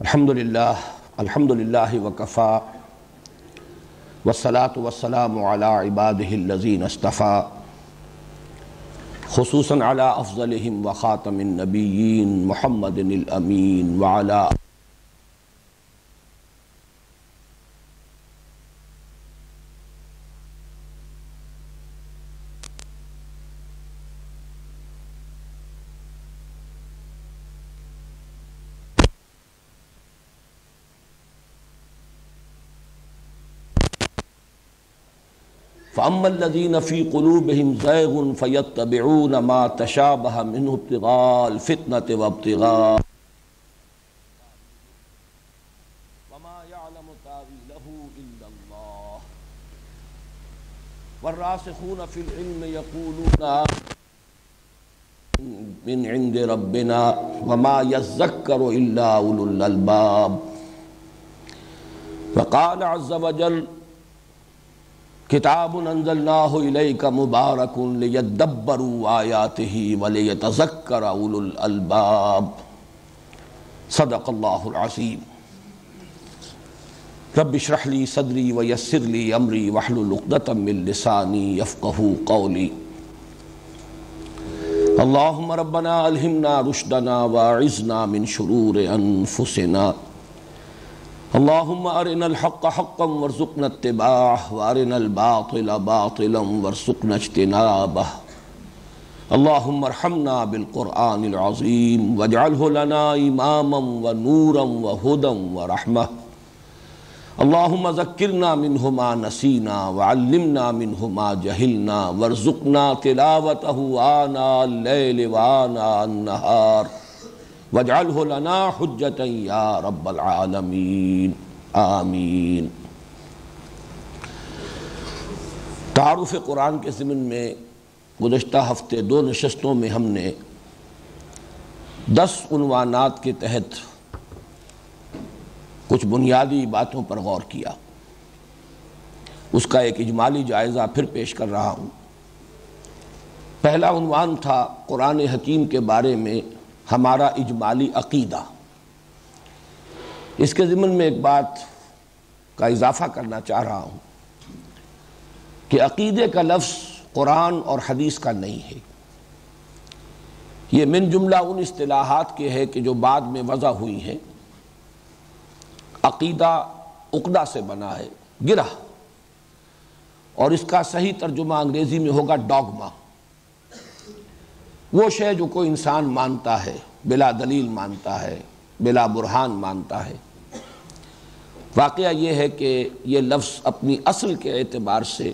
الحمد للہ الحمد للہ وکفا، والصلاة والسلام على عباده الذین اصطفا، خصوصاً على افضلهم وخاتم النبیین محمد الامین وعلى فَأَمَّا الَّذِينَ فِي قُلُوبِهِمْ زَيْغٌ فَيَتَّبِعُونَ مَا تَشَابَهَ مِنْهُ ابْتِغَاءَ الْفِتْنَةِ وَابْتِغَاءَ وَمَا يَعْلَمُ تَأْوِيلَهُ إِلَّا اللَّهُ وَالرَّاسِخُونَ فِي الْعِلْمِ يَقُولُونَ مِنْ عِنْدِ رَبِّنَا وَمَا يَذَّكَّرُ إِلَّا أُولُو الْأَلْبَابِ وقال عز وجل کتاب انزلناہ الیک مبارک لیدبروا آیاتہ ولیتذکر اولو الالباب۔ صدق اللہ العظیم۔ رب اشرح لی صدری ویسر لی امری وحلل عقدۃ من لسانی یفقهوا قولی۔ اللہم ربنا الہمنا رشدنا واعذنا من شرور انفسنا۔ اللہم ارنا الحق حقا ورزقنا اتباعه وارنا الباطل باطلا ورزقنا اجتنابه اللہم ارحمنا بالقرآن العظیم واجعله لنا اماما ونورا وهدى ورحمة اللہم ذکرنا منه ما نسینا وعلمنا منه ما جہلنا وارزقنا تلاوته آناء اللیل وآناء النہار۔ وَاجْعَلْهُ لَنَا حُجَّةً يَا رَبَّ الْعَالَمِينَ. آمین. تعارف قرآن کے ضمن میں گزشتہ ہفتے دو نشستوں میں ہم نے دس عنوانات کے تحت کچھ بنیادی باتوں پر غور کیا۔ اس کا ایک اجمالی جائزہ پھر پیش کر رہا ہوں۔ پہلا عنوان تھا قرآن حکیم کے بارے میں۔ ہمارا اجمالی عقیدہ۔ اس کے ضمن میں ایک بات کا اضافہ کرنا چاہ رہا ہوں کہ عقیدے کا لفظ قرآن اور حدیث کا نہیں ہے۔ یہ من جملہ ان اصطلاحات کے ہے کہ جو بعد میں وضع ہوئی ہیں۔ عقیدہ عقدہ سے بنا ہے، گرہ۔ اور اس کا صحیح ترجمہ انگریزی میں ہوگا ڈاگما۔ وہ شے جو کوئی انسان مانتا ہے، بلا دلیل مانتا ہے، بلا برہان مانتا ہے۔ واقعہ یہ ہے کہ یہ لفظ اپنی اصل کے اعتبار سے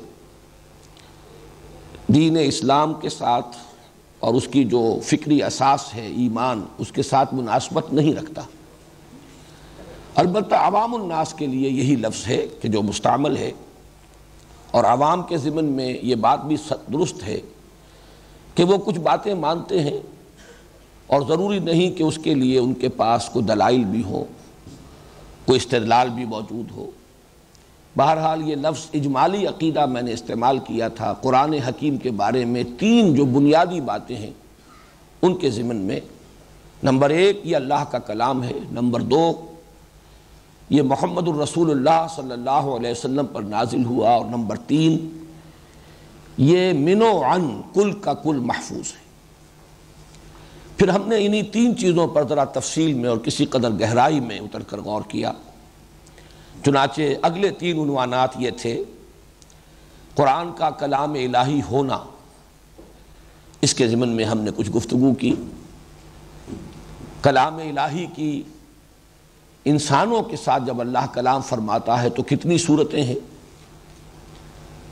دین اسلام کے ساتھ اور اس کی جو فکری اساس ہے ایمان، اس کے ساتھ مناسبت نہیں رکھتا۔ البتہ عوام الناس کے لیے یہی لفظ ہے کہ جو مستعمل ہے اور عوام کے ضمن میں یہ بات بھی درست ہے کہ وہ کچھ باتیں مانتے ہیں اور ضروری نہیں کہ اس کے لیے ان کے پاس کوئی دلائل بھی ہو کوئی استدلال بھی موجود ہو۔ بہرحال یہ لفظ اجمالی عقیدہ میں نے استعمال کیا تھا۔ قرآن حکیم کے بارے میں تین جو بنیادی باتیں ہیں ان کے ضمن میں، نمبر ایک، یہ اللہ کا کلام ہے۔ نمبر دو، یہ محمد الرسول اللہ صلی اللہ علیہ وسلم پر نازل ہوا۔ اور نمبر تین یہ منو عن کل کا کل محفوظ ہے۔ پھر ہم نے انہی تین چیزوں پر ذرا تفصیل میں اور کسی قدر گہرائی میں اتر کر غور کیا۔ چنانچہ اگلے تین عنوانات یہ تھے، قرآن کا کلام الہی ہونا۔ اس کے ضمن میں ہم نے کچھ گفتگو کی۔ کلام الہی کی انسانوں کے ساتھ جب اللہ کلام فرماتا ہے تو کتنی صورتیں ہیں؟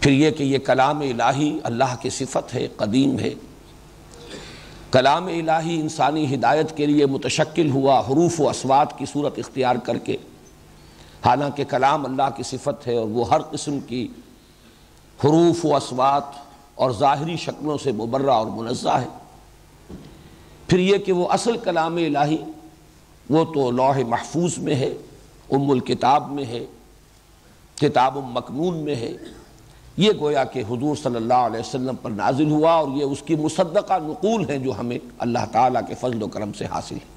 پھر یہ کہ یہ کلام الہی اللہ کی صفت ہے، قدیم ہے۔ کلام الہی انسانی ہدایت کے لیے متشکل ہوا حروف و اسوات کی صورت اختیار کر کے، حالانکہ کلام اللہ کی صفت ہے اور وہ ہر قسم کی حروف و اسوات اور ظاہری شکلوں سے مبرہ اور منزہ ہے۔ پھر یہ کہ وہ اصل کلام الہی وہ تو لوح محفوظ میں ہے، ام الکتاب میں ہے، کتاب مکنون میں ہے۔ یہ گویا کہ حضور صلی اللہ علیہ وسلم پر نازل ہوا اور یہ اس کی مصدقہ نقول ہیں جو ہمیں اللہ تعالیٰ کے فضل و کرم سے حاصل ہے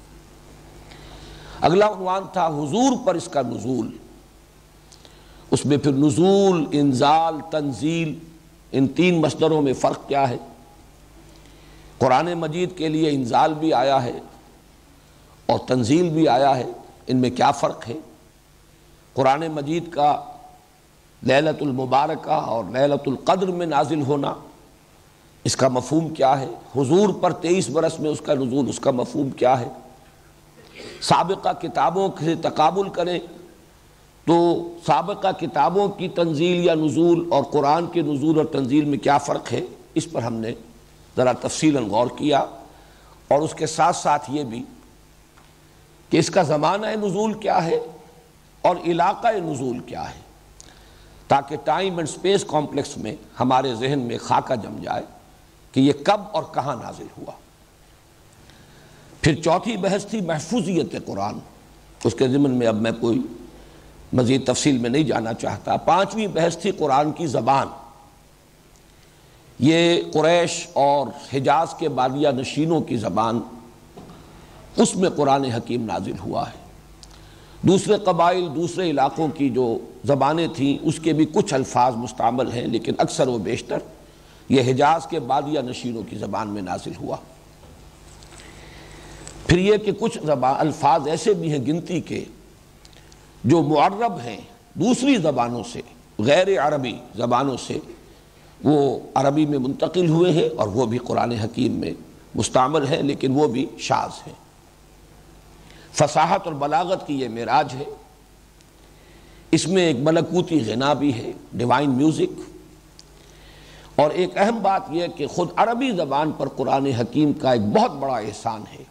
اگلا عنوان تھا حضور پر اس کا نزول۔ اس میں پھر نزول، انزال، تنزیل، ان تین مصدروں میں فرق کیا ہے۔ قرآن مجید کے لیے انزال بھی آیا ہے اور تنزیل بھی آیا ہے۔ ان میں کیا فرق ہے؟ قرآن مجید کا للت المبارکہ اور للت القدر میں نازل ہونا، اس کا مفہوم کیا ہے؟ حضور پر تیئیس برس میں اس کا نزول، اس کا مفہوم کیا ہے؟ سابقہ کتابوں سے تقابل کریں تو سابقہ کتابوں کی تنزیل یا نزول اور قرآن کے نزول اور تنزیل میں کیا فرق ہے؟ اس پر ہم نے ذرا تفصیل غور کیا اور اس کے ساتھ ساتھ یہ بھی کہ اس کا زمانہ نزول کیا ہے اور علاقہ نزول کیا ہے۔ تاکہ ٹائم اینڈ سپیس کمپلیکس میں ہمارے ذہن میں خاکہ جم جائے کہ یہ کب اور کہاں نازل ہوا۔ پھر چوتھی بحث تھی محفوظیت قرآن۔ اس کے ضمن میں اب میں کوئی مزید تفصیل میں نہیں جانا چاہتا۔ پانچویں بحث تھی قرآن کی زبان۔ یہ قریش اور حجاز کے بادیہ نشینوں کی زبان، اس میں قرآن حکیم نازل ہوا ہے۔ دوسرے قبائل، دوسرے علاقوں کی جو زبانیں تھیں، اس کے بھی کچھ الفاظ مستعمل ہیں، لیکن اکثر و بیشتر یہ حجاز کے بادیہ نشینوں کی زبان میں نازل ہوا۔ پھر یہ کہ کچھ زبان، الفاظ ایسے بھی ہیں گنتی کے جو معرب ہیں دوسری زبانوں سے، غیر عربی زبانوں سے وہ عربی میں منتقل ہوئے ہیں اور وہ بھی قرآن حکیم میں مستعمل ہیں، لیکن وہ بھی شاز ہیں۔ فصاحت اور بلاغت کی یہ معراج ہے اس میں ایک ملکوتی غنا بھی ہے ڈیوائن میوزک اور ایک اہم بات یہ کہ خود عربی زبان پر قرآن حکیم کا ایک بہت بڑا احسان ہے۔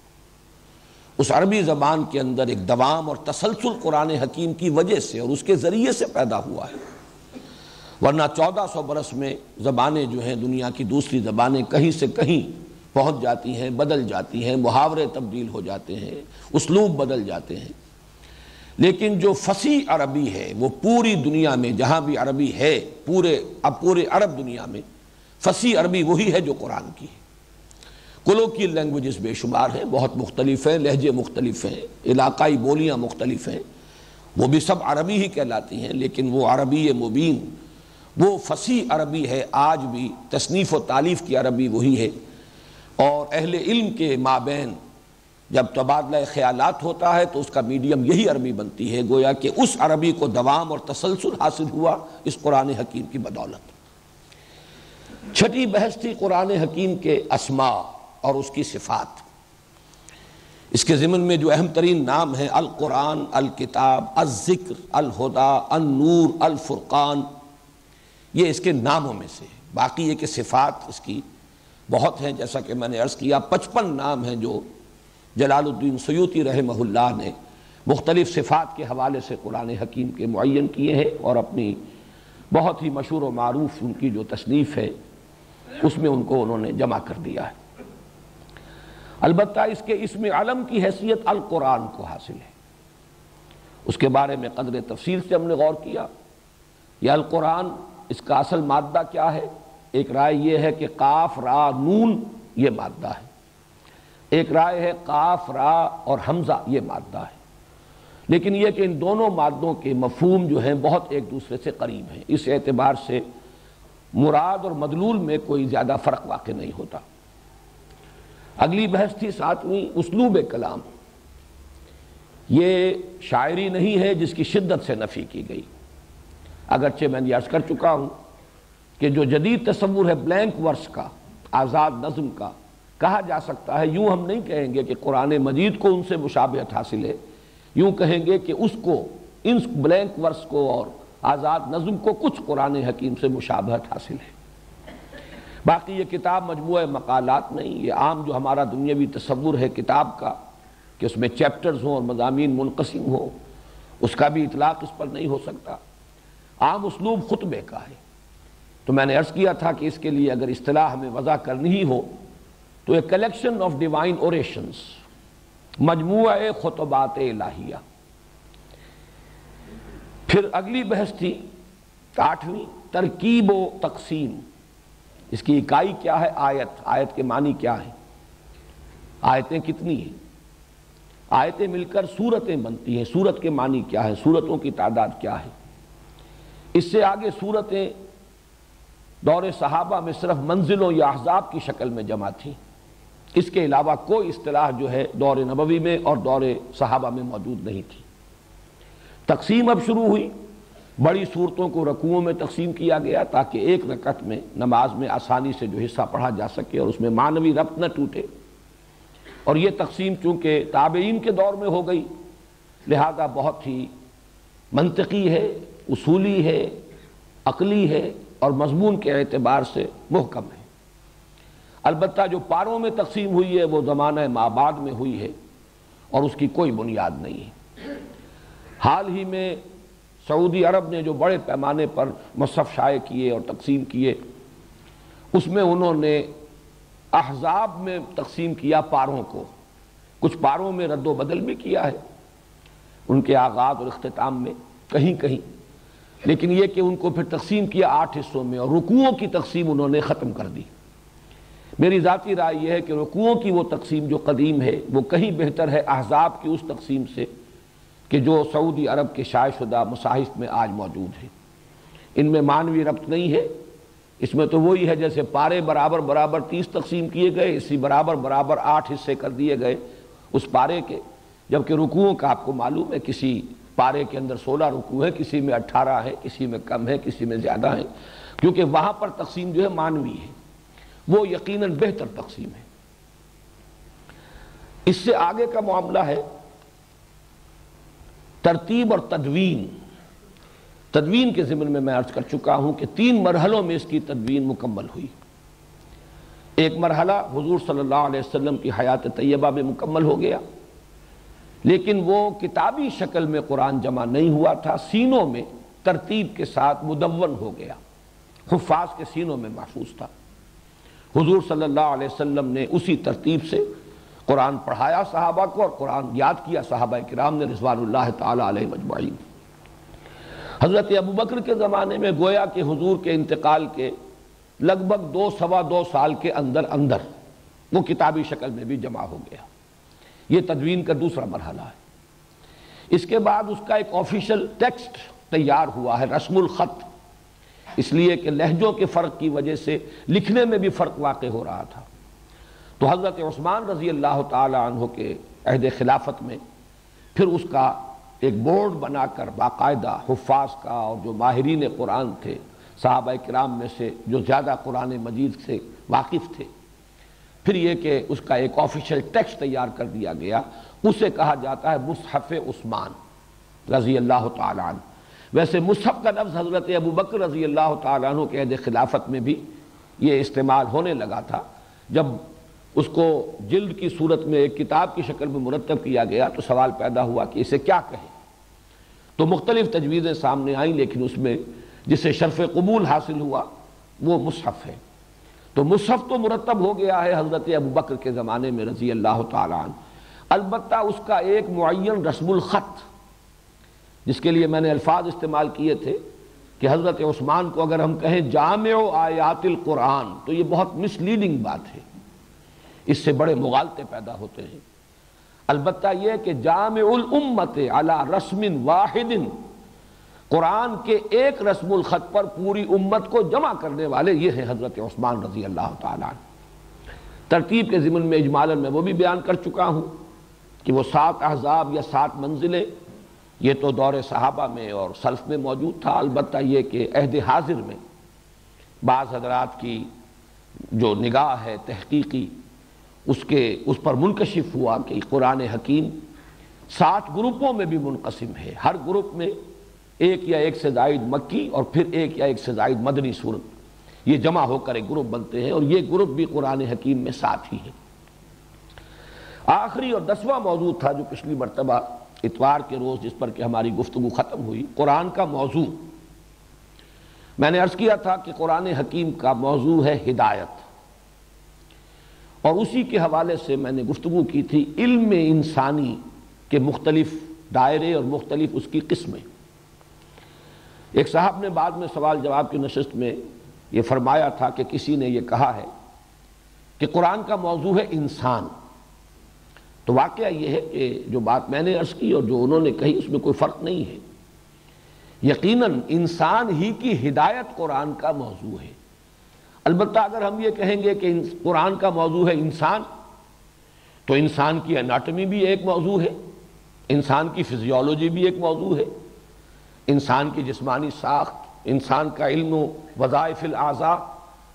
اس عربی زبان کے اندر ایک دوام اور تسلسل قرآن حکیم کی وجہ سے اور اس کے ذریعے سے پیدا ہوا ہے۔ ورنہ چودہ سو برس میں زبانیں جو ہیں، دنیا کی دوسری زبانیں کہیں سے کہیں پہنچ جاتی ہیں، بدل جاتی ہیں، محاورے تبدیل ہو جاتے ہیں، اسلوب بدل جاتے ہیں۔ لیکن جو فصیح عربی ہے، وہ پوری دنیا میں جہاں بھی عربی ہے، پورے، اب پورے عرب دنیا میں فصیح عربی وہی ہے جو قرآن کی ہے۔ کلوکیل لینگویجز بے شمار ہیں، بہت مختلف ہیں، لہجے مختلف ہیں، علاقائی بولیاں مختلف ہیں۔ وہ بھی سب عربی ہی کہلاتی ہیں، لیکن وہ عربی مبین۔ وہ فصیح عربی ہے، آج بھی تصنیف و تعلیف کی عربی وہی ہے۔ اور اہل علم کے مابین جب تبادلہ خیالات ہوتا ہے تو اس کا میڈیم یہی عربی بنتی ہے، گویا کہ اس عربی کو دوام اور تسلسل حاصل ہوا اس قرآن حکیم کی بدولت۔ چھٹی بحث تھی قرآن حکیم کے اسماء اور اس کی صفات۔ اس کے ضمن میں جو اہم ترین نام ہیں القرآن، الکتاب، الذکر، الہدا، النور، الفرقان، یہ اس کے ناموں میں سے۔ باقی یہ کہ صفات اس کی بہت ہیں، جیسا کہ میں نے عرض کیا، پچپن نام ہیں جو جلال الدین سیوتی رحمہ اللہ نے مختلف صفات کے حوالے سے قرآن حکیم کے معین کیے ہیں اور اپنی بہت ہی مشہور و معروف ان کی جو تصنیف ہے، اس میں ان کو انہوں نے جمع کر دیا ہے۔ البتہ اس کے اس میں علم کی حیثیت القرآن کو حاصل ہے۔ اس کے بارے میں قدر تفصیل سے ہم نے غور کیا۔ یہ القرآن، اس کا اصل مادہ کیا ہے؟ ایک رائے یہ ہے کہ قاف، را، نون، یہ مادہ ہے۔ ایک رائے ہے قاف، را اور حمزہ، یہ مادہ ہے۔ لیکن یہ کہ ان دونوں مادوں کے مفہوم جو ہیں بہت ایک دوسرے سے قریب ہیں۔ اس اعتبار سے مراد اور مدلول میں کوئی زیادہ فرق واقع نہیں ہوتا۔ اگلی بحث تھی ساتویں اسلوب کلام۔ یہ شاعری نہیں ہے جس کی شدت سے نفی کی گئی۔ اگرچہ میں نے عرض کر چکا ہوں کہ جو جدید تصور ہے بلینک ورس کا، آزاد نظم کا کہا جا سکتا ہے، یوں ہم نہیں کہیں گے کہ قرآن مجید کو ان سے مشابہت حاصل ہے، یوں کہیں گے کہ اس کو، ان بلینک ورس کو اور آزاد نظم کو کچھ قرآن حکیم سے مشابہت حاصل ہے۔ باقی یہ کتاب مجموعہ مقالات نہیں، یہ عام جو ہمارا دنیاوی تصور ہے کتاب کا، کہ اس میں چیپٹرز ہوں اور مضامین منقسم ہوں، اس کا بھی اطلاق اس پر نہیں ہو سکتا۔ عام اسلوب خطبے کا ہے۔ تو میں نے عرض کیا تھا کہ اس کے لیے اگر اصطلاح ہمیں وضع کرنی ہی ہو تو ایک کلیکشن آف ڈیوائن اوریشنز مجموعہ خطبات الہیہ. پھر اگلی بحث تھی آٹھویں ترکیب و تقسیم. اس کی اکائی کیا ہے؟ آیت. آیت کے معنی کیا ہے آیتیں کتنی ہیں؟ آیتیں مل کر صورتیں بنتی ہیں. صورت کے معنی کیا ہے؟ صورتوں کی تعداد کیا ہے؟ اس سے آگے صورتیں دور صحابہ میں صرف منزلوں یا احزاب کی شکل میں جمع تھیں. اس کے علاوہ کوئی اصطلاح جو ہے دور نبوی میں اور دور صحابہ میں موجود نہیں تھی۔ تقسیم اب شروع ہوئی۔ بڑی صورتوں کو رکوعوں میں تقسیم کیا گیا تاکہ ایک رکعت میں نماز میں آسانی سے جو حصہ پڑھا جا سکے اور اس میں معنوی ربط نہ ٹوٹے۔ اور یہ تقسیم چونکہ تابعین کے دور میں ہو گئی، لہذا بہت ہی منطقی ہے، اصولی ہے، عقلی ہے اور مضمون کے اعتبار سے محکم ہے۔ البتہ جو پاروں میں تقسیم ہوئی ہے، وہ زمانہ مابعد میں ہوئی ہے اور اس کی کوئی بنیاد نہیں ہے۔ حال ہی میں سعودی عرب نے جو بڑے پیمانے پر مصحف شائع کیے اور تقسیم کیے، اس میں انہوں نے احزاب میں تقسیم کیا پاروں کو۔ کچھ پاروں میں رد و بدل بھی کیا ہے ان کے آغاز اور اختتام میں، کہیں کہیں۔ لیکن یہ کہ ان کو پھر تقسیم کیا آٹھ حصوں میں اور رکوعوں کی تقسیم انہوں نے ختم کر دی۔ میری ذاتی رائے یہ ہے کہ رکوعوں کی وہ تقسیم جو قدیم ہے، وہ کہیں بہتر ہے احزاب کی اس تقسیم سے کہ جو سعودی عرب کے شائع شدہ مصاحف میں آج موجود ہے ان میں معنوی ربط نہیں ہے۔ اس میں تو وہی ہے جیسے پارے برابر برابر تیس تقسیم کیے گئے، اسی برابر برابر آٹھ حصے کر دیے گئے اس پارے کے۔ جبکہ رکوعوں کا آپ کو معلوم ہے، کسی پارے کے اندر سولہ رکوع ہے کسی میں اٹھارہ ہے کسی میں کم ہے کسی میں زیادہ ہے کیونکہ وہاں پر تقسیم جو ہے مانوی ہے۔ وہ یقیناً بہتر تقسیم ہے۔ اس سے آگے کا معاملہ ہے ترتیب اور تدوین۔ تدوین کے ضمن میں میں عرض کر چکا ہوں کہ تین مرحلوں میں اس کی تدوین مکمل ہوئی۔ ایک مرحلہ حضور صلی اللہ علیہ وسلم کی حیات طیبہ میں مکمل ہو گیا، لیکن وہ کتابی شکل میں قرآن جمع نہیں ہوا تھا، سینوں میں ترتیب کے ساتھ مدون ہو گیا۔ حفاظ کے سینوں میں محفوظ تھا۔ حضور صلی اللہ علیہ وسلم نے اسی ترتیب سے قرآن پڑھایا صحابہ کو اور قرآن یاد کیا صحابہ کرام نے رضوان اللہ تعالیٰ علیہ مجمعین حضرت ابو بکر کے زمانے میں گویا کہ حضور کے انتقال کے لگ بھگ دو سوا دو سال کے اندر اندر وہ کتابی شکل میں بھی جمع ہو گیا۔ یہ تدوین کا دوسرا مرحلہ ہے۔ اس کے بعد اس کا ایک آفیشل ٹیکسٹ تیار ہوا ہے، رسم الخط۔ اس لیے کہ لہجوں کے فرق کی وجہ سے لکھنے میں بھی فرق واقع ہو رہا تھا۔ تو حضرت عثمان رضی اللہ تعالی عنہ کے عہد خلافت میں پھر اس کا ایک بورڈ بنا کر باقاعدہ حفاظ کا اور جو ماہرین قرآن تھے، صحابہ کرام میں سے جو زیادہ قرآن مجید سے واقف تھے، پھر یہ کہ اس کا ایک آفیشل ٹیکسٹ تیار کر دیا گیا۔ اسے کہا جاتا ہے مصحف عثمان رضی اللہ تعالیٰ عنہ۔ ویسے مصحف کا لفظ حضرت ابو بکر رضی اللہ تعالیٰ عنہ کے عہد خلافت میں بھی یہ استعمال ہونے لگا تھا۔ جب اس کو جلد کی صورت میں ایک کتاب کی شکل میں مرتب کیا گیا تو سوال پیدا ہوا کہ اسے کیا کہیں تو مختلف تجویزیں سامنے آئیں لیکن اس میں جسے شرف قبول حاصل ہوا وہ مصحف ہے۔ تو مصحف تو مرتب ہو گیا ہے حضرت ابو بکر کے زمانے میں رضی اللہ تعالیٰ عنہ۔ البتہ اس کا ایک معین رسم الخط جس کے لیے میں نے الفاظ استعمال کیے تھے کہ حضرت عثمان کو اگر ہم کہیں جامع آیات القرآن، تو یہ بہت مس لیڈنگ بات ہے۔ اس سے بڑے مغالطے پیدا ہوتے ہیں۔ البتہ یہ کہ جامع الامت علی رسم واحد، قرآن کے ایک رسم الخط پر پوری امت کو جمع کرنے والے یہ ہیں حضرت عثمان رضی اللہ تعالیٰ ترتیب کے ضمن میں اجمالاً میں وہ بھی بیان کر چکا ہوں کہ وہ سات احزاب یا سات منزلیں یہ تو دور صحابہ میں اور سلف میں موجود تھا، البتہ یہ کہ عہد حاضر میں بعض حضرات کی جو نگاہ ہے تحقیقی، اس کے، اس پر منکشف ہوا کہ قرآن حکیم سات گروپوں میں بھی منقسم ہے۔ ہر گروپ میں ایک یا ایک سے زائد مکی اور پھر ایک یا ایک سے زائد مدنی صورت۔ یہ جمع ہو کر ایک گروپ بنتے ہیں اور یہ گروپ بھی قرآن حکیم میں ساتھ ہی ہے۔ آخری اور دسواں موضوع تھا جو پچھلی مرتبہ اتوار کے روز جس پر کہ ہماری گفتگو ختم ہوئی، قرآن کا موضوع۔ میں نے عرض کیا تھا کہ قرآن حکیم کا موضوع ہے ہدایت۔ اور اسی کے حوالے سے میں نے گفتگو کی تھی علم انسانی کے مختلف دائرے اور مختلف اس کی قسمیں۔ ایک صاحب نے بعد میں سوال جواب کی نشست میں یہ فرمایا تھا کہ کسی نے یہ کہا ہے کہ قرآن کا موضوع ہے انسان۔ تو واقعہ یہ ہے کہ جو بات میں نے عرض کی اور جو انہوں نے کہی، اس میں کوئی فرق نہیں ہے۔ یقیناً انسان ہی کی ہدایت قرآن کا موضوع ہے۔ البتہ اگر ہم یہ کہیں گے کہ قرآن کا موضوع ہے انسان، تو انسان کی اناٹمی بھی ایک موضوع ہے، انسان کی فزیولوجی بھی ایک موضوع ہے۔ انسان کی جسمانی ساخت، انسان کا علم و وظائف الاعضاء،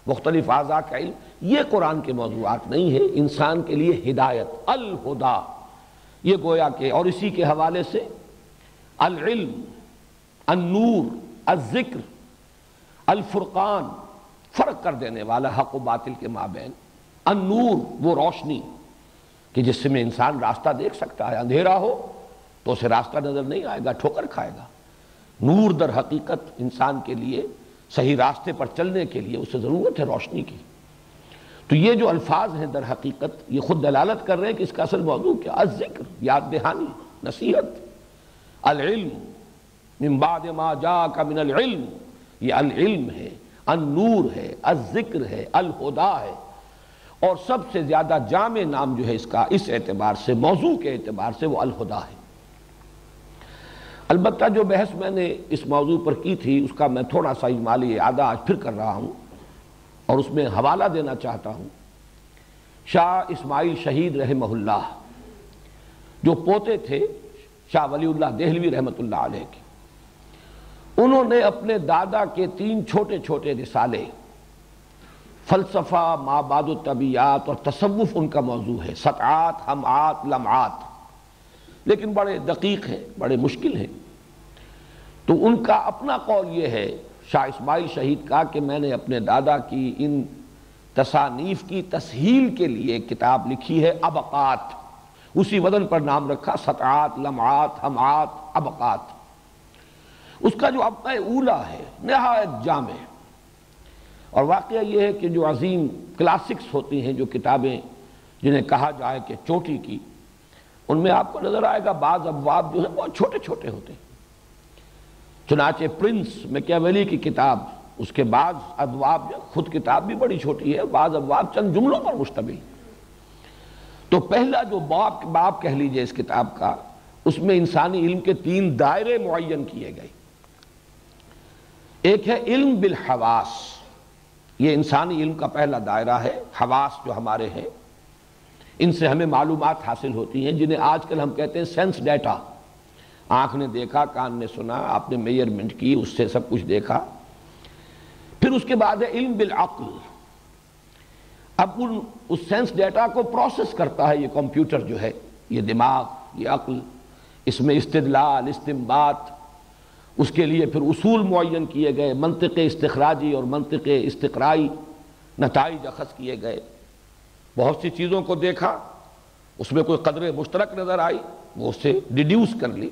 مختلف اعضاء کا علم۔ یہ قرآن کے موضوعات نہیں ہے انسان کے لیے ہدایت، الہدا۔ یہ گویا کہ، اور اسی کے حوالے سے العلم، النور، الذکر، الفرقان، فرق کر دینے والا حق و باطل کے مابین۔ النور، وہ روشنی کہ جس سے میں انسان راستہ دیکھ سکتا ہے، اندھیرا ہو تو اسے راستہ نظر نہیں آئے گا، ٹھوکر کھائے گا۔ نور در حقیقت انسان کے لیے صحیح راستے پر چلنے کے لیے اسے ضرورت ہے روشنی کی۔ تو یہ جو الفاظ ہیں در حقیقت یہ خود دلالت کر رہے ہیں کہ اس کا اصل موضوع کیا؟ الذکر یاد دہانی، نصیحت۔ العلم، من بعد ما جاء من العلم۔ یہ العلم ہے، النور ہے، الذکر ہے، الہدا ہے۔ اور سب سے زیادہ جامع نام جو ہے اس کا، اس اعتبار سے، موضوع کے اعتبار سے وہ الہدا ہے۔ البتہ جو بحث میں نے اس موضوع پر کی تھی، اس کا میں تھوڑا سا اجمالی اعادہ آج پھر کر رہا ہوں۔ اور اس میں حوالہ دینا چاہتا ہوں۔ شاہ اسماعیل شہید رحمہ اللہ، جو پوتے تھے، شاہ ولی اللہ دہلوی رحمۃ اللہ علیہ کے۔ انہوں نے اپنے دادا کے تین چھوٹے چھوٹے رسالے، فلسفہ ماباد الطبیات اور تصوف ان کا موضوع ہے۔ سطعات ہمعات لمعات۔ لیکن بڑے دقیق ہیں، بڑے مشکل ہیں۔ تو ان کا اپنا قول یہ ہے شاہ اسماعیل شہید کا کہ میں نے اپنے دادا کی ان تصانیف کی تسہیل کے لیے کتاب لکھی ہے، ابقات۔ اسی وزن پر نام رکھا، سطعات، لمعات ہمعات ابقات۔ اس کا جو ابقہ اولا ہے، نہایت جامع۔ اور واقعہ یہ ہے کہ جو عظیم کلاسکس ہوتی ہیں، جو کتابیں جنہیں کہا جائے کہ چوٹی کی، ان میں آپ کو نظر آئے گا، بعض ابواب جو ہیں، بہت چھوٹے چھوٹے ہوتے ہیں۔ چنانچہ پرنس میکیویلی کی کتاب، اس کے بعض ابواب خود کتاب بھی بڑی چھوٹی ہے، بعض ابواب چند جملوں پر مشتمل۔ تو پہلا جو باب باب کہہ لیجیے اس کتاب کا، اس میں انسانی علم کے تین دائرے معین کیے گئے۔ ایک ہے علم بالحواس، یہ انسانی علم کا پہلا دائرہ ہے، حواس جو ہمارے ہیں۔ ان سے ہمیں معلومات حاصل ہوتی ہیں، جنہیں آج کل ہم کہتے ہیں سینس ڈیٹا۔ آنکھ نے دیکھا، کان نے سنا، آپ نے میئرمنٹ کی، اس سے سب کچھ دیکھا۔ پھر اس کے بعد ہے علم بالعقل۔ اب ان، اس سینس ڈیٹا کو پروسیس کرتا ہے، یہ کمپیوٹر جو ہے، یہ دماغ، یہ عقل۔ اس میں استدلال استمبات اس کے لیے پھر اصول معین کیے گئے، منطق استخراجی اور منطق استقرائی۔ نتائج اخذ کیے گئے۔ بہت سی چیزوں کو دیکھا، اس میں کوئی قدر مشترک نظر آئی، وہ اس سے ڈیڈیوس کر لی۔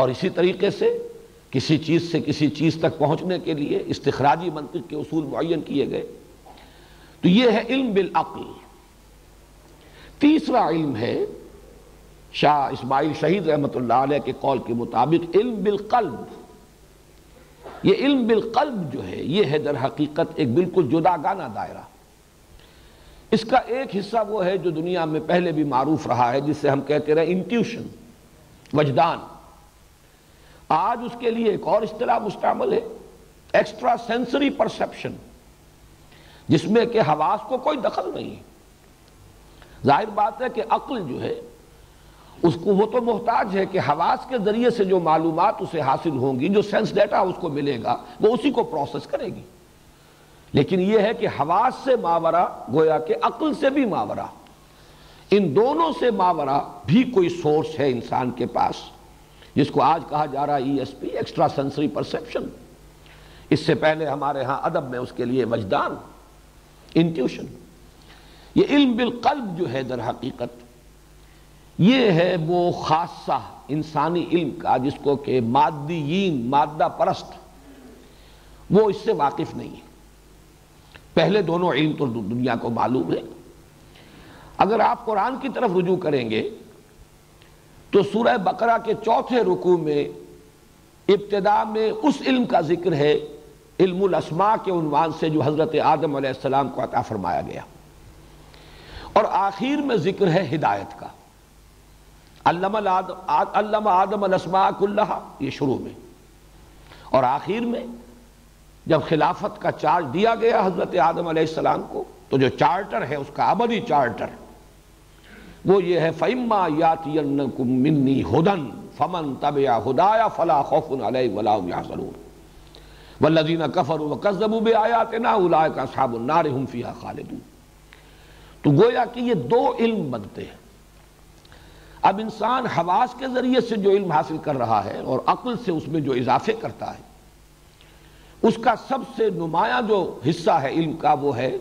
اور اسی طریقے سے کسی چیز سے کسی چیز تک پہنچنے کے لیے استخراجی منطق کے اصول معین کیے گئے۔ تو یہ ہے علم بالعقل۔ تیسرا علم ہے شاہ اسماعیل شہید رحمت اللہ علیہ کے قول کے مطابق علم بالقلب۔ یہ علم بالقلب جو ہے، یہ ہے در حقیقت ایک بالکل جدا گانا دائرہ۔ اس کا ایک حصہ وہ ہے جو دنیا میں پہلے بھی معروف رہا ہے جس سے ہم کہتے رہے انٹیوشن، وجدان۔ آج اس کے لیے ایک اور اصطلاح مستعمل ہے ایکسٹرا سینسری پرسپشن جس میں کہ حواس کو کوئی دخل نہیں ہے۔ ظاہر بات ہے کہ عقل جو ہے، اس کو وہ تو محتاج ہے کہ حواس کے ذریعے سے جو معلومات اسے حاصل ہوں گی، جو سینس ڈیٹا اس کو ملے گا، وہ اسی کو پروسیس کرے گی۔ لیکن یہ ہے کہ حواس سے ماورا، گویا کہ عقل سے بھی ماورا۔ ان دونوں سے ماورا بھی کوئی سورس ہے انسان کے پاس۔ جس کو آج کہا جا رہا E S P extra sensory perception اس سے پہلے ہمارے ہاں ادب میں اس کے لیے وجدان انٹیوشن یہ علم بالقلب جو ہے در حقیقت، یہ ہے وہ خاصہ انسانی علم کا جس کو کہ مادیین، مادہ پرست، وہ اس سے واقف نہیں ہے پہلے دونوں علم تو دنیا کو معلوم ہے اگر آپ قرآن کی طرف رجوع کریں گے تو سورہ بقرہ کے چوتھے رکوع میں ابتدا میں اس علم کا ذکر ہے، علم الاسماء کے عنوان سے جو حضرت آدم علیہ السلام کو عطا فرمایا گیا۔ اور آخر میں ذکر ہے ہدایت کا۔ علم آدم الاسماء کلہا، یہ شروع میں۔ اور آخر میں جب خلافت کا چارج دیا گیا حضرت آدم علیہ السلام کو، تو جو چارٹر ہے، اس کا ابدی چارٹر وہ یہ ہے، فَإِمَّا يَاتِيَنَّكُم مِّنِّي هُدًا فَمَن تَبِعَ هُدَايَ فَلَا خَوْفٌ عَلَيْهِمْ وَلَا هُمْ يَحْزَنُونَ۔ وَالَّذِينَ كَفَرُوا وَكَذَّبُوا بِآيَاتِنَا أُولَٰئِكَ أَصْحَابُ النَّارِ هُمْ فِيهَا خَالِدُونَ۔ تو گویا کہ یہ دو علم بنتے ہیں۔ اب انسان حواس کے ذریعے سے جو علم حاصل کر رہا ہے اور عقل سے اس میں جو اضافے کرتا ہے، اس کا سب سے نمایاں جو حصہ ہے علم کا وہ ہے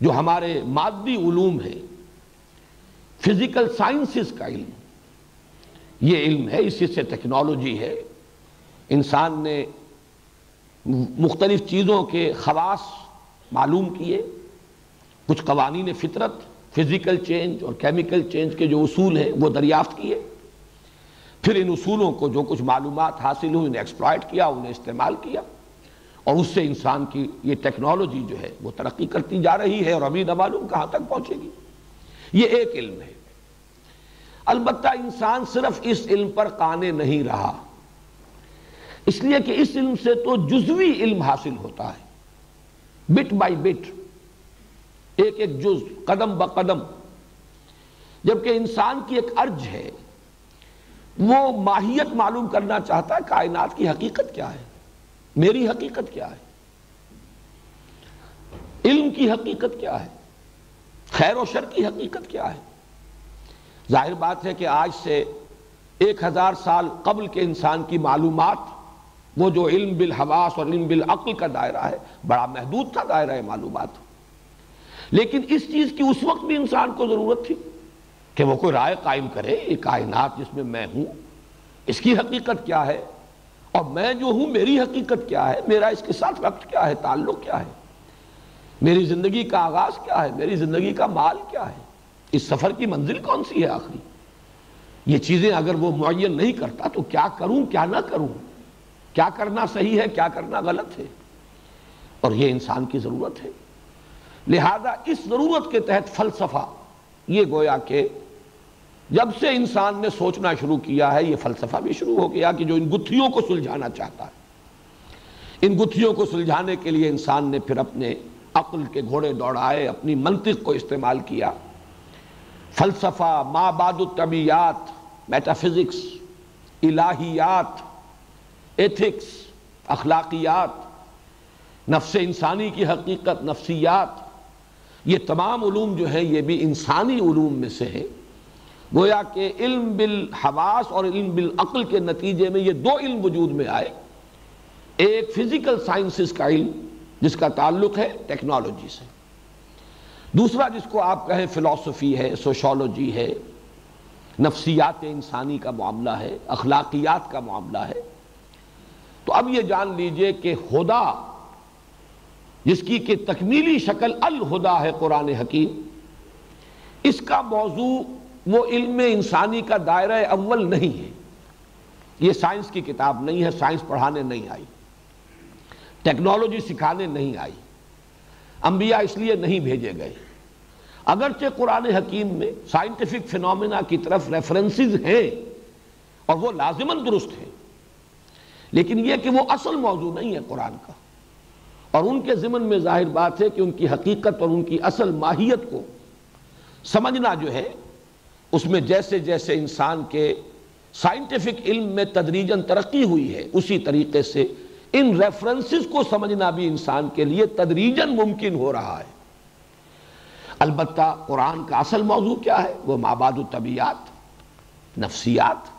جو ہمارے مادی علوم ہے فزیکل سائنسز کا علم۔ یہ علم ہے، اسی سے ٹیکنالوجی ہے۔ انسان نے مختلف چیزوں کے خواص معلوم کیے۔ کچھ قوانین فطرت، فزیکل چینج اور کیمیکل چینج کے جو اصول ہیں، وہ دریافت کیے۔ پھر ان اصولوں کو جو کچھ معلومات حاصل ہوئی، انہیں ایکسپلائٹ کیا، انہیں استعمال کیا۔ اور اس سے انسان کی یہ ٹیکنالوجی جو ہے، وہ ترقی کرتی جا رہی ہے اور ابھی نہ معلوم کہاں تک پہنچے گی؟ یہ ایک علم ہے۔ البتہ انسان صرف اس علم پر قانے نہیں رہا۔ اس لیے کہ اس علم سے تو جزوی علم حاصل ہوتا ہے۔ بٹ بائی بٹ، ایک ایک جز، قدم بقدم جبکہ انسان کی ایک ارج ہے، وہ ماہیت معلوم کرنا چاہتا ہے کائنات کی حقیقت کیا ہے۔ میری حقیقت کیا ہے؟ علم کی حقیقت کیا ہے؟ خیر و شر کی حقیقت کیا ہے؟ ظاہر بات ہے کہ آج سے ایک ہزار سال قبل کے انسان کی معلومات وہ جو علم بالحواس اور علم بالعقل کا دائرہ ہے، بڑا محدود تھا دائرہ معلومات۔ لیکن اس چیز کی اس وقت بھی انسان کو ضرورت تھی کہ وہ کوئی رائے قائم کرے، یہ کائنات جس میں میں ہوں، اس کی حقیقت کیا ہے؟ اور میں جو ہوں، میری حقیقت کیا ہے؟ میرا اس کے ساتھ وقت کیا ہے؟ تعلق کیا ہے؟ میری زندگی کا آغاز کیا ہے؟ میری زندگی کا مال کیا ہے؟ اس سفر کی منزل کون سی ہے آخری؟ یہ چیزیں اگر وہ معین نہیں کرتا تو کیا کروں، کیا نہ کروں؟ کیا کرنا صحیح ہے، کیا کرنا غلط ہے؟ اور یہ انسان کی ضرورت ہے۔ لہذا اس ضرورت کے تحت فلسفہ، یہ گویا کہ جب سے انسان نے سوچنا شروع کیا ہے، یہ فلسفہ بھی شروع ہو گیا کہ جو ان گتھیوں کو سلجھانا چاہتا ہے۔ ان گتھیوں کو سلجھانے کے لیے انسان نے پھر اپنے عقل کے گھوڑے دوڑائے، اپنی منطق کو استعمال کیا۔ فلسفہ بعد الطبیعات میٹافزکس الہیات ایتھکس اخلاقیات، نفس انسانی کی حقیقت، نفسیات، یہ تمام علوم جو ہیں، یہ بھی انسانی علوم میں سے ہے گویا کہ علم بالحواس اور علم بالعقل کے نتیجے میں یہ دو علم وجود میں آئے۔ ایک فزیکل سائنسز کا علم، جس کا تعلق ہے ٹیکنالوجی سے دوسرا جس کو آپ کہیں فلسفی ہے سوشولوجی ہے، نفسیات انسانی کا معاملہ ہے، اخلاقیات کا معاملہ ہے، تو اب یہ جان لیجیے کہ خدا، جس کی کہ تکمیلی شکل الہدا ہے قرآن حکیم، اس کا موضوع وہ علم انسانی کا دائرہ اول نہیں ہے۔ یہ سائنس کی کتاب نہیں ہے، سائنس پڑھانے نہیں آئی۔ ٹیکنالوجی سکھانے نہیں آئی۔ انبیاء اس لیے نہیں بھیجے گئے۔ اگرچہ قرآن حکیم میں سائنٹیفک فنومنا کی طرف ریفرنسز ہیں اور وہ لازمن درست ہیں، لیکن یہ کہ وہ اصل موضوع نہیں ہے قرآن کا۔ اور ان کے ضمن میں ظاہر بات ہے کہ ان کی حقیقت اور ان کی اصل ماہیت کو سمجھنا جو ہے، اس میں جیسے جیسے انسان کے سائنٹیفک علم میں تدریجن ترقی ہوئی ہے، اسی طریقے سے ان ریفرنسز کو سمجھنا بھی انسان کے لیے تدریجن ممکن ہو رہا ہے۔ البتہ قرآن کا اصل موضوع کیا ہے؟ وہ ماباد الطبیعات، نفسیات۔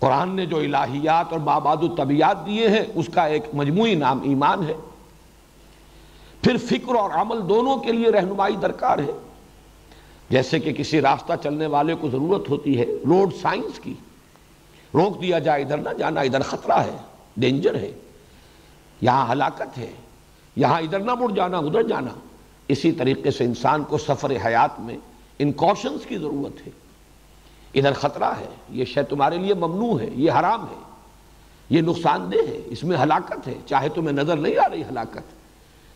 قرآن نے جو الہیات اور ماباد الطبیعت دیے ہیں، اس کا ایک مجموعی نام ایمان ہے۔ پھر فکر اور عمل دونوں کے لیے رہنمائی درکار ہے۔ جیسے کہ کسی راستہ چلنے والے کو ضرورت ہوتی ہے، روڈ سائنس کی۔ روک دیا جائے، ادھر نہ جانا، ادھر خطرہ ہے۔ ڈینجر ہے. یہاں ہلاکت ہے. یہاں ادھر نہ مڑ جانا، ادھر جانا. اسی طریقے سے انسان کو سفر حیات میں ان کوشنز کی ضرورت ہے. ادھر خطرہ ہے. یہ شے تمہارے لیے ممنوع ہے. یہ حرام ہے. یہ نقصان دہ ہے. اس میں ہلاکت ہے. چاہے تمہیں نظر نہیں آ رہی ہلاکت.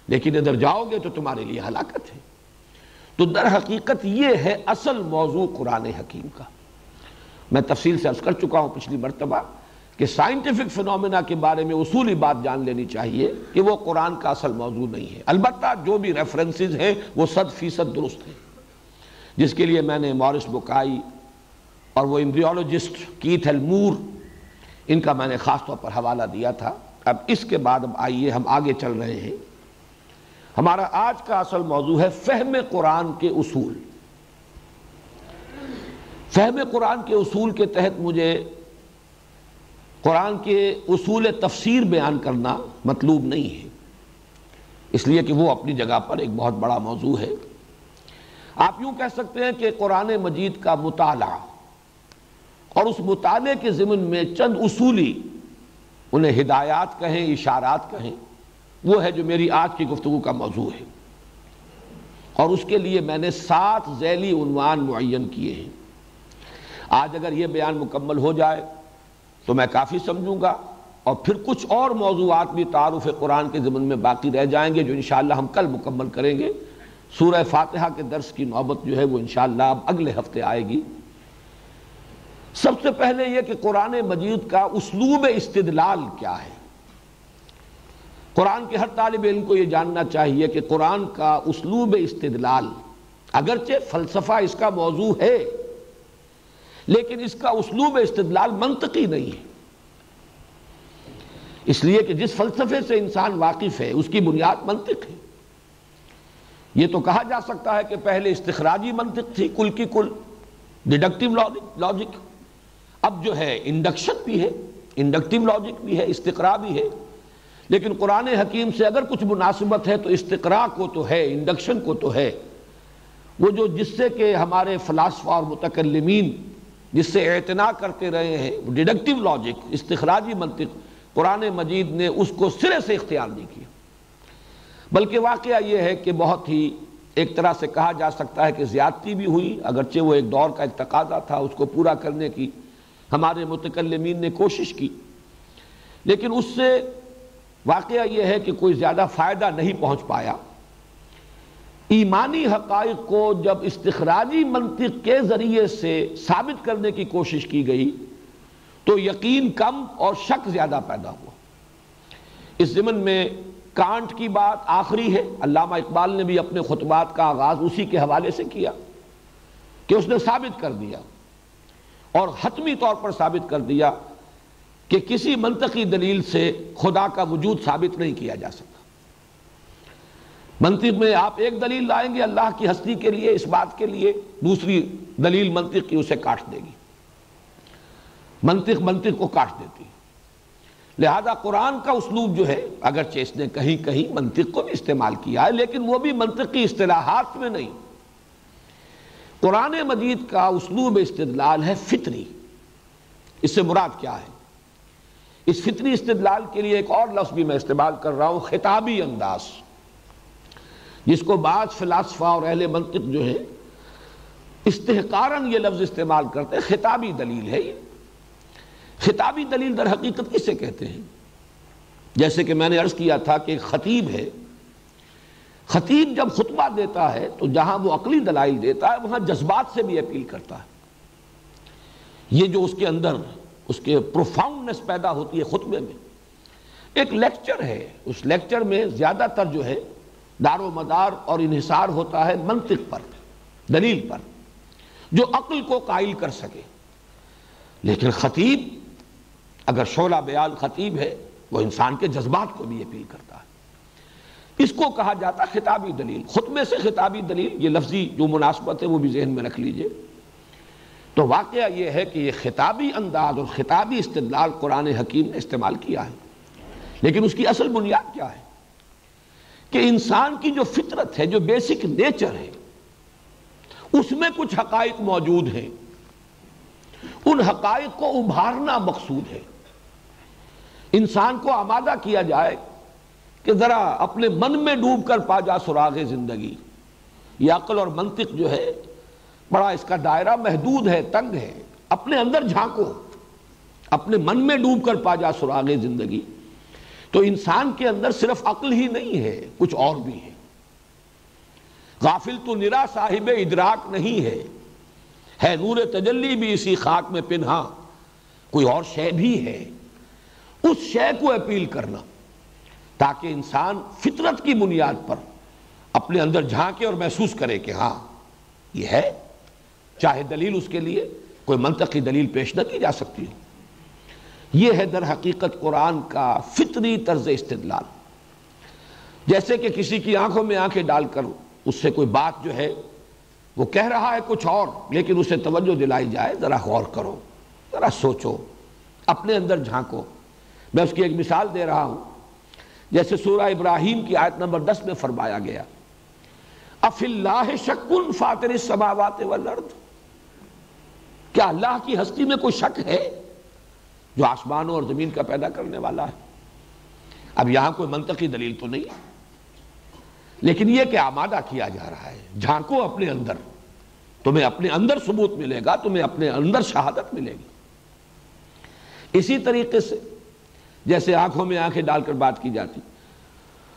لیکن ادھر جاؤ گے تو تمہارے لیے ہلاکت ہے. تو در حقیقت یہ ہے اصل موضوع قرآن حکیم کا. میں تفصیل سے عرض کر چکا ہوں پچھلی مرتبہ. کہ سائنٹیفک فنومنا کے بارے میں اصولی بات جان لینی چاہیے کہ وہ قرآن کا اصل موضوع نہیں ہے۔ البتہ جو بھی ریفرنسز ہیں وہ صد فیصد درست ہیں۔ جس کے لیے میں نے مورس بکائی اور وہ امبریولوجسٹ کیتھ مور ان کا میں نے خاص طور پر حوالہ دیا تھا۔ اب اس کے بعد اب آئیے، ہم آگے چل رہے ہیں۔ ہمارا آج کا اصل موضوع ہے فہم قرآن کے اصول۔ فہم قرآن کے اصول کے تحت مجھے قرآن کے اصول تفسیر بیان کرنا مطلوب نہیں ہے۔ اس لیے کہ وہ اپنی جگہ پر ایک بہت بڑا موضوع ہے۔ آپ یوں کہہ سکتے ہیں کہ قرآن مجید کا مطالعہ اور اس مطالعے کے ضمن میں چند اصولی انہیں ہدایات کہیں، اشارات کہیں، وہ ہے جو میری آج کی گفتگو کا موضوع ہے۔ اور اس کے لیے میں نے سات ذیلی عنوان معین کیے ہیں۔ آج اگر یہ بیان مکمل ہو جائے تو میں کافی سمجھوں گا اور پھر کچھ اور موضوعات بھی تعارف قرآن کے ضمن میں باقی رہ جائیں گے جو انشاءاللہ ہم کل مکمل کریں گے۔ سورہ فاتحہ کے درس کی نوبت جو ہے وہ انشاءاللہ اب اگلے ہفتے آئے گی۔ سب سے پہلے یہ کہ قرآن مجید کا اسلوب استدلال کیا ہے۔ قرآن کے ہر طالب علم کو یہ جاننا چاہیے کہ قرآن کا اسلوب استدلال اگرچہ فلسفہ اس کا موضوع ہے لیکن اس کا اسلوب استدلال منطقی نہیں ہے۔ اس لیے کہ جس فلسفے سے انسان واقف ہے، اس کی بنیاد منطق ہے۔ یہ تو کہا جا سکتا ہے کہ پہلے استخراجی منطق تھی، کل کی کل ڈیڈکٹیو لاجک اب جو ہے انڈکشن بھی ہے انڈکٹیو لاجک بھی ہے، استقرا بھی ہے۔ لیکن قرآن حکیم سے اگر کچھ مناسبت ہے تو استقرا کو تو ہے انڈکشن کو تو ہے۔ وہ جو جس سے کہ ہمارے فلاسفہ اور متکلمین جس سے اعتنا کرتے رہے ہیں ڈیڈکٹیو لاجک استخراجی منطق۔ قرآن مجید نے اس کو سرے سے اختیار نہیں کیا۔ بلکہ واقعہ یہ ہے کہ بہت ہی ایک طرح سے کہا جا سکتا ہے کہ زیادتی بھی ہوئی، اگرچہ وہ ایک دور کا ایک تقاضا تھا اس کو پورا کرنے کی۔ ہمارے متکلمین نے کوشش کی۔ لیکن اس سے واقعہ یہ ہے کہ کوئی زیادہ فائدہ نہیں پہنچ پایا۔ ایمانی حقائق کو جب استخراجی منطق کے ذریعے سے ثابت کرنے کی کوشش کی گئی تو یقین کم اور شک زیادہ پیدا ہوا۔ اس ضمن میں کانٹ کی بات آخری ہے۔ علامہ اقبال نے بھی اپنے خطبات کا آغاز اسی کے حوالے سے کیا کہ اس نے ثابت کر دیا اور حتمی طور پر ثابت کر دیا کہ کسی منطقی دلیل سے خدا کا وجود ثابت نہیں کیا جا سکتا۔ منطق میں آپ ایک دلیل لائیں گے، اللہ کی ہستی کے لیے، اس بات کے لیے، دوسری دلیل منطق کی اسے کاٹ دے گی۔ منطق منطق کو کاٹ دیتی۔ لہذا قرآن کا اسلوب جو ہے، اگرچہ اس نے کہیں کہیں منطق کو بھی استعمال کیا ہے، لیکن وہ بھی منطقی اصطلاحات میں نہیں۔ قرآن مجید کا اسلوب استدلال ہے فطری۔ اس سے مراد کیا ہے؟ اس فطری استدلال کے لیے ایک اور لفظ بھی میں استعمال کر رہا ہوں، خطابی انداز۔ جس کو بعض فلاسفہ اور اہل منطق جو ہے استحکارن یہ لفظ استعمال کرتے خطابی دلیل ہے یہ۔ خطابی دلیل در حقیقت کسے کہتے ہیں؟ جیسے کہ میں نے عرض کیا تھا کہ ایک خطیب ہے۔ خطیب جب خطبہ دیتا ہے تو جہاں وہ عقلی دلائل دیتا ہے، وہاں جذبات سے بھی اپیل کرتا ہے۔ یہ جو اس کے اندر، اس کے پروفاؤنڈنس پیدا ہوتی ہے خطبے میں۔ ایک لیکچر ہے۔ اس لیکچر میں زیادہ تر جو ہے دار و مدار اور انحصار ہوتا ہے منطق پر، دلیل پر، جو عقل کو قائل کر سکے۔ لیکن خطیب، اگر شعلہ بیال خطیب ہے، وہ انسان کے جذبات کو بھی اپیل کرتا ہے۔ اس کو کہا جاتا خطابی دلیل۔ خطبے سے خطابی دلیل، یہ لفظی جو مناسبت ہے وہ بھی ذہن میں رکھ لیجیے۔ تو واقعہ یہ ہے کہ یہ خطابی انداز اور خطابی استدلال قرآن حکیم نے استعمال کیا ہے۔ لیکن اس کی اصل بنیاد کیا ہے؟ کہ انسان کی جو فطرت ہے، جو بیسک نیچر ہے، اس میں کچھ حقائق موجود ہیں۔ ان حقائق کو ابھارنا مقصود ہے۔ انسان کو آمادہ کیا جائے کہ ذرا اپنے من میں ڈوب کر پا جا سراغ زندگی۔ یہ عقل اور منطق جو ہے، بڑا اس کا دائرہ محدود ہے، تنگ ہے۔ اپنے اندر جھانکو، اپنے من میں ڈوب کر پا جا سراغ زندگی۔ تو انسان کے اندر صرف عقل ہی نہیں ہے، کچھ اور بھی ہے۔ غافل تو نرا صاحب ادراک نہیں ہے۔ ہے نور تجلی بھی اسی خاک میں پنہا کوئی اور شے بھی ہے۔ اس شے کو اپیل کرنا، تاکہ انسان فطرت کی بنیاد پر اپنے اندر جھانکے اور محسوس کرے کہ ہاں یہ ہے۔ چاہے دلیل اس کے لیے، کوئی منطقی دلیل پیش نہ کی جا سکتی ہو۔ یہ ہے در حقیقت قرآن کا فطری طرز استدلال۔ جیسے کہ کسی کی آنکھوں میں آنکھیں ڈال کر اس سے کوئی بات جو ہے وہ کہہ رہا ہے کچھ اور، لیکن اسے توجہ دلائی جائے، ذرا غور کرو، ذرا سوچو، اپنے اندر جھانکو۔ میں اس کی ایک مثال دے رہا ہوں۔ جیسے سورہ ابراہیم کی آیت نمبر دس میں فرمایا گیا اف اللہ شکن فاتر السماوات والارض۔ کیا اللہ کی ہستی میں کوئی شک ہے؟ جو آسمانوں اور زمین کا پیدا کرنے والا ہے۔ اب یہاں کوئی منطقی دلیل تو نہیں لیکن یہ کہ آمادہ کیا جا رہا ہے، جھانکو اپنے اندر۔ تمہیں اپنے اندر ثبوت ملے گا، تمہیں اپنے اندر شہادت ملے گی۔ اسی طریقے سے، جیسے آنکھوں میں آنکھیں ڈال کر بات کی جاتی۔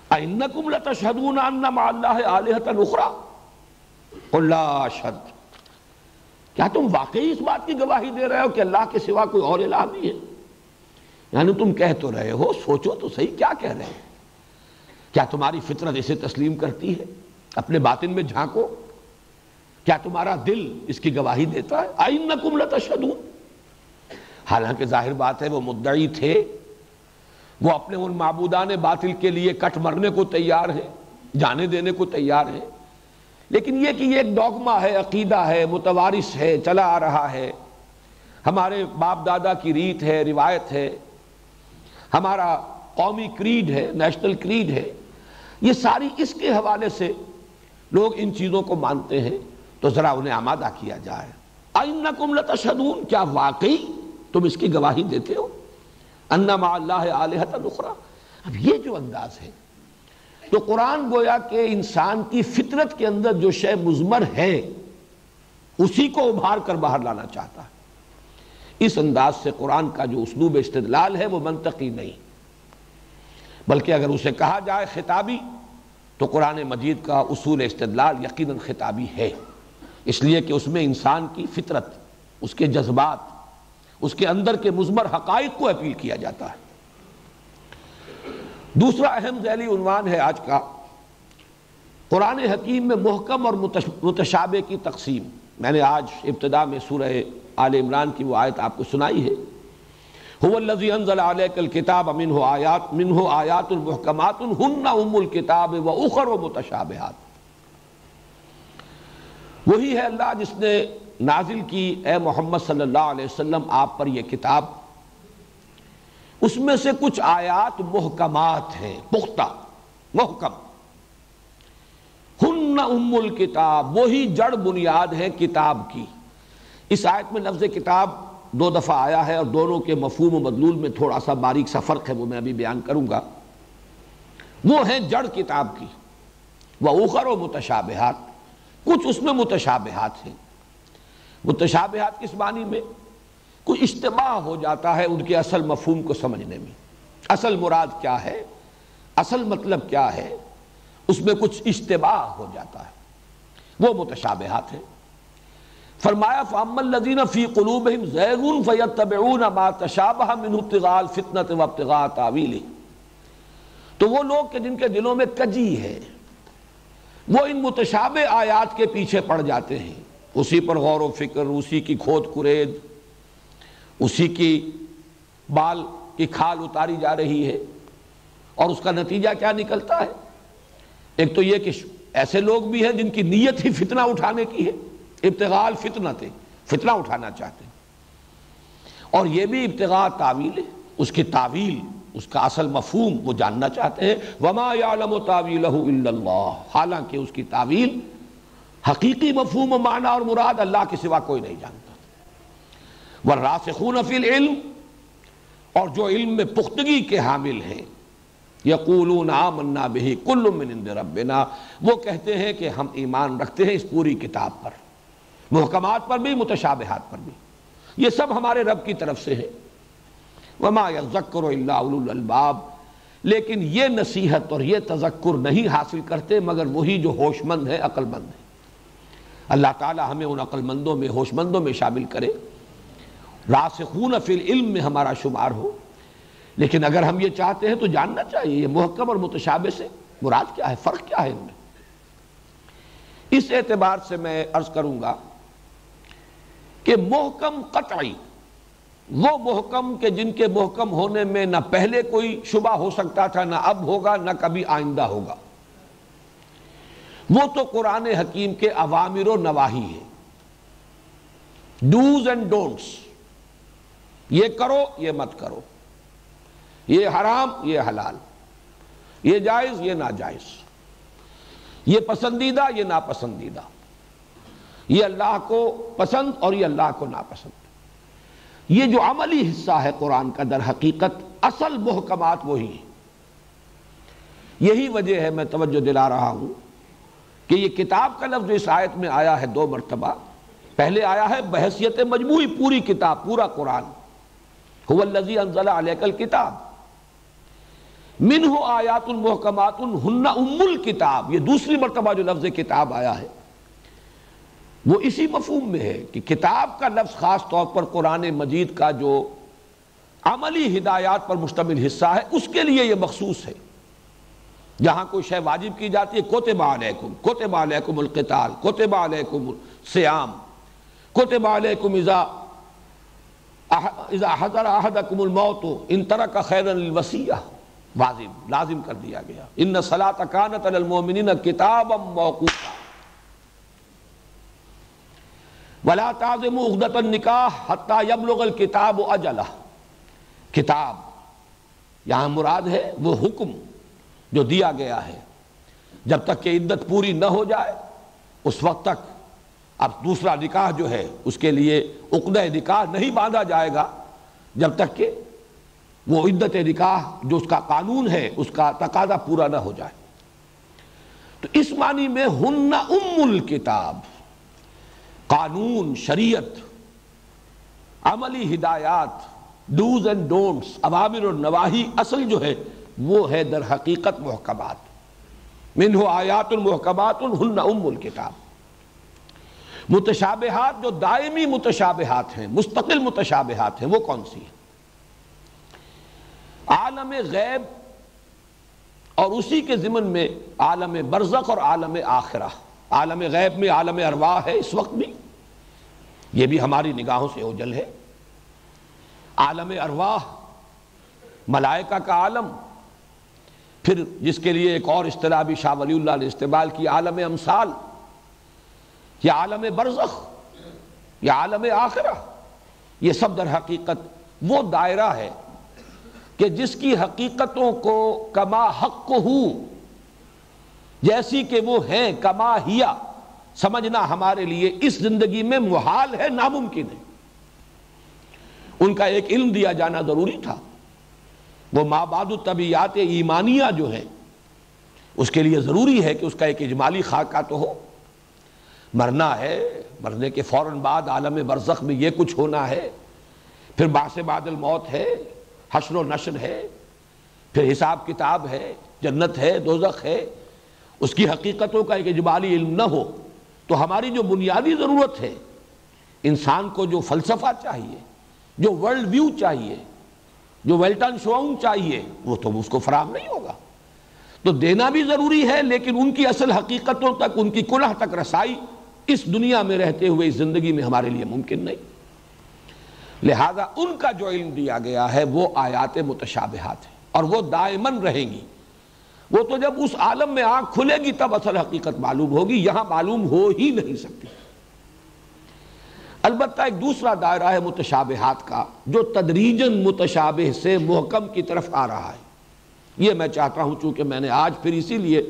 اَإِنَّكُمْ لَتَشْهَدُونَ أَنَّ مَعَ اللَّهِ آلِهَةً أُخْرَى قُلْ لَا أَشْهَدُ کیا تم واقعی اس بات کی گواہی دے رہے ہو کہ اللہ کے سوا کوئی اور الہ بھی ہے؟ یعنی تم کہہ تو رہے ہو، سوچو تو صحیح کیا کہہ رہے ہیں؟ کیا تمہاری فطرت اسے تسلیم کرتی ہے؟ اپنے باطن میں جھانکو؟ کیا تمہارا دل اس کی گواہی دیتا ہے؟ آئینکم لتشہدون۔ حالانکہ ظاہر بات ہے، وہ مدعی تھے۔ وہ اپنے ان معبودان باطل کے لیے کٹ مرنے کو تیار ہے جانے دینے کو تیار ہے لیکن یہ کہ یہ ایک ڈوگما ہے، عقیدہ ہے، متوارث ہے، چلا آ رہا ہے۔ ہمارے باپ دادا کی ریت ہے، روایت ہے۔ ہمارا قومی کریڈ ہے، نیشنل کریڈ ہے۔ یہ ساری اس کے حوالے سے لوگ ان چیزوں کو مانتے ہیں۔ تو ذرا انہیں آمادہ کیا جائے۔ آئنکم لتشہدون، کیا واقعی تم اس کی گواہی دیتے ہو؟ انما اللہ آلہت نخرا اب یہ جو انداز ہے تو قرآن گویا کہ انسان کی فطرت کے اندر جو شے مزمر ہے اسی کو ابھار کر باہر لانا چاہتا ہے۔ اس انداز سے قرآن کا جو اسلوب استدلال ہے وہ منطقی نہیں۔ بلکہ اگر اسے کہا جائے خطابی، تو قرآن مجید کا اصول استدلال یقیناً خطابی ہے۔ اس لیے کہ اس میں انسان کی فطرت، اس کے جذبات، اس کے اندر کے مزمر حقائق کو اپیل کیا جاتا ہے۔ دوسرا اہم ذیلی عنوان ہے آج کا۔ قرآن حکیم میں محکم اور متشابہ کی تقسیم۔ میں نے آج ابتدا میں سورہ آل عمران کی وہ آیت آپ کو سنائی ہے۔ هو انزل عليك الكتاب منه آیات منه آیات المحکمات هن ام الكتاب واخر متشابهات وہی ہے اللہ جس نے نازل کی، اے محمد صلی اللہ علیہ وسلم، آپ پر یہ کتاب اس میں سے کچھ آیات محکمات ہیں، پختہ، محکم۔ ہن ام الکتاب، وہی جڑ بنیاد ہے کتاب کی۔ اس آیت میں لفظ کتاب دو دفعہ آیا ہے اور دونوں کے مفہوم و مدلول میں تھوڑا سا باریک سا فرق ہے، وہ میں ابھی بیان کروں گا۔ وہ ہیں جڑ کتاب کی۔ وہ اوخر و متشابہات۔ کچھ اس میں متشابہات ہیں۔ متشابہات کس معنی میں؟ کوئی اجتماع ہو جاتا ہے ان کے اصل مفہوم کو سمجھنے میں۔ اصل مراد کیا ہے؟ اصل مطلب کیا ہے؟ اس میں کچھ اجتماع ہو جاتا ہے۔ وہ متشابہات ہیں۔ فرمایا، فَأَمَّا الَّذِينَ فِي قُلُوبِهِمْ زَيْغٌ فَيَتَّبِعُونَ مَا تَشَابَهَ مِنْهُ ابْتِغَاءَ الْفِتْنَةِ وَابْتِغَاءَ تَأْوِيلِهِ۔ تو وہ لوگ کہ جن کے دلوں میں کجی ہے، وہ ان متشابہ آیات کے پیچھے پڑ جاتے ہیں۔ اسی پر غور و فکر، اسی کی کھود کرید اسی کی بال کی کھال اتاری جا رہی ہے اور اس کا نتیجہ کیا نکلتا ہے؟ ایک تو یہ کہ ایسے لوگ بھی ہیں جن کی نیت ہی فتنہ اٹھانے کی ہے، ابتغال فتنہ تھے، فتنہ اٹھانا چاہتے ہیں۔ اور یہ بھی ابتغاء تعویل ہے، اس کی تعویل، اس کا اصل مفہوم وہ جاننا چاہتے ہیں۔ وما يعلم تعویلہ الا اللہ حالانکہ اس کی تعویل حقیقی مفہوم و معنی اور مراد اللہ کے سوا کوئی نہیں جانتا۔ والراسخون فی العلم، اور جو علم میں پختگی کے حامل ہیں، یقولون آمنا بہی کل من عند ربنا۔ وہ کہتے ہیں کہ ہم ایمان رکھتے ہیں اس پوری کتاب پر، محکمات پر بھی، متشابہات پر بھی۔ یہ سب ہمارے رب کی طرف سے ہے وما یذکر الا اولو الالباب۔ لیکن یہ نصیحت اور یہ تذکر نہیں حاصل کرتے، مگر وہی جو ہوش مند ہے عقل مند ہے اللہ تعالی ہمیں ان عقل مندوں میں ہوش مندوں میں شامل کرے۔ راسخون فی العلم میں ہمارا شمار ہو۔ لیکن اگر ہم یہ چاہتے ہیں تو جاننا چاہیے، یہ محکم اور متشابہ سے مراد کیا ہے؟ فرق کیا ہے ان میں؟ اس اعتبار سے میں عرض کروں گا کہ محکم قطعی، وہ محکم کہ جن کے محکم ہونے میں نہ پہلے کوئی شبہ ہو سکتا تھا، نہ اب ہوگا، نہ کبھی آئندہ ہوگا۔ وہ تو قرآن حکیم کے عوامر و نواہی ہے ڈوز اینڈ ڈونٹس یہ کرو یہ مت کرو یہ حرام یہ حلال یہ جائز یہ ناجائز یہ پسندیدہ یہ ناپسندیدہ یہ اللہ کو پسند اور یہ اللہ کو ناپسند یہ جو عملی حصہ ہے قرآن کا در حقیقت اصل محکمات وہی ہیں یہی وجہ ہے میں توجہ دلا رہا ہوں کہ یہ کتاب کا لفظ اس آیت میں آیا ہے دو مرتبہ پہلے آیا ہے بحثیت مجموعی پوری کتاب پورا قرآن انزل علیک الکتاب منہ آیات المحکمات ہن ام الکتاب یہ دوسری مرتبہ جو لفظ کتاب آیا ہے، وہ اسی مفہوم میں ہے کہ کتاب کا لفظ خاص طور پر قرآن مجید کا جو عملی ہدایات پر مشتمل حصہ ہے، اس کے لیے یہ مخصوص ہے۔ جہاں کوئی شے واجب کی جاتی ہے کوتبہ علیکم کوتبہ علیکم القتال کوتبہ علیکم سیام کوتبہ علیکم اذا اذا حضر احدکم الموت ان ترک خیر الوسیہ واجب لازم کر دیا گیا. ان صلاة کانت للمومنین کتابا موقوفا ولا تعظم عقدت النکاح حتی یبلغ الکتاب اجلہ. کتاب، یہاں مراد ہے وہ حکم جو دیا گیا ہے. جب تک کہ عدت پوری نہ ہو جائے، اس وقت تک اب دوسرا نکاح جو ہے، اس کے لیے عقدہ نکاح نہیں باندھا جائے گا، جب تک کہ وہ عدت نکاح جو اس کا قانون ہے، اس کا تقاضا پورا نہ ہو جائے۔ تو اس معنی میں ہن ام الکتاب، قانون، شریعت، عملی ہدایات ڈوز اینڈ ڈونٹس عوامر اور نواحی اصل جو ہے، وہ ہے در حقیقت محکمات۔ منہ آیات المحکمات ہن ام الکتاب۔ متشابہات جو دائمی متشابہات ہیں، مستقل متشابہات ہیں، وہ کون سی ہیں؟ عالم غیب اور اسی کے ضمن میں عالم برزخ اور عالم آخرہ۔ عالم غیب میں عالم ارواح ہے اس وقت بھی۔ یہ بھی ہماری نگاہوں سے اوجل ہے۔ عالم ارواح، ملائکہ کا عالم۔ پھر جس کے لیے ایک اور اصطلاح بھی شاہ ولی اللہ نے استعمال کی، عالم امثال۔ یا عالم برزخ یا عالم آخرہ، یہ سب در حقیقت وہ دائرہ ہے کہ جس کی حقیقتوں کو کما حق ہو جیسی کہ وہ ہیں کما ہیا۔ سمجھنا ہمارے لیے اس زندگی میں محال ہے ناممکن ہے۔ ان کا ایک علم دیا جانا ضروری تھا۔ وہ ماباد الطبیعات ایمانیہ جو ہے اس کے لیے ضروری ہے کہ اس کا ایک اجمالی خاکہ تو ہو۔ مرنا ہے، مرنے کے فوراً بعد عالم برزخ میں یہ کچھ ہونا ہے، پھر باس بعد الموت ہے، حشر و نشر ہے، پھر حساب کتاب ہے، جنت ہے، دوزخ ہے، اس کی حقیقتوں کا ایک اجمالی علم نہ ہو، تو ہماری جو بنیادی ضرورت ہے، انسان کو جو فلسفہ چاہیے، جو ورلڈ ویو چاہیے، جو ویلٹن شوؤن چاہیے، وہ تو اس کو فراہم نہیں ہوگا۔ تو دینا بھی ضروری ہے، لیکن ان کی اصل حقیقتوں تک، ان کی کلہ تک رسائی اس دنیا میں رہتے ہوئے اس زندگی میں ہمارے لیے ممکن نہیں۔ لہذا ان کا جو علم دیا گیا ہے، وہ آیات متشابہات ہیں اور وہ دائمن رہیں گی۔ وہ تو جب اس عالم میں آنکھ کھلے گی، تب اصل حقیقت معلوم ہوگی۔ یہاں معلوم ہو ہی نہیں سکتی۔ البتہ ایک دوسرا دائرہ ہے متشابہات کا، جو تدریجن متشابہ سے محکم کی طرف آ رہا ہے۔ یہ میں چاہتا ہوں، چونکہ میں نے آج پھر اسی لیے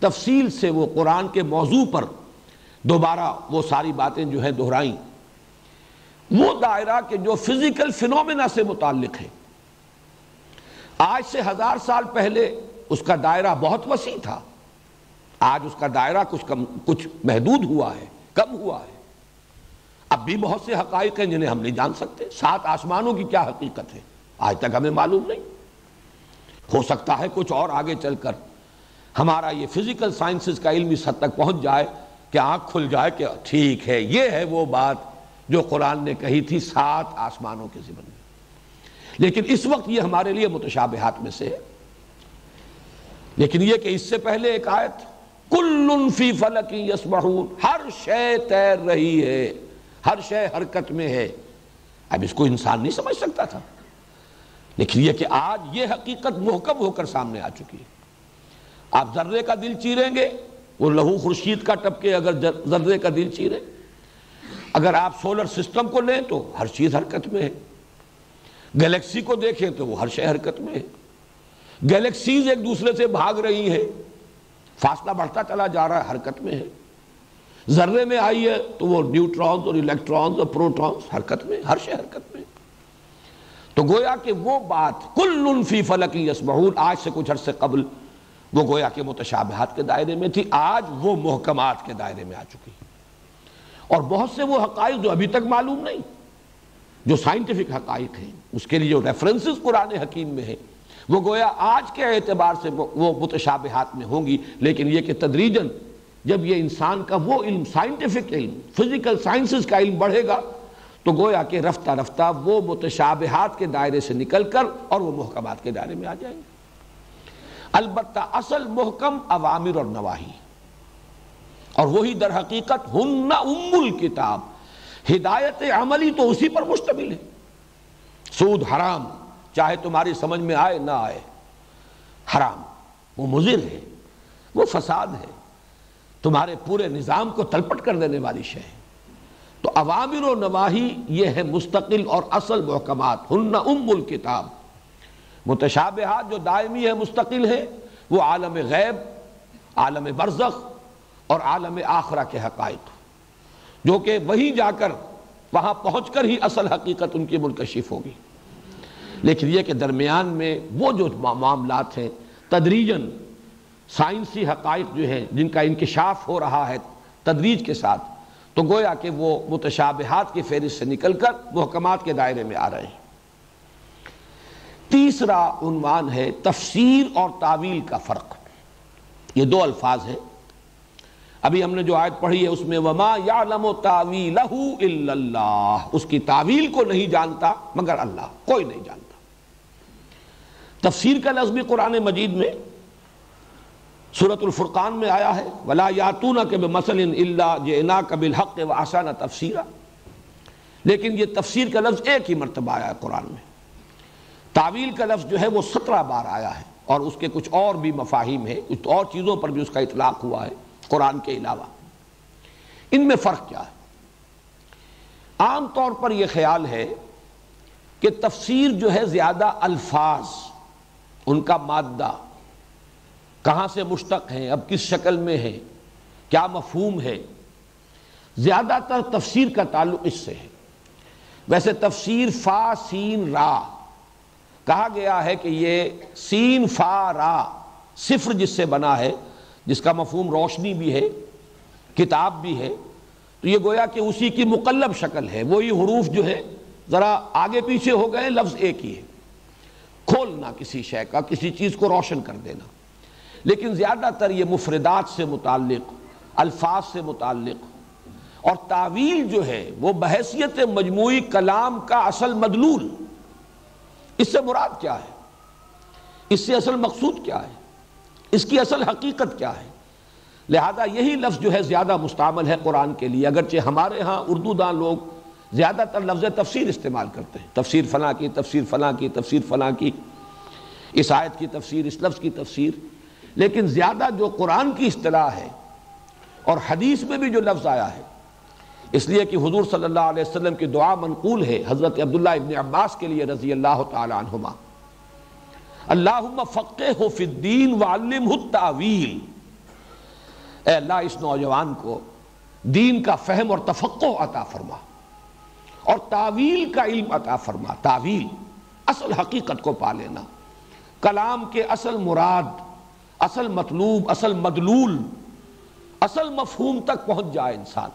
تفصیل سے وہ قرآن کے موضوع پر دوبارہ وہ ساری باتیں جو ہے دہرائیں۔ وہ دائرہ کہ جو فزیکل فنومنا سے متعلق ہے۔ آج سے ہزار سال پہلے اس کا دائرہ بہت وسیع تھا۔ آج اس کا دائرہ کچھ کم، کچھ محدود ہوا ہے، کم ہوا ہے۔ اب بھی بہت سے حقائق ہیں جنہیں ہم نہیں جان سکتے۔ سات آسمانوں کی کیا حقیقت ہے؟ آج تک ہمیں معلوم نہیں۔ ہو سکتا ہے کچھ اور آگے چل کر ہمارا یہ فزیکل سائنسز کا علم اس حد تک پہنچ جائے۔ کہ آنکھ کھل جائے کہ ٹھیک ہے، یہ ہے وہ بات جو قرآن نے کہی تھی سات آسمانوں کے زمن میں لیکن اس وقت یہ ہمارے لیے متشابہات میں سے ہے۔ لیکن یہ کہ اس سے پہلے ایک آیت، کل فی فلک یسبحون، ہر شے تیر رہی ہے، ہر شے حرکت میں ہے۔ اب اس کو انسان نہیں سمجھ سکتا تھا۔ لیکن یہ کہ آج یہ حقیقت محکم ہو کر سامنے آ چکی ہے۔ آپ ذرے کا دل چیریں گے وہ لہو خورشید کا ٹپکے اگر ذرے کا دل چیرے۔ اگر آپ سولر سسٹم کو لیں تو ہر چیز حرکت میں ہے۔ گلیکسی کو دیکھیں تو وہ ہر شے حرکت میں ہے۔ گلیکسیز ایک دوسرے سے بھاگ رہی ہے فاصلہ بڑھتا چلا جا رہا ہے، حرکت میں ہے۔ ذرے میں آئی ہے تو وہ نیوٹرانز اور الیکٹرانز اور پروٹرانز حرکت میں، ہر شے حرکت میں۔ تو گویا کہ وہ بات کل فی فلک یسبحون، آج سے کچھ عرصے قبل وہ گویا کہ متشابہات کے دائرے میں تھی، آج وہ محکمات کے دائرے میں آ چکی اور بہت سے وہ حقائق جو ابھی تک معلوم نہیں، جو سائنٹیفک حقائق ہیں، اس کے لیے جو ریفرنسز قرآن حکیم میں ہیں، وہ گویا آج کے اعتبار سے وہ متشابہات میں ہوں گی۔ لیکن یہ کہ تدریجن جب یہ انسان کا وہ علم سائنٹیفک علم فزیکل سائنسز کا علم بڑھے گا، تو گویا کہ رفتہ رفتہ وہ متشابہات کے دائرے سے نکل کر اور وہ محکمات کے دائرے میں آ جائیں گے۔ البتہ اصل محکم عوامر اور نواہی اور وہی در حقیقت ہن ام الکتاب۔ ہدایت عملی تو اسی پر مشتمل ہے۔ سود حرام، چاہے تمہاری سمجھ میں آئے، نہ آئے۔ حرام، وہ مضر ہے، وہ فساد ہے۔ تمہارے پورے نظام کو تلپٹ کر دینے والی شے ہے۔ تو عوامر و نواہی یہ ہے مستقل اور اصل محکمات، ہن ام الکتاب۔ متشابہات جو دائمی ہے، مستقل ہے وہ عالم غیب، عالم برزخ اور عالم آخرہ کے حقائق جو کہ وہی جا کر، وہاں پہنچ کر ہی اصل حقیقت ان کی منکشف ہوگی۔ لیکن یہ کہ درمیان میں وہ جو معاملات ہیں تدریجن سائنسی حقائق جو ہیں، جن کا انکشاف ہو رہا ہے تدریج کے ساتھ، تو گویا کہ وہ متشابہات کی فہرست سے نکل کر محکمات کے دائرے میں آ رہے ہیں۔ تیسرا عنوان ہے تفسیر اور تعویل کا فرق۔ یہ دو الفاظ ہیں۔ ابھی ہم نے جو آیت پڑھی ہے اس میں وما یعلم تعویلہ الا اللہ اس کی تعویل کو نہیں جانتا مگر اللہ، کوئی نہیں جانتا۔ تفسیر کا لفظ بھی قرآن مجید میں سورت الفرقان میں آیا ہے۔ ولا یاتون کے مسل اللہ جنا کبل حق و آسانہ تفسیرہ لیکن یہ تفسیر کا لفظ ایک ہی مرتبہ آیا ہے قرآن میں۔ تعویل کا لفظ جو ہے وہ سترہ بار آیا ہے اور اس کے کچھ اور بھی مفاہیم ہیں، کچھ اور چیزوں پر بھی اس کا اطلاق ہوا ہے قرآن کے علاوہ۔ ان میں فرق کیا ہے؟ عام طور پر یہ خیال ہے کہ تفسیر جو ہے زیادہ الفاظ، ان کا مادہ، کہاں سے مشتق ہیں، اب کس شکل میں ہے کیا مفہوم ہے، زیادہ تر تفسیر کا تعلق اس سے ہے۔ ویسے تفسیر فا، سین، را کہا گیا ہے کہ یہ سین فا را، صفر جس سے بنا ہے، جس کا مفہوم روشنی بھی ہے، کتاب بھی ہے، تو یہ گویا کہ اسی کی مقلب شکل ہے، وہی حروف جو ہے ذرا آگے پیچھے ہو گئے، لفظ ایک ہی ہے۔ کھولنا کسی شے کا، کسی چیز کو روشن کر دینا۔ لیکن زیادہ تر یہ مفردات سے متعلق، الفاظ سے متعلق، اور تعویل جو ہے، وہ بحیثیت مجموعی کلام کا اصل مدلول۔ اس سے مراد کیا ہے؟ اس سے اصل مقصود کیا ہے؟ اس کی اصل حقیقت کیا ہے؟ لہذا یہی لفظ جو ہے زیادہ مستعمل ہے قرآن کے لیے، اگرچہ ہمارے ہاں اردو دان لوگ زیادہ تر لفظ تفسیر استعمال کرتے ہیں۔ تفسیر فلاں کی، تفسیر فلاں کی، تفسیر فلاں کی، اس آیت کی تفسیر، اس لفظ کی تفسیر۔ لیکن زیادہ جو قرآن کی اصطلاح ہے اور حدیث میں بھی جو لفظ آیا ہے اس لیے کہ حضور صلی اللہ علیہ وسلم کی دعا منقول ہے حضرت عبداللہ ابن عباس کے لیے رضی اللہ تعالی عنہما۔ اللہم فقہ فی الدین وعلم التعویل اے اللہ، اس نوجوان کو دین کا فہم اور تفقہ عطا فرما اور تعویل کا علم عطا فرما۔ تعویل اصل حقیقت کو پا لینا۔ کلام کے اصل مراد، اصل مطلوب، اصل مدلول، اصل مفہوم تک پہنچ جائے انسان۔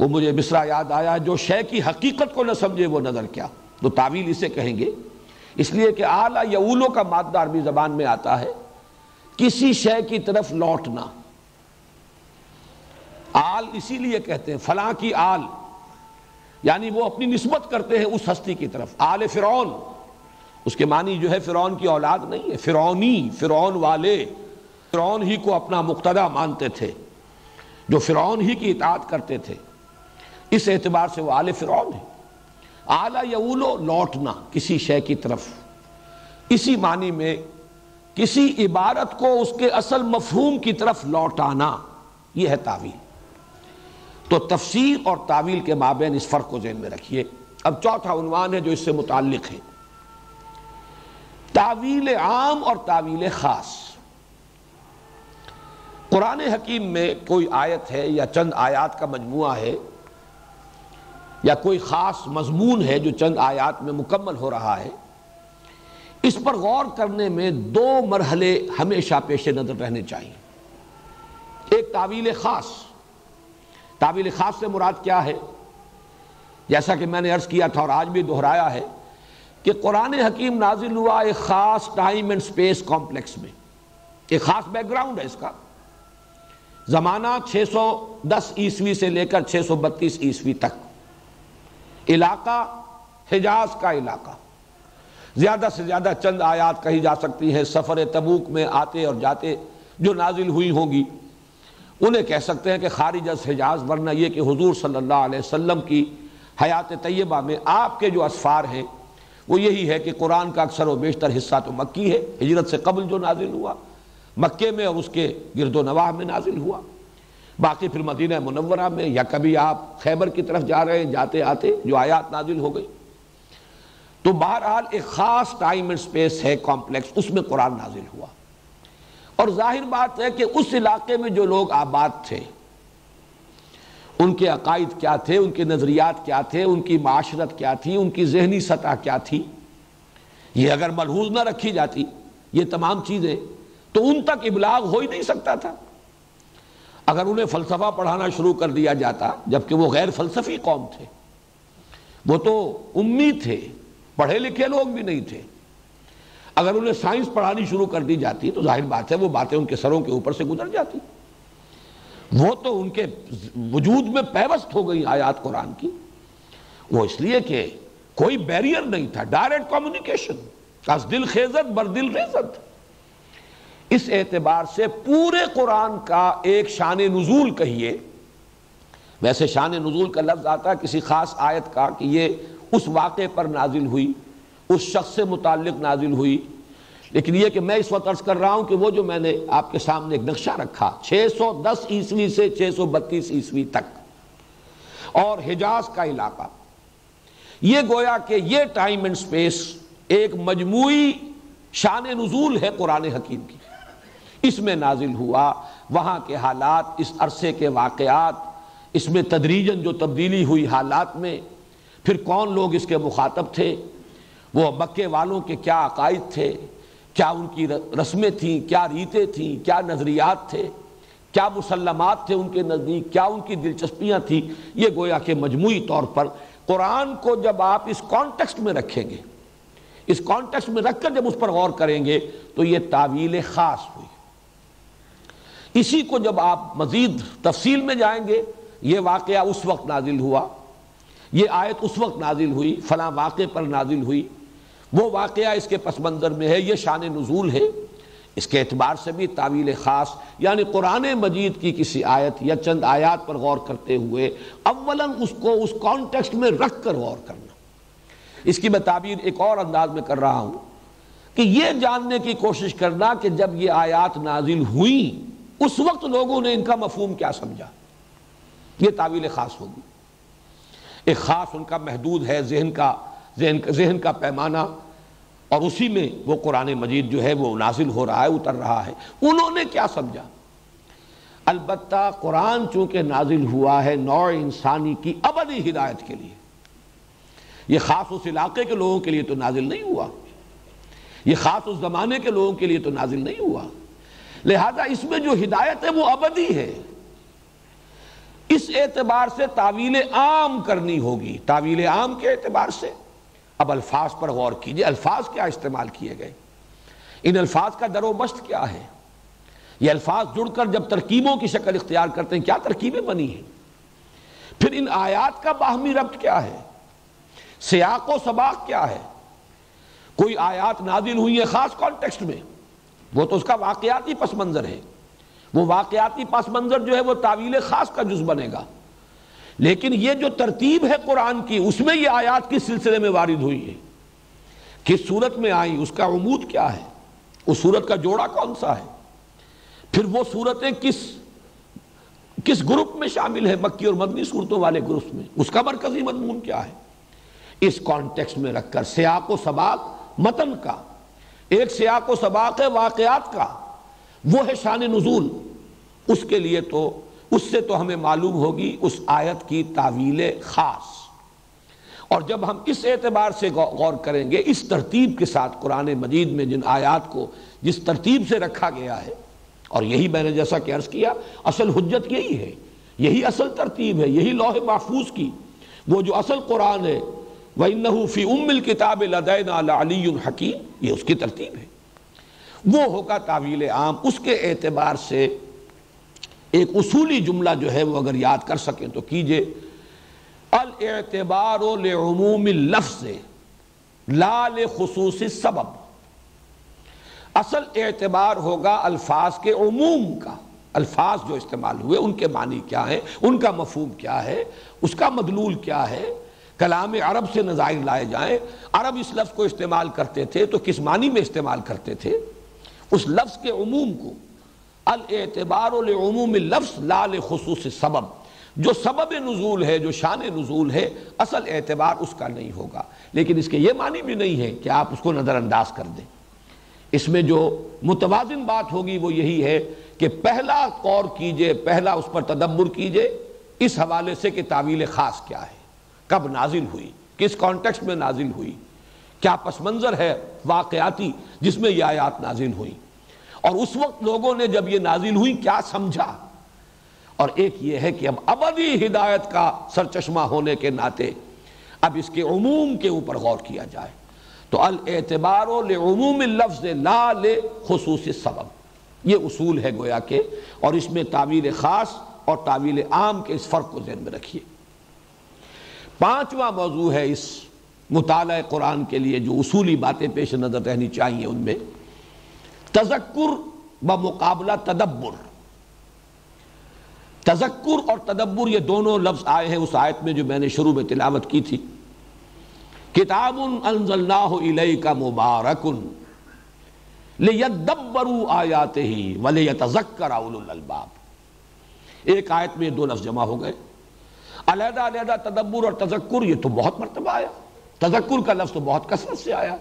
وہ مجھے مصرا یاد آیا جو شے کی حقیقت کو نہ سمجھے وہ نظر کیا۔ تو تعویل اسے کہیں گے۔ اس لیے کہ آلہ یا اولو کا مادہ عربی زبان میں آتا ہے۔ کسی شے کی طرف لوٹنا آل اسی لیے کہتے ہیں، فلاں کی آل۔ یعنی وہ اپنی نسبت کرتے ہیں اس ہستی کی طرف۔ آل فرعون۔ اس کے معنی جو ہے، فرعون کی اولاد نہیں ہے، فرعونی، فرعون والے۔ فرعون ہی کو اپنا مقتدہ مانتے تھے۔ جو فرعون ہی کی اطاعت کرتے تھے۔ اس اعتبار سے وہ آل فرعون ہے آلہ یولو لوٹنا کسی شے کی طرف۔ اسی معنی میں کسی عبارت کو اس کے اصل مفہوم کی طرف لوٹانا یہ ہے تعویل۔ تو تفسیر اور تعویل کے مابین اس فرق کو ذہن میں رکھیے۔ اب چوتھا عنوان ہے جو اس سے متعلق ہے۔ تعویل عام اور تعویل خاص۔ قرآن حکیم میں کوئی آیت ہے یا چند آیات کا مجموعہ ہے۔ یا کوئی خاص مضمون ہے جو چند آیات میں مکمل ہو رہا ہے، اس پر غور کرنے میں دو مرحلے ہمیشہ پیش نظر رہنے چاہیے۔ ایک تعویل خاص۔ تعویل خاص سے مراد کیا ہے؟ جیسا کہ میں نے عرض کیا تھا اور آج بھی دہرایا ہے کہ قرآن حکیم نازل ہوا ایک خاص ٹائم اینڈ سپیس کمپلیکس میں۔ ایک خاص بیک گراؤنڈ ہے اس کا۔ زمانہ چھ سو دس عیسوی سے لے کر چھ سو بتیس عیسوی تک۔ علاقہ، حجاز کا علاقہ۔ زیادہ سے زیادہ چند آیات کہی جا سکتی ہیں سفر تبوک میں آتے اور جاتے جو نازل ہوئی ہوں گی۔ انہیں کہہ سکتے ہیں کہ خارج از حجاز، ورنہ یہ کہ حضور صلی اللہ علیہ وسلم کی حیات طیبہ میں آپ کے جو اسفار ہیں، وہ یہی ہے کہ قرآن کا اکثر و بیشتر حصہ تو مکی ہے، ہجرت سے قبل جو نازل ہوا، مکے میں اور اس کے گرد و نواح میں نازل ہوا۔ باقی پھر مدینہ منورہ میں یا کبھی آپ خیبر کی طرف جا رہے ہیں، جاتے آتے جو آیات نازل ہو گئی۔ تو بہرحال ایک خاص ٹائم اینڈ سپیس ہے کمپلیکس اس میں قرآن نازل ہوا۔ اور ظاہر بات ہے کہ اس علاقے میں جو لوگ آباد تھے، ان کے عقائد کیا تھے، ان کے نظریات کیا تھے، ان کی معاشرت کیا تھی، ان کی ذہنی سطح کیا تھی، یہ اگر ملحوظ نہ رکھی جاتی، یہ تمام چیزیں، تو ان تک ابلاغ ہو ہی نہیں سکتا تھا۔ اگر انہیں فلسفہ پڑھانا شروع کر دیا جاتا، جبکہ وہ غیر فلسفی قوم تھے، وہ تو امید تھے، پڑھے لکھے لوگ بھی نہیں تھے۔ اگر انہیں سائنس پڑھانی شروع کر دی جاتی، تو ظاہر بات ہے وہ باتیں ان کے سروں کے اوپر سے گزر جاتی۔ وہ تو ان کے وجود میں پیوست ہو گئی آیات قرآن کی۔ وہ اس لیے کہ کوئی بیریئر نہیں تھا ڈائریکٹ کمیونیکیشن دل خیزت، بر دل ریزت۔ اس اعتبار سے پورے قرآن کا ایک شان نزول کہیے۔ ویسے شان نزول کا لفظ آتا ہے کسی خاص آیت کا کہ یہ اس واقعے پر نازل ہوئی، اس شخص سے متعلق نازل ہوئی۔ لیکن یہ کہ میں اس وقت عرض کر رہا ہوں کہ وہ جو میں نے آپ کے سامنے ایک نقشہ رکھا، چھ سو دس عیسوی سے چھ سو بتیس عیسوی تک، اور حجاز کا علاقہ۔ یہ گویا کہ یہ ٹائم اینڈ سپیس ایک مجموعی شان نزول ہے قرآن حکیم کی۔ اس میں نازل ہوا، وہاں کے حالات، اس عرصے کے واقعات، اس میں تدریجن جو تبدیلی ہوئی حالات میں، پھر کون لوگ اس کے مخاطب تھے؟ وہ مکے والوں کے کیا عقائد تھے؟ کیا ان کی رسمیں تھیں؟ کیا ریتیں تھیں؟ کیا نظریات تھے؟ کیا مسلمات تھے ان کے نزدیک؟ کیا ان کی دلچسپیاں تھیں؟ یہ گویا کہ مجموعی طور پر قرآن کو جب آپ اس کانٹیکسٹ میں رکھیں گے، اس کانٹیکسٹ میں رکھ کر جب اس پر غور کریں گے، تو یہ تعویل خاص ہوئی۔ اسی کو جب آپ مزید تفصیل میں جائیں گے، یہ واقعہ اس وقت نازل ہوا۔ یہ آیت اس وقت نازل ہوئی، فلاں واقعے پر نازل ہوئی۔ وہ واقعہ اس کے پس منظر میں ہے، یہ شان نزول ہے۔ اس کے اعتبار سے بھی تعویل خاص یعنی قرآن مجید کی کسی آیت یا چند آیات پر غور کرتے ہوئے اولاً اس کو اس کانٹیکسٹ میں رکھ کر غور کرنا۔ اس کی میں تعبیر ایک اور انداز میں کر رہا ہوں کہ یہ جاننے کی کوشش کرنا کہ جب یہ آیات نازل ہوئیں اس وقت لوگوں نے ان کا مفہوم کیا سمجھا؟ یہ تعویل خاص ہوگی۔ ایک خاص ان کا محدود ہے ذہن کا ذہن کا پیمانہ اور اسی میں وہ قرآن مجید جو ہے وہ نازل ہو رہا ہے، اتر رہا ہے۔ انہوں نے کیا سمجھا؟ البتہ قرآن چونکہ نازل ہوا ہے نوع انسانی کی ابدی ہدایت کے لیے۔ یہ خاص اس علاقے کے لوگوں کے لیے تو نازل نہیں ہوا۔ یہ خاص اس زمانے کے لوگوں کے لیے تو نازل نہیں ہوا۔ لہذا اس میں جو ہدایت ہے وہ ابدی ہے۔ اس اعتبار سے تعویل عام کرنی ہوگی۔ تعویل عام کے اعتبار سے۔ اب الفاظ پر غور کیجیے۔ الفاظ کیا استعمال کیے گئے؟ ان الفاظ کا در و مشت کیا ہے؟ یہ الفاظ جڑ کر جب ترکیبوں کی شکل اختیار کرتے ہیں، کیا ترکیبیں بنی ہیں؟ پھر ان آیات کا باہمی ربط کیا ہے؟ سیاق و سباق کیا ہے؟ کوئی آیات نازل ہوئی ہے خاص کانٹیکسٹ میں؟ وہ تو اس کا واقعاتی پس منظر ہے۔ وہ واقعاتی پس منظر جو ہے وہ تعویل خاص کا جز بنے گا۔ لیکن یہ جو ترتیب ہے قرآن کی، اس میں یہ آیات کی سلسلے میں وارد ہوئی ہے کس صورت میں آئی اس کا عمود کیا ہے؟ اس صورت کا جوڑا کون سا ہے؟ پھر وہ صورتیں کس کس گروپ میں شامل ہے مکی اور مدنی صورتوں والے گروپ میں۔ اس کا مرکزی مضمون کیا ہے؟ اس کانٹیکس میں رکھ کر سیاق و سباق متن کا۔ ایک سیاق و سباق ہے واقعات کا، وہ ہے شان نزول۔ اس کے لیے تو، اس سے تو ہمیں معلوم ہوگی اس آیت کی تعویل خاص۔ اور جب ہم اس اعتبار سے غور کریں گے، اس ترتیب کے ساتھ قرآن مجید میں جن آیات کو جس ترتیب سے رکھا گیا ہے، اور یہی میں نے جیسا کہ عرض کیا، اصل حجت یہی ہے۔ یہی اصل ترتیب ہے، یہی لوح محفوظ کی۔ وہ جو اصل قرآن ہے وَإِنَّهُ فِي أُمِّ الْكِتَابِ لَدَيْنَا لَعَلِيٌّ حَكِيمٌ۔ یہ اس کی ترتیب ہے۔ وہ ہوگا تعویل عام۔ اس کے اعتبار سے ایک اصولی جملہ جو ہے وہ اگر یاد کر سکیں تو کیجیے۔ الاعتبار لعموم اللفظ لا لخصوص سبب اصل اعتبار ہوگا الفاظ کے عموم کا۔ الفاظ جو استعمال ہوئے، ان کے معنی کیا ہے ان کا مفہوم کیا ہے؟ اس کا مدلول کیا ہے؟ کلام عرب سے نظائر لائے جائیں۔ عرب اس لفظ کو استعمال کرتے تھے تو کس معنی میں استعمال کرتے تھے؟ اس لفظ کے عموم کو۔ الاعتبار لعموم اللفظ لا لخصوص سبب جو سبب نزول ہے، جو شان نزول ہے، اصل اعتبار اس کا نہیں ہوگا۔ لیکن اس کے یہ معنی بھی نہیں ہے کہ آپ اس کو نظر انداز کر دیں۔ اس میں جو متوازن بات ہوگی وہ یہی ہے کہ پہلا قور کیجیے، پہلا اس پر تدبر کیجیے۔ اس حوالے سے کہ تعویل خاص کیا ہے۔ کب نازل ہوئی؟ کس کانٹیکس میں نازل ہوئی؟ کیا پس منظر ہے واقعاتی جس میں یہ آیات نازل ہوئی؟ اور اس وقت لوگوں نے جب یہ نازل ہوئی، کیا سمجھا؟ اور ایک یہ ہے کہ اب ابدی ہدایت کا سرچشمہ ہونے کے ناطے اب اس کے عموم کے اوپر غور کیا جائے۔ تو الاعتبار لعموم اللفظ لا لخصوص سبب یہ اصول ہے گویا کہ، اور اس میں تعویل خاص اور تعویل عام کے اس فرق کو ذہن میں رکھیے۔ پانچواں موضوع ہے اس مطالعہ قرآن کے لیے جو اصولی باتیں پیش نظر رہنی چاہیے ان میں۔ تذکر بمقابلہ تدبر۔ تذکر اور تدبر یہ دونوں لفظ آئے ہیں اس آیت میں جو میں نے شروع میں تلاوت کی تھی۔ کتاب انزلناہ الیک مبارکن لیدبروا آیاتے ولیتذکر اولو الالباب۔ ایک آیت میں دو لفظ جمع ہو گئے۔ علیحدہ علیحدہ تدبر اور تذکر، یہ تو بہت مرتبہ آیا۔ تذکر کا لفظ تو بہت کثرت سے آیا۔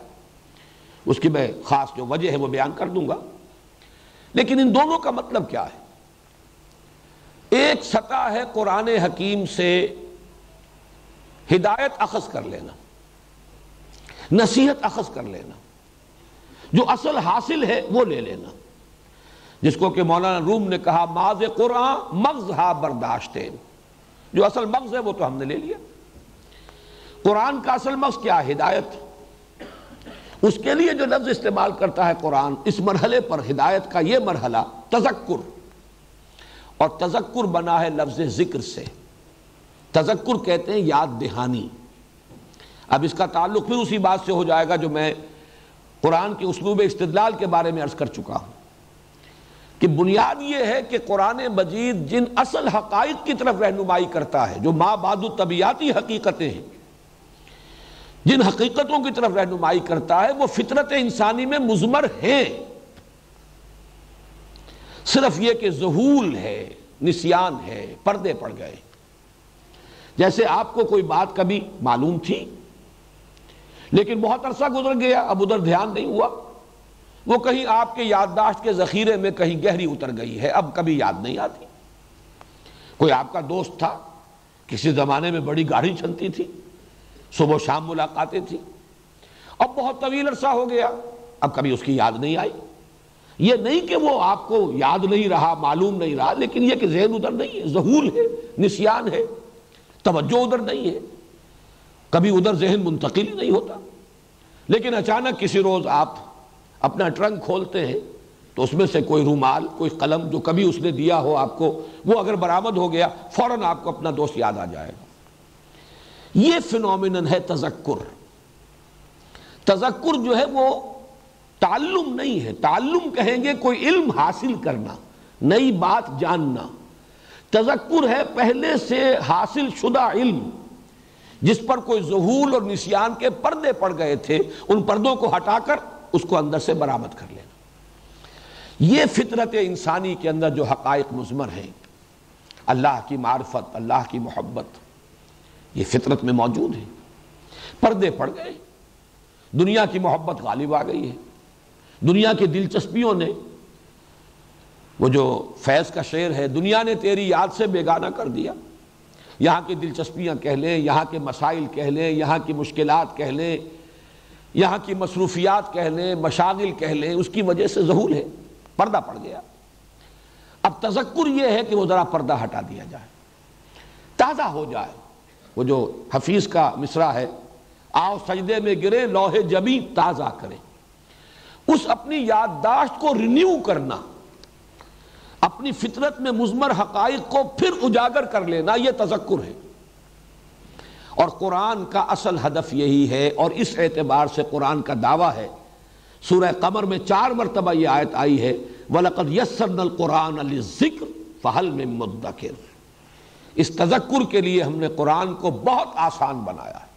اس کی میں خاص جو وجہ ہے وہ بیان کر دوں گا۔ لیکن ان دونوں کا مطلب کیا ہے؟ ایک سطح ہے قرآن حکیم سے ہدایت اخذ کر لینا، نصیحت اخذ کر لینا۔ جو اصل حاصل ہے وہ لے لینا۔ جس کو کہ مولانا روم نے کہا ماض قرآن مغز ہا برداشتے جو اصل مغز ہے وہ تو ہم نے لے لیا۔ قرآن کا اصل مغز کیا؟ ہدایت۔ اس کے لیے جو لفظ استعمال کرتا ہے قرآن، اس مرحلے پر ہدایت کا یہ مرحلہ، تذکر۔ اور تذکر بنا ہے لفظ ذکر سے۔ تذکر کہتے ہیں یاد دہانی۔ اب اس کا تعلق پھر اسی بات سے ہو جائے گا جو میں قرآن کے اسلوب استدلال کے بارے میں عرض کر چکا ہوں۔ کہ بنیاد یہ ہے کہ قرآن مجید جن اصل حقائق کی طرف رہنمائی کرتا ہے، جو ماں باد طبیعتی حقیقتیں ہیں، جن حقیقتوں کی طرف رہنمائی کرتا ہے، وہ فطرت انسانی میں مزمر ہیں۔ صرف یہ کہ ظہول ہے، نسیان ہے، پردے پڑ گئے۔ جیسے آپ کو کوئی بات کبھی معلوم تھی، لیکن بہت عرصہ گزر گیا، اب ادھر دھیان نہیں ہوا۔ وہ کہیں آپ کے یادداشت کے ذخیرے میں کہیں گہری اتر گئی ہے، اب کبھی یاد نہیں آتی۔ کوئی آپ کا دوست تھا، کسی زمانے میں بڑی گاڑی چلتی تھی، صبح و شام ملاقاتیں تھیں، اب بہت طویل عرصہ ہو گیا، اب کبھی اس کی یاد نہیں آئی۔ یہ نہیں کہ وہ آپ کو یاد نہیں رہا، معلوم نہیں رہا، لیکن یہ کہ ذہن ادھر نہیں ہے ظہول ہے، نسیان ہے، توجہ ادھر نہیں ہے۔ کبھی ادھر ذہن منتقل ہی نہیں ہوتا۔ لیکن اچانک کسی روز آپ اپنا ٹرنک کھولتے ہیں، تو اس میں سے کوئی رومال، کوئی قلم جو کبھی اس نے دیا ہو آپ کو، وہ اگر برآمد ہو گیا، فوراً آپ کو اپنا دوست یاد آ جائے گا۔ یہ فنومنن ہے تذکر۔ تذکر جو ہے وہ تعلم نہیں ہے۔ تعلم کہیں گے کوئی علم حاصل کرنا، نئی بات جاننا۔ تذکر ہے پہلے سے حاصل شدہ علم، جس پر کوئی ظہول اور نسیان کے پردے پڑ گئے تھے، ان پردوں کو ہٹا کر اس کو اندر سے برآمد کر لینا۔ یہ فطرت انسانی کے اندر جو حقائق مزمر ہیں، اللہ کی معرفت، اللہ کی محبت، یہ فطرت میں موجود ہے پردے پڑ گئے۔ دنیا کی محبت غالب آ گئی ہے۔ دنیا کی دلچسپیوں نے وہ جو فیض کا شعر ہے، دنیا نے تیری یاد سے بیگانہ کر دیا۔ یہاں کی دلچسپیاں کہہ لیں، یہاں کے مسائل کہہ لیں، یہاں کی مشکلات کہہ لیں۔ یہاں کی مصروفیات کہہ لیں، مشاغل کہہ لیں، اس کی وجہ سے ظہول ہے، پردہ پڑ گیا۔ اب تذکر یہ ہے کہ وہ ذرا پردہ ہٹا دیا جائے، تازہ ہو جائے۔ وہ جو حفیظ کا مصرع ہے، آؤ سجدے میں گرے، لوہے جبی تازہ کرے اس اپنی یادداشت کو رینیو کرنا، اپنی فطرت میں مزمر حقائق کو پھر اجاگر کر لینا، یہ تذکر ہے۔ اور قرآن کا اصل ہدف یہی ہے اور اس اعتبار سے قرآن کا دعویٰ ہے۔ سورہ قمر میں چار مرتبہ یہ آیت آئی ہے۔ وَلَقَدْ يَسَّرْنَا الْقُرْآنَ لِلذِّكْرِ فَحَلْ مِن مُدَّكِرِ۔ اس تذکر کے لیے ہم نے قرآن کو بہت آسان بنایا ہے۔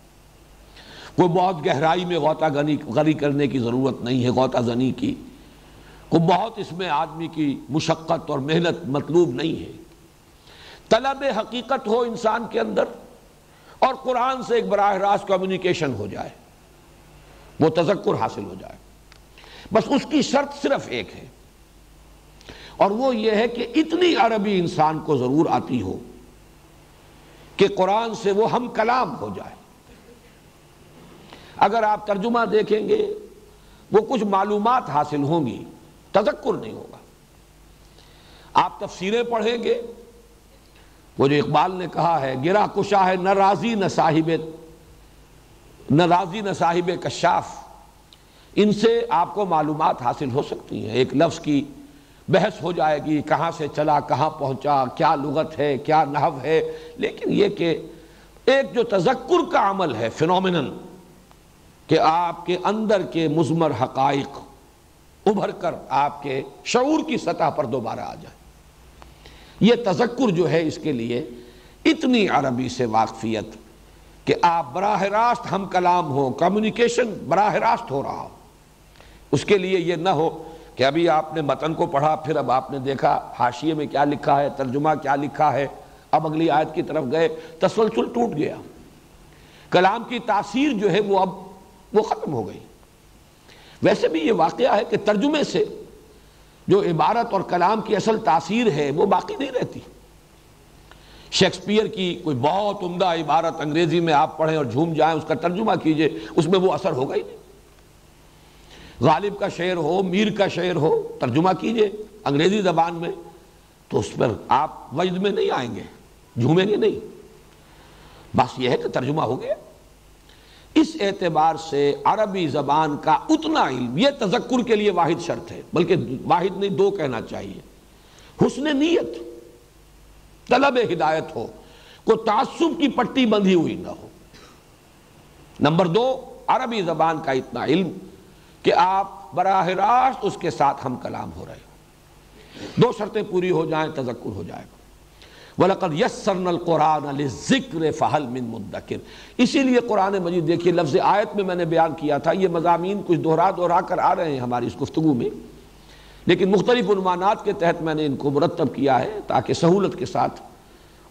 کوئی بہت گہرائی میں غوطہ غنی کرنے کی ضرورت نہیں ہے، غوطہ زنی کی۔ کوئی بہت اس میں آدمی کی مشقت اور محنت مطلوب نہیں ہے۔ طلب حقیقت ہو انسان کے اندر۔ اور قرآن سے ایک براہ راست کمیونیکیشن ہو جائے، وہ تذکر حاصل ہو جائے۔ بس اس کی شرط صرف ایک ہے۔ اور وہ یہ ہے کہ اتنی عربی انسان کو ضرور آتی ہو کہ قرآن سے وہ ہم کلام ہو جائے۔ اگر آپ ترجمہ دیکھیں گے، وہ کچھ معلومات حاصل ہوں گی، تذکر نہیں ہوگا۔ آپ تفسیریں پڑھیں گے وہ جو اقبال نے کہا ہے، گرا کشا ہے، نہ راضی، نہ صاحب، نہ راضی، نہ صاحب کشاف۔ ان سے آپ کو معلومات حاصل ہو سکتی ہیں۔ ایک لفظ کی بحث ہو جائے گی، کہاں سے چلا، کہاں پہنچا، کیا لغت ہے، کیا نحو ہے۔ لیکن یہ کہ ایک جو تذکر کا عمل ہے فنومنن کہ آپ کے اندر کے مزمر حقائق ابھر کر آپ کے شعور کی سطح پر دوبارہ آ جائے یہ تذکر جو ہے اس کے لیے اتنی عربی سے واقفیت کہ آپ براہ راست ہم کلام ہو کمیونیکیشن براہ راست ہو رہا ہو۔ اس کے لیے یہ نہ ہو کہ ابھی آپ نے متن کو پڑھا، پھر اب آپ نے دیکھا حاشیے میں کیا لکھا ہے، ترجمہ کیا لکھا ہے۔ اب اگلی آیت کی طرف گئے، تسلسل ٹوٹ گیا۔ کلام کی تاثیر جو ہے وہ اب وہ ختم ہو گئی۔ ویسے بھی یہ واقعہ ہے کہ ترجمے سے جو عبارت اور کلام کی اصل تاثیر ہے، وہ باقی نہیں رہتی۔ شیکسپیئر کی کوئی بہت عمدہ عبارت انگریزی میں آپ پڑھیں اور جھوم جائیں، اس کا ترجمہ کیجیے، اس میں وہ اثر ہوگا ہی نہیں۔ غالب کا شعر ہو، میر کا شعر ہو، ترجمہ کیجیے انگریزی زبان میں، تو اس پر آپ وجد میں نہیں آئیں گے، جھومیں گے نہیں۔ بس یہ ہے کہ ترجمہ ہو گیا۔ اس اعتبار سے عربی زبان کا اتنا علم، یہ تذکر کے لیے واحد شرط ہے، بلکہ واحد نہیں، دو کہنا چاہیے۔ حسن نیت، طلب ہدایت ہو، کو تعصب کی پٹی بندھی ہوئی نہ ہو۔ نمبر دو، عربی زبان کا اتنا علم کہ آپ براہ راست اس کے ساتھ ہم کلام ہو رہے ہو دو شرطیں پوری ہو جائیں، تذکر ہو جائے گا۔ وَلَقَدْ يَسَّرْنَا الْقُرْآنَ لِلذِّكْرِ فَحَلْ مِن مُدَّكِرِ۔ اسی لیے قرآن مجید دیکھیے، لفظ آیت میں میں نے بیان کیا تھا، یہ مضامین کچھ دہرا دہرا کر آ رہے ہیں ہماری اس گفتگو میں۔ لیکن مختلف عنوانات کے تحت میں نے ان کو مرتب کیا ہے تاکہ سہولت کے ساتھ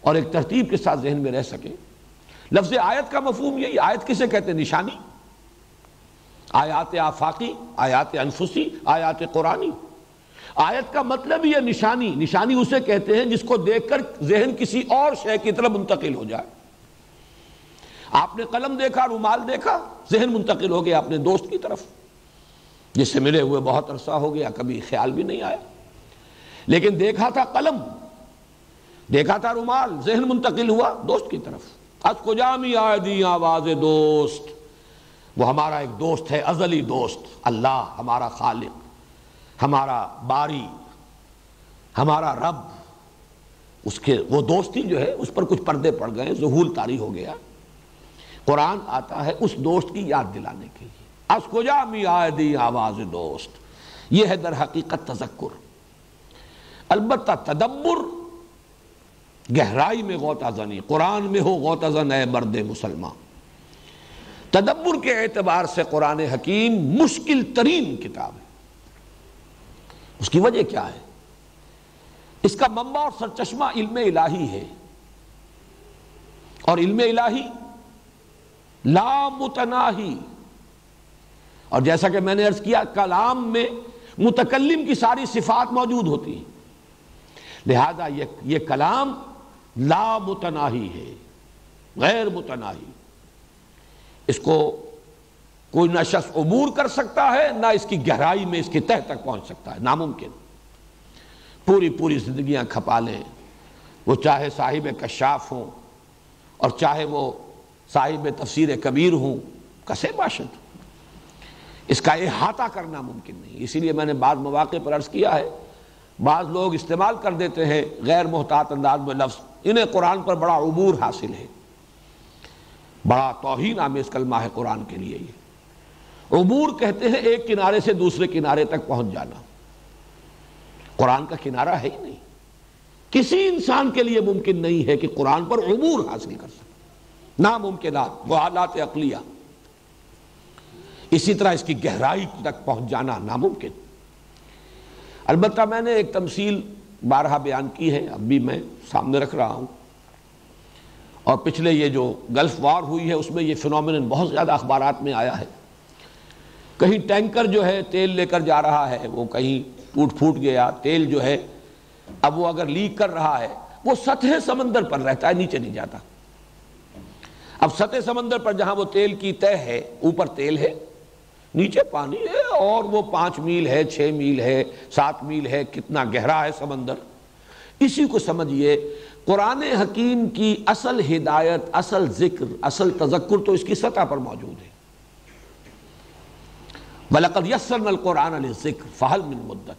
اور ایک ترتیب کے ساتھ ذہن میں رہ سکے لفظ آیت کا مفہوم یہی، آیت کسے کہتے ہیں؟ نشانی۔ آیات آفاقی، آیات انفسی، آیات قرآنی۔ آیت کا مطلب یہ نشانی نشانی اسے کہتے ہیں جس کو دیکھ کر ذہن کسی اور شے کی طرف منتقل ہو جائے۔ آپ نے قلم دیکھا، رومال دیکھا، ذہن منتقل ہو گیا اپنے دوست کی طرف۔ جس سے ملے ہوئے بہت عرصہ ہو گیا، کبھی خیال بھی نہیں آیا۔ لیکن دیکھا تھا قلم، دیکھا تھا رومال، ذہن منتقل ہوا دوست کی طرف۔ از کو جامی آئے دی آواز دوست؟ وہ ہمارا ایک دوست ہے، ازلی دوست۔ اللہ ہمارا خالق۔ ہمارا باری، ہمارا رب، اس کے وہ دوستی جو ہے، اس پر کچھ پردے پڑ گئے ظہول تاری ہو گیا۔ قرآن آتا ہے اس دوست کی یاد دلانے کے لیے۔ اس کو جا می آئے دی آواز دوست؟ یہ ہے در حقیقت تذکر۔ البتہ تدبر گہرائی میں غوطہ زنی، قرآن میں ہو غوطہ زن، اے مرد مسلمان۔ تدبر کے اعتبار سے قرآن حکیم مشکل ترین کتاب ہے۔ اس کی وجہ کیا ہے؟ اس کا منبع اور سرچشمہ علم الہی ہے۔ اور علم الہی لا متناہی۔ اور جیسا کہ میں نے عرض کیا، کلام میں متکلم کی ساری صفات موجود ہوتی ہیں۔ لہذا یہ کلام لا متناہی ہے، غیر متناہی۔ اس کو کوئی نہ شخص عبور کر سکتا ہے، نہ اس کی گہرائی میں اس کی تہ تک پہنچ سکتا ہے، ناممکن۔ پوری پوری زندگیاں کھپا لیں۔ وہ چاہے صاحب کشاف ہوں اور چاہے وہ صاحب تفسیر کبیر ہوں، کسے باشد۔ اس کا احاطہ کرنا ممکن نہیں۔ اسی لیے میں نے بعض مواقع پر عرض کیا ہے، بعض لوگ استعمال کر دیتے ہیں غیر محتاط انداز میں لفظ۔ انہیں قرآن پر بڑا عبور حاصل ہے۔ بڑا توہین آمیز کلمہ ہے قرآن کے لیے یہ۔ عبور کہتے ہیں ایک کنارے سے دوسرے کنارے تک پہنچ جانا۔ قرآن کا کنارہ ہے ہی نہیں۔ کسی انسان کے لیے ممکن نہیں ہے کہ قرآن پر عبور حاصل کر سکے۔ ناممکنات وہ حالات اقلیہ اسی طرح اس کی گہرائی تک پہنچ جانا ناممکن۔ البتہ میں نے ایک تمثیل بارہا بیان کی ہے، اب بھی میں سامنے رکھ رہا ہوں۔ اور پچھلے یہ جو گلف وار ہوئی ہے، اس میں یہ فنومن بہت زیادہ اخبارات میں آیا ہے۔ کہیں ٹینکر جو ہے تیل لے کر جا رہا ہے، وہ کہیں ٹوٹ پھوٹ گیا، تیل جو ہے اب وہ اگر لیک کر رہا ہے، وہ سطح سمندر پر رہتا ہے، نیچے نہیں جاتا۔ اب سطح سمندر پر جہاں وہ تیل کی تہ ہے، اوپر تیل ہے، نیچے پانی ہے، اور وہ پانچ میل ہے، چھ میل ہے، سات میل ہے، کتنا گہرا ہے سمندر۔ اسی کو سمجھئے قرآن حکیم کی اصل ہدایت، اصل ذکر، اصل تذکر تو اس کی سطح پر موجود ہے۔ بلقد یسن القرآن علیہ ذکر فہل من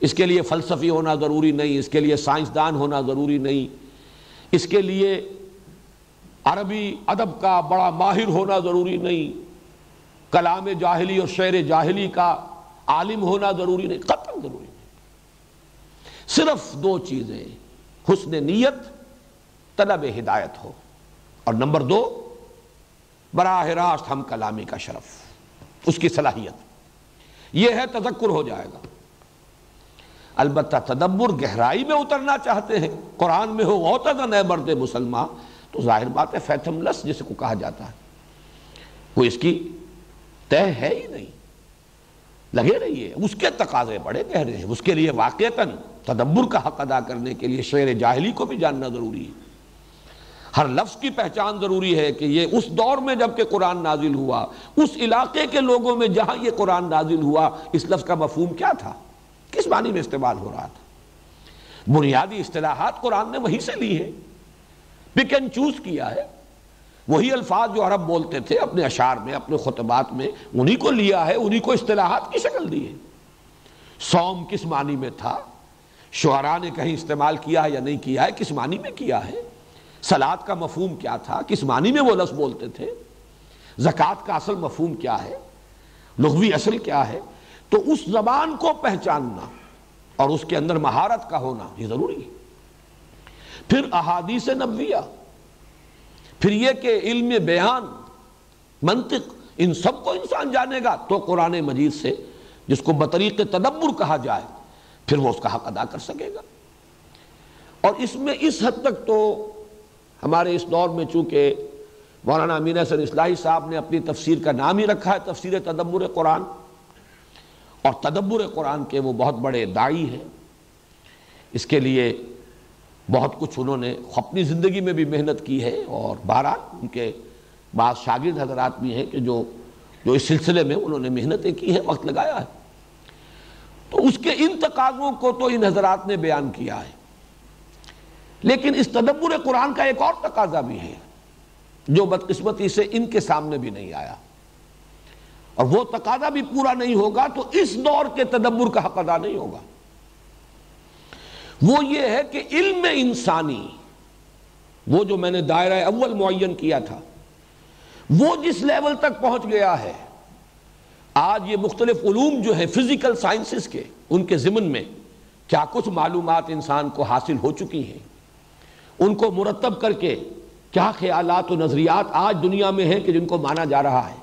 اس کے لیے فلسفی ہونا ضروری نہیں، اس کے لیے سائنسدان ہونا ضروری نہیں، اس کے لیے عربی ادب کا بڑا ماہر ہونا ضروری نہیں، کلام جاہلی اور شعر جاہلی کا عالم ہونا ضروری نہیں قطن ضروری نہیں۔ صرف دو چیزیں، حسن نیت، طلب ہدایت ہو۔ اور نمبر دو، براہ راست ہم کلامی کا شرف۔ اس کی صلاحیت۔ یہ ہے تذکر ہو جائے گا۔ البتہ تدبر گہرائی میں اترنا چاہتے ہیں۔ قرآن میں ہو غوطہ نئے مرد مسلمان، تو ظاہر بات ہے فیتھم لس جس کو کہا جاتا ہے۔ وہ اس کی طے ہے ہی نہیں۔ لگے رہیے، اس کے تقاضے بڑے گہرے ہیں۔ اس کے لیے واقعتاً تدبر کا حق ادا کرنے کے لیے شعر جاہلی کو بھی جاننا ضروری ہے۔ ہر لفظ کی پہچان ضروری ہے کہ یہ اس دور میں جبکہ قرآن نازل ہوا، اس علاقے کے لوگوں میں جہاں یہ قرآن نازل ہوا، اس لفظ کا مفہوم کیا تھا؟ کس معنی میں استعمال ہو رہا تھا؟ بنیادی اصطلاحات قرآن نے وہی سے لی ہے پک اینڈ چوز کیا ہے۔ وہی الفاظ جو عرب بولتے تھے اپنے اشعار میں، اپنے خطبات میں، انہی کو لیا ہے، انہی کو اصطلاحات کی شکل دی ہے سوم کس معنی میں تھا؟ شعراء نے کہیں استعمال کیا ہے یا نہیں کیا ہے؟ کس معنی میں کیا ہے؟ سلاد کا مفہوم کیا تھا؟ کس معنی میں وہ لفظ بولتے تھے؟ زکوٰۃ کا اصل مفہوم کیا ہے؟ لغوی اصل کیا ہے؟ تو اس زبان کو پہچاننا اور اس کے اندر مہارت کا ہونا یہ ضروری ہے۔ پھر احادیث نبویہ، پھر یہ کہ علم بیان، منطق، ان سب کو انسان جانے گا تو قرآن مجید سے جس کو بطریق تدبر کہا جائے، پھر وہ اس کا حق ادا کر سکے گا۔ اور اس میں اس حد تک تو ہمارے اس دور میں چونکہ مولانا امین حسن اصلاحی صاحب نے اپنی تفسیر کا نام ہی رکھا ہے، تفسیر تدبر قرآن۔ اور تدبر قرآن کے وہ بہت بڑے دائی ہیں۔ اس کے لیے بہت کچھ انہوں نے اپنی زندگی میں بھی محنت کی ہے۔ اور بہرحال ان کے بعض شاگرد حضرات بھی ہیں کہ جو جو اس سلسلے میں انہوں نے محنتیں کی ہے وقت لگایا ہے۔ تو اس کے ان تقاضوں کو تو ان حضرات نے بیان کیا ہے۔ لیکن اس تدبر قرآن کا ایک اور تقاضا بھی ہے، جو بدقسمتی سے ان کے سامنے بھی نہیں آیا۔ اور وہ تقاضا بھی پورا نہیں ہوگا تو اس دور کے تدبر کا حق ادا نہیں ہوگا۔ وہ یہ ہے کہ علم انسانی، وہ جو میں نے دائرہ اول معین کیا تھا، وہ جس لیول تک پہنچ گیا ہے، آج یہ مختلف علوم جو ہے فزیکل سائنسز کے، ان کے ضمن میں کیا کچھ معلومات انسان کو حاصل ہو چکی ہیں۔ ان کو مرتب کر کے کیا خیالات و نظریات آج دنیا میں ہیں کہ جن کو مانا جا رہا ہے؟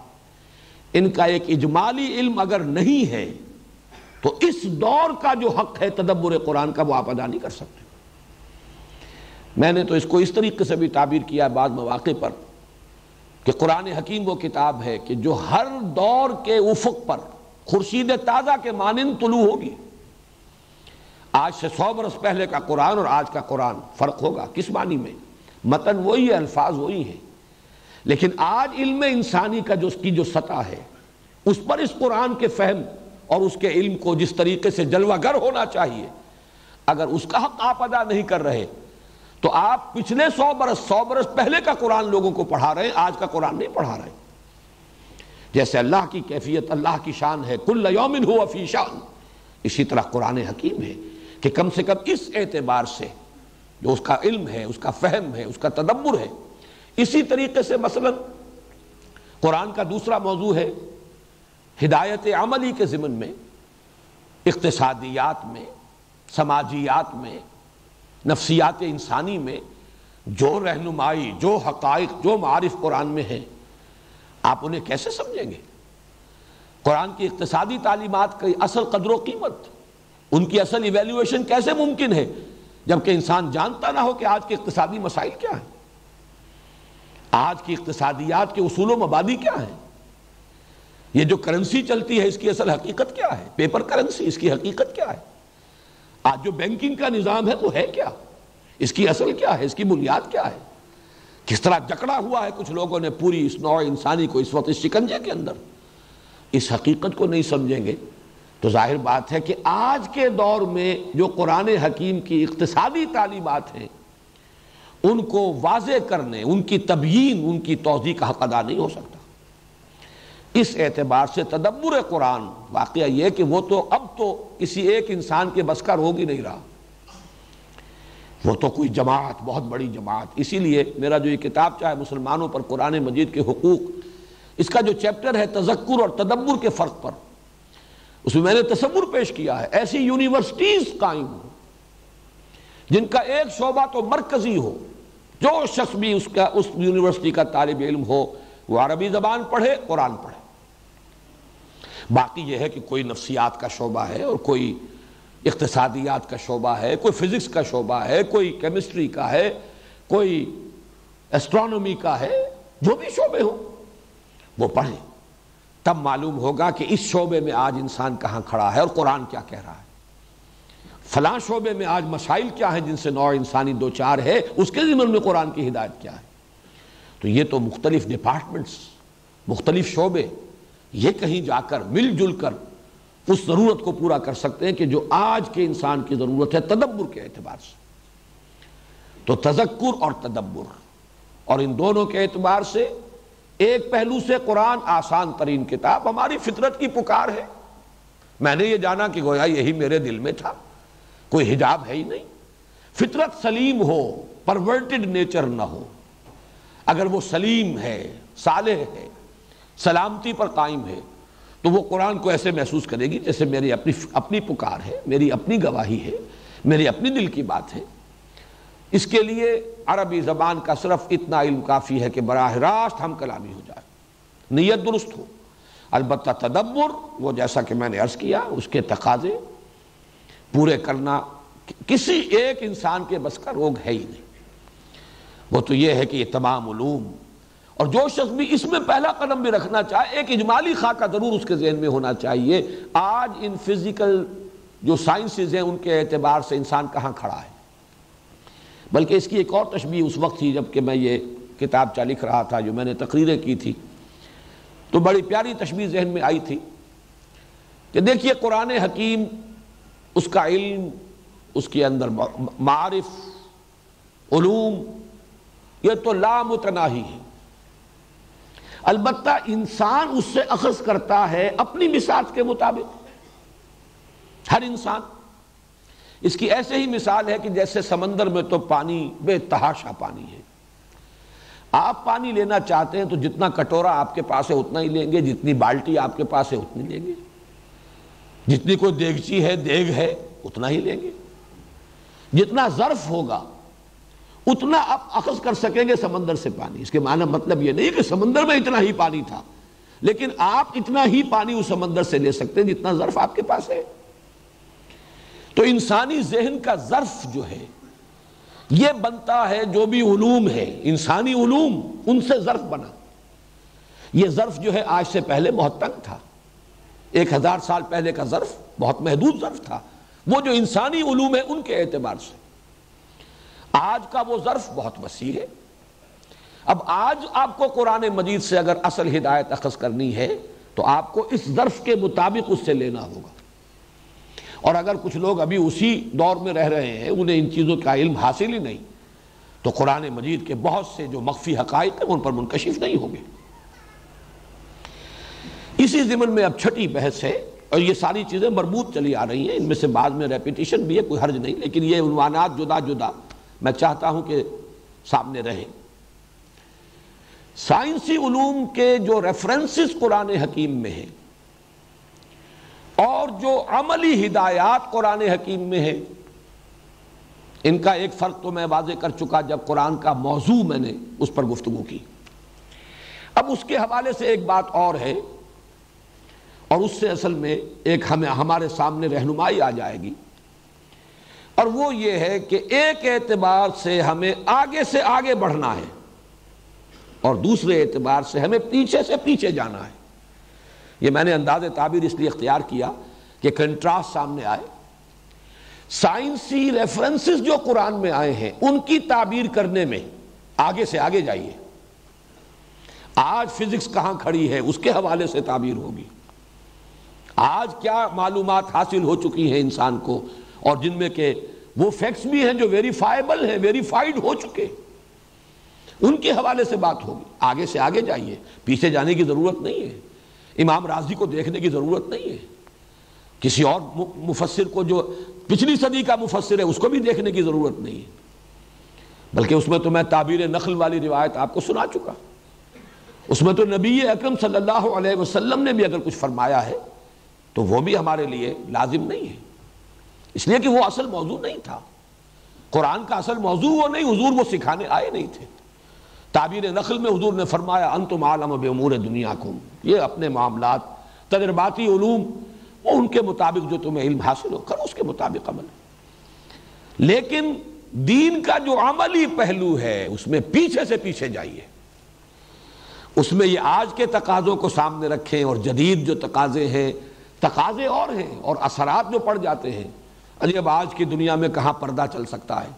ان کا ایک اجمالی علم اگر نہیں ہے، تو اس دور کا جو حق ہے، تدبر قرآن کا وہ آپ ادا نہیں کر سکتے۔ میں نے تو اس کو اس طریقے سے بھی تعبیر کیا بعض مواقع پر کہ قرآن حکیم وہ کتاب ہے کہ جو ہر دور کے افق پر، خورشید تازہ کے مانند طلوع ہوگی۔ آج سے سو برس پہلے کا قرآن اور آج کا قرآن فرق ہوگا کس معنی میں؟ متن وہی ہے، الفاظ وہی ہے لیکن آج علم انسانی کا جو اس کی جو سطح ہے، اس پر اس قرآن کے فہم اور اس کے علم کو جس طریقے سے جلوہ گر ہونا چاہیے، اگر اس کا حق آپ ادا نہیں کر رہے، تو آپ پچھلے سو برس سو برس پہلے کا قرآن لوگوں کو پڑھا رہے ہیں، آج کا قرآن نہیں پڑھا رہے۔ جیسے اللہ کی کیفیت، اللہ کی شان ہے، کل یومن ہو فی شان۔ اسی طرح قرآن حکیم ہے۔ کہ کم سے کم اس اعتبار سے جو اس کا علم ہے، اس کا فہم ہے، اس کا تدبر ہے، اسی طریقے سے مثلا قرآن کا دوسرا موضوع ہے ہدایت عملی کے ضمن میں، اقتصادیات میں، سماجیات میں، نفسیات انسانی میں جو رہنمائی، جو حقائق، جو معارف قرآن میں ہیں، آپ انہیں کیسے سمجھیں گے؟ قرآن کی اقتصادی تعلیمات کی اصل قدر و قیمت ان کی اصل ایویلیویشن کیسے ممکن ہے؟ جبکہ انسان جانتا نہ ہو کہ آج کے اقتصادی مسائل کیا ہیں۔ آج کی اقتصادیات کے اصول و مبادی کیا ہیں؟ یہ جو کرنسی چلتی ہے، اس کی اصل حقیقت کیا ہے؟ پیپر کرنسی اس کی حقیقت کیا ہے؟ آج جو بینکنگ کا نظام ہے، وہ ہے کیا؟ اس کی اصل کیا ہے؟ اس کی بنیاد کیا ہے؟ کس طرح جکڑا ہوا ہے کچھ لوگوں نے پوری اس نوع انسانی کو، اس وقت اس شکنجے کے اندر؟ اس حقیقت کو نہیں سمجھیں گے۔ تو ظاہر بات ہے کہ آج کے دور میں جو قرآن حکیم کی اقتصادی تعلیمات ہیں، ان کو واضح کرنے، ان کی تبیین، ان کی توضیح کا حق ادا نہیں ہو سکتا۔ اس اعتبار سے تدبر قرآن واقعہ یہ کہ وہ تو اب تو کسی ایک انسان کے بس کا روگ ہی نہیں رہا۔ وہ تو کوئی جماعت، بہت بڑی جماعت۔ اسی لیے میرا جو یہ کتاب چاہے مسلمانوں پر قرآن مجید کے حقوق، اس کا جو چیپٹر ہے تذکر اور تدبر کے فرق پر۔ اس میں میں نے تصور پیش کیا ہے، ایسی یونیورسٹیز قائم ہو جن کا ایک شعبہ تو مرکزی ہو، جو شخص بھی اس کا، اس یونیورسٹی کا طالب علم ہو، وہ عربی زبان پڑھے، قرآن پڑھے۔ باقی یہ ہے کہ کوئی نفسیات کا شعبہ ہے اور کوئی اقتصادیات کا شعبہ ہے، کوئی فزکس کا شعبہ ہے، کوئی کیمسٹری کا ہے، کوئی ایسٹرانومی کا ہے، جو بھی شعبے ہوں، وہ پڑھیں تب معلوم ہوگا کہ اس شعبے میں آج انسان کہاں کھڑا ہے اور قرآن کیا کہہ رہا ہے۔ فلاں شعبے میں آج مسائل کیا ہیں جن سے نوع انسانی دو چار ہے، اس کے ذمن میں قرآن کی ہدایت کیا ہے۔ تو یہ تو مختلف ڈپارٹمنٹس مختلف شعبے، یہ کہیں جا کر، مل جل کر اس ضرورت کو پورا کر سکتے ہیں کہ جو آج کے انسان کی ضرورت ہے، تدبر کے اعتبار سے۔ تو تذکر اور تدبر، اور ان دونوں کے اعتبار سے ایک پہلو سے قرآن آسان ترین کتاب ہماری فطرت کی پکار ہے۔ میں نے یہ جانا کہ گویا یہی میرے دل میں تھا۔ کوئی حجاب ہے ہی نہیں۔ فطرت سلیم ہو، پرورٹڈ نیچر نہ ہو۔ اگر وہ سلیم ہے، صالح ہے، سلامتی پر قائم ہے، تو وہ قرآن کو ایسے محسوس کرے گی جیسے میری اپنی اپنی پکار ہے، میری اپنی گواہی ہے، میری اپنی دل کی بات ہے۔ اس کے لیے عربی زبان کا صرف اتنا علم کافی ہے کہ براہ راست ہم کلامی ہو جائے نیت درست ہو۔ البتہ تدبر، وہ جیسا کہ میں نے عرض کیا، اس کے تقاضے پورے کرنا کسی ایک انسان کے بس کا روگ ہے ہی نہیں۔ وہ تو یہ ہے کہ یہ تمام علوم، اور جو شخص بھی اس میں پہلا قدم بھی رکھنا چاہے، ایک اجمالی خاکہ ضرور اس کے ذہن میں ہونا چاہیے۔ آج ان فزیکل جو سائنسز ہیں، ان کے اعتبار سے انسان کہاں کھڑا ہے؟ بلکہ اس کی ایک اور تشبیح اس وقت تھی جبکہ میں یہ کتاب چاہ لکھ رہا تھا جو میں نے تقریریں کی تھی۔ تو بڑی پیاری تشبیح ذہن میں آئی تھی کہ دیکھیے قرآن حکیم اس کا علم، اس کے اندر معارف، علوم، یہ تو لامتناہی ہے۔ البتہ انسان اس سے اخذ کرتا ہے اپنی مثال کے مطابق۔ ہر انسان اس کی ایسے ہی مثال ہے کہ جیسے سمندر میں تو پانی بے تحاشا پانی ہے۔ آپ پانی لینا چاہتے ہیں تو جتنا کٹورا آپ کے پاس ہے اتنا ہی لیں گے، جتنی بالٹی آپ کے پاس ہے اتنی لیں گے۔ جتنی کوئی دیگچی ہے، دیگ ہے، اتنا ہی لیں گے۔ جتنا ظرف ہوگا، اتنا آپ اخذ کر سکیں گے سمندر سے پانی۔ اس کے معنی مطلب یہ نہیں کہ سمندر میں اتنا ہی پانی تھا، لیکن آپ اتنا ہی پانی اس سمندر سے لے سکتے ہیں جتنا ظرف آپ کے پاس ہے۔ تو انسانی ذہن کا ظرف جو ہے، یہ بنتا ہے جو بھی علوم ہے انسانی علوم ان سے ظرف بنا۔ یہ ظرف جو ہے، آج سے پہلے بہت تنگ تھا۔ ایک ہزار سال پہلے کا ظرف بہت محدود ظرف تھا۔ وہ جو انسانی علوم ہے ان کے اعتبار سے۔ آج کا وہ ظرف بہت وسیع ہے۔ اب آج آپ کو قرآن مجید سے اگر اصل ہدایت اخذ کرنی ہے، تو آپ کو اس ظرف کے مطابق اس سے لینا ہوگا۔ اور اگر کچھ لوگ ابھی اسی دور میں رہ رہے ہیں، انہیں ان چیزوں کا علم حاصل ہی نہیں، تو قرآن مجید کے بہت سے جو مخفی حقائق ہیں، ان پر منکشف نہیں ہوں گے۔ اسی ضمن میں اب چھٹی بحث ہے اور یہ ساری چیزیں مربوط چلی آ رہی ہیں۔ ان میں سے بعد میں ریپیٹیشن بھی ہے، کوئی حرج نہیں، لیکن یہ عنوانات جدا جدا میں چاہتا ہوں کہ سامنے رہیں۔ سائنسی علوم کے جو ریفرنسز قرآن حکیم میں ہیں اور جو عملی ہدایات قرآن حکیم میں ہیں، ان کا ایک فرق تو میں واضح کر چکا جب قرآن کا موضوع میں نے اس پر گفتگو کی۔ اب اس کے حوالے سے ایک بات اور ہے اور اس سے اصل میں ایک ہمیں ہمارے سامنے رہنمائی آ جائے گی۔ اور وہ یہ ہے کہ ایک اعتبار سے ہمیں آگے سے آگے بڑھنا ہے اور دوسرے اعتبار سے ہمیں پیچھے سے پیچھے جانا ہے۔ یہ میں نے انداز تعبیر اس لیے اختیار کیا کہ کنٹراسٹ سامنے آئے۔ سائنسی ریفرنسز جو قرآن میں آئے ہیں، ان کی تعبیر کرنے میں آگے سے آگے جائیے۔ آج فزکس کہاں کھڑی ہے؟ اس کے حوالے سے تعبیر ہوگی۔ آج کیا معلومات حاصل ہو چکی ہیں انسان کو؟ اور جن میں کہ وہ فیکٹس بھی ہیں جو ویریفائیبل ہیں ویریفائیڈ ہو چکے۔ ان کے حوالے سے بات ہوگی۔ آگے سے آگے جائیے۔ پیچھے جانے کی ضرورت نہیں ہے۔ امام راضی کو دیکھنے کی ضرورت نہیں ہے۔ کسی اور مفسر کو جو پچھلی صدی کا مفسر ہے، اس کو بھی دیکھنے کی ضرورت نہیں ہے۔ بلکہ اس میں تو میں تعبیر نقل والی روایت آپ کو سنا چکا۔ اس میں تو نبی اکرم صلی اللہ علیہ وسلم نے بھی اگر کچھ فرمایا ہے، تو وہ بھی ہمارے لیے لازم نہیں ہے۔ اس لیے کہ وہ اصل موضوع نہیں تھا۔ قرآن کا اصل موضوع وہ نہیں، حضور وہ سکھانے آئے نہیں تھے۔ تعبیر نقل میں حضور نے فرمایا، انتم عالم بے امور دنیا کو یہ اپنے معاملات، تجرباتی علوم وہ ان کے مطابق جو تمہیں علم حاصل ہو، کرو اس کے مطابق عمل۔ لیکن دین کا جو عملی پہلو ہے، اس میں پیچھے سے پیچھے جائیے۔ اس میں یہ آج کے تقاضوں کو سامنے رکھیں اور جدید جو تقاضے ہیں، تقاضے اور ہیں اور اثرات جو پڑ جاتے ہیں۔ علی اب آج کی دنیا میں کہاں پردہ چل سکتا ہے؟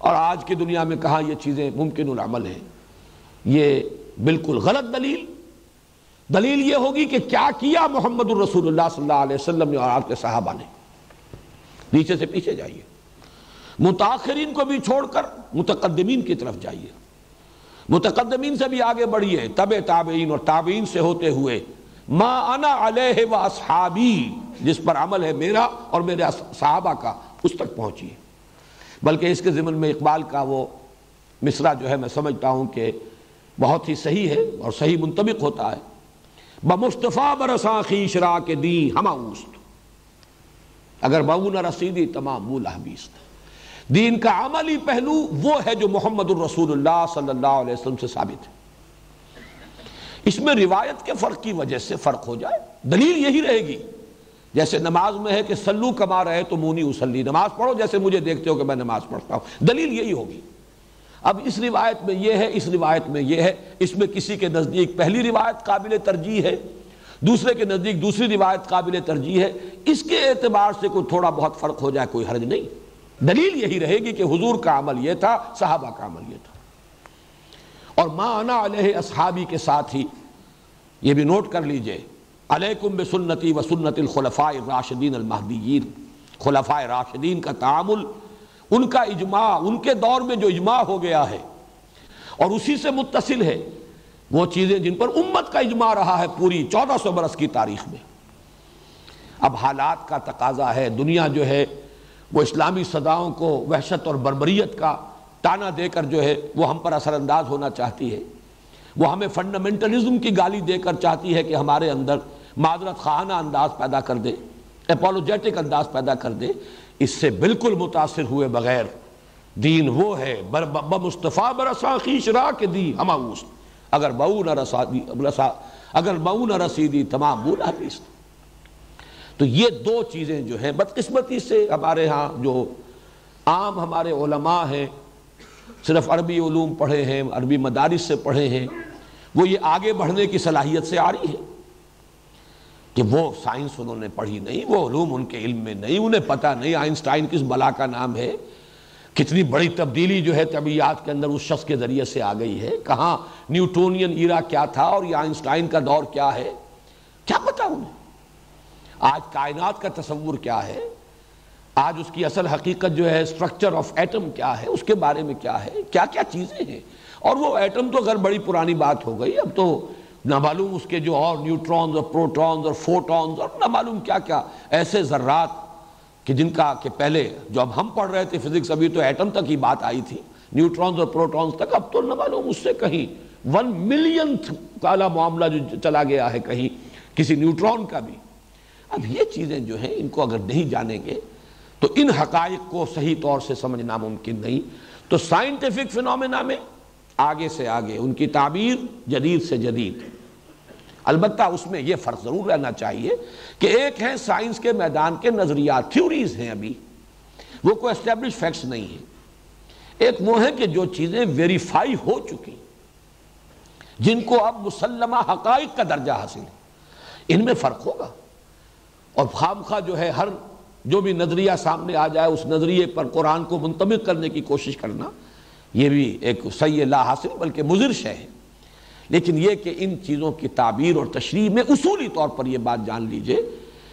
اور آج کی دنیا میں کہاں یہ چیزیں ممکن العمل ہیں؟ یہ بالکل غلط دلیل۔ دلیل یہ ہوگی کہ کیا کیا محمد الرسول اللہ صلی اللہ علیہ وسلم نے اور آپ کے صحابہ نے۔ نیچے سے پیچھے جائیے۔ متاخرین کو بھی چھوڑ کر متقدمین کی طرف جائیے۔ متقدمین سے بھی آگے بڑھیے۔ تب تابعین اور تابعین سے ہوتے ہوئے، ما انا علیہ و اصحابی، جس پر عمل ہے میرا اور میرے صحابہ کا، اس تک پہنچیے۔ بلکہ اس کے ضمن میں اقبال کا وہ مصرع جو ہے میں سمجھتا ہوں کہ بہت ہی صحیح ہے اور صحیح منطبق ہوتا ہے۔ بمصطفیٰ برساں خیش را کے دی ہما اوست اگر بہو نہ رسیدی، تمام وہ لحبیست دین کا عملی پہلو وہ ہے جو محمد الرسول اللہ صلی اللہ علیہ وسلم سے ثابت ہے۔ اس میں روایت کے فرق کی وجہ سے فرق ہو جائے، دلیل یہی رہے گی۔ جیسے نماز میں ہے کہ سلو کما رہے تو مونی اسلی۔ نماز پڑھو جیسے مجھے دیکھتے ہو کہ میں نماز پڑھتا ہوں۔ دلیل یہی ہوگی۔ اب اس روایت میں یہ ہے، اس روایت میں یہ ہے۔ اس میں کسی کے نزدیک پہلی روایت قابل ترجیح ہے، دوسرے کے نزدیک دوسری روایت قابل ترجیح ہے۔ اس کے اعتبار سے کوئی تھوڑا بہت فرق ہو جائے، کوئی حرج نہیں۔ دلیل یہی رہے گی کہ حضور کا عمل یہ تھا، صحابہ کا عمل یہ تھا۔ اور ما انا علیہ اصحابی کے ساتھ ہی، یہ بھی نوٹ کر لیجیے۔ علیکم بسنتی و سنت الخلفاء الراشدین المہدیین۔ خلفاء راشدین کا تعامل، ان کا اجماع، ان کے دور میں جو اجماع ہو گیا ہے، اور اسی سے متصل ہے، وہ چیزیں جن پر امت کا اجماع رہا ہے پوری چودہ سو برس کی تاریخ میں۔ اب حالات کا تقاضا ہے، دنیا جو ہے، وہ اسلامی صداؤں کو وحشت اور بربریت کا تانا دے کر جو ہے، وہ ہم پر اثر انداز ہونا چاہتی ہے۔ وہ ہمیں فنڈامنٹلزم کی گالی دے کر چاہتی ہے کہ ہمارے اندر معذرت خانہ انداز پیدا کر دے اپولوجیٹک انداز پیدا کر دے۔ اس سے بالکل متاثر ہوئے بغیر دین وہ ہے بمصطفیٰ برسا خیش را کے دی ہما اگر بہو نہ رسا دی رسا اگر بہو نہ رسیدی تمام بولا پیس تو یہ دو چیزیں جو ہیں بدقسمتی سے ہمارے ہاں جو عام ہمارے علماء ہیں، صرف عربی علوم پڑھے ہیں، عربی مدارس سے پڑھے ہیں، وہ یہ آگے بڑھنے کی صلاحیت سے آ رہی ہے۔ کہ وہ سائنس انہوں نے پڑھی نہیں، وہ علوم ان کے علم میں نہیں، انہیں پتہ نہیں آئنسٹائن کس بلا کا نام ہے، کتنی بڑی تبدیلی جو ہے طبیعت کے اندر اس شخص کے ذریعے سے آ گئی ہے، کہاں نیوٹونین ایرا کیا تھا اور یہ آئنسٹائن کا دور کیا ہے، کیا پتا انہیں؟ آج کائنات کا تصور کیا ہے؟ آج اس کی اصل حقیقت جو ہے سٹرکچر آف ایٹم کیا ہے؟ اس کے بارے میں کیا ہے؟ کیا کیا چیزیں ہیں؟ اور وہ ایٹم تو اگر بڑی پرانی بات ہو گئی، اب تو نہ معلوم اس کے جو اور نیوٹرونز اور پروٹونز اور فوٹونز اور نہ معلوم کیا کیا ایسے ذرات کہ جن کا کہ پہلے جو اب ہم پڑھ رہے تھے فزکس، ابھی تو ایٹم تک ہی بات آئی تھی نیوٹرونز اور پروٹونز تک، اب تو نہ معلوم اس سے کہیں، ون ملین کالا معاملہ جو چلا گیا ہے کہیں کسی نیوٹرون کا بھی۔ اب یہ چیزیں جو ہیں، ان کو اگر نہیں جانیں گے، تو ان حقائق کو صحیح طور سے سمجھنا ممکن نہیں۔ تو سائنٹیفک فنومینا میں آگے سے آگے، ان کی تعبیر جدید سے جدید البتہ اس میں یہ فرق ضرور رہنا چاہیے کہ ایک ہے سائنس کے میدان کے نظریات تھیوریز ہیں ابھی۔ وہ کوئی اسٹیبلش فیکٹس نہیں ہیں۔ ایک وہ ہے کہ جو چیزیں ویریفائی ہو چکی۔ جن کو اب مسلمہ حقائق کا درجہ حاصل ہے۔ ان میں فرق ہوگا۔ اور خامخواہ جو ہے، ہر جو بھی نظریہ سامنے آ جائے، اس نظریے پر قرآن کو منتمک کرنے کی کوشش کرنا یہ بھی ایک صحیح لا حاصل، بلکہ مضر شے ہے۔ لیکن یہ کہ ان چیزوں کی تعبیر اور تشریح میں اصولی طور پر یہ بات جان لیجیے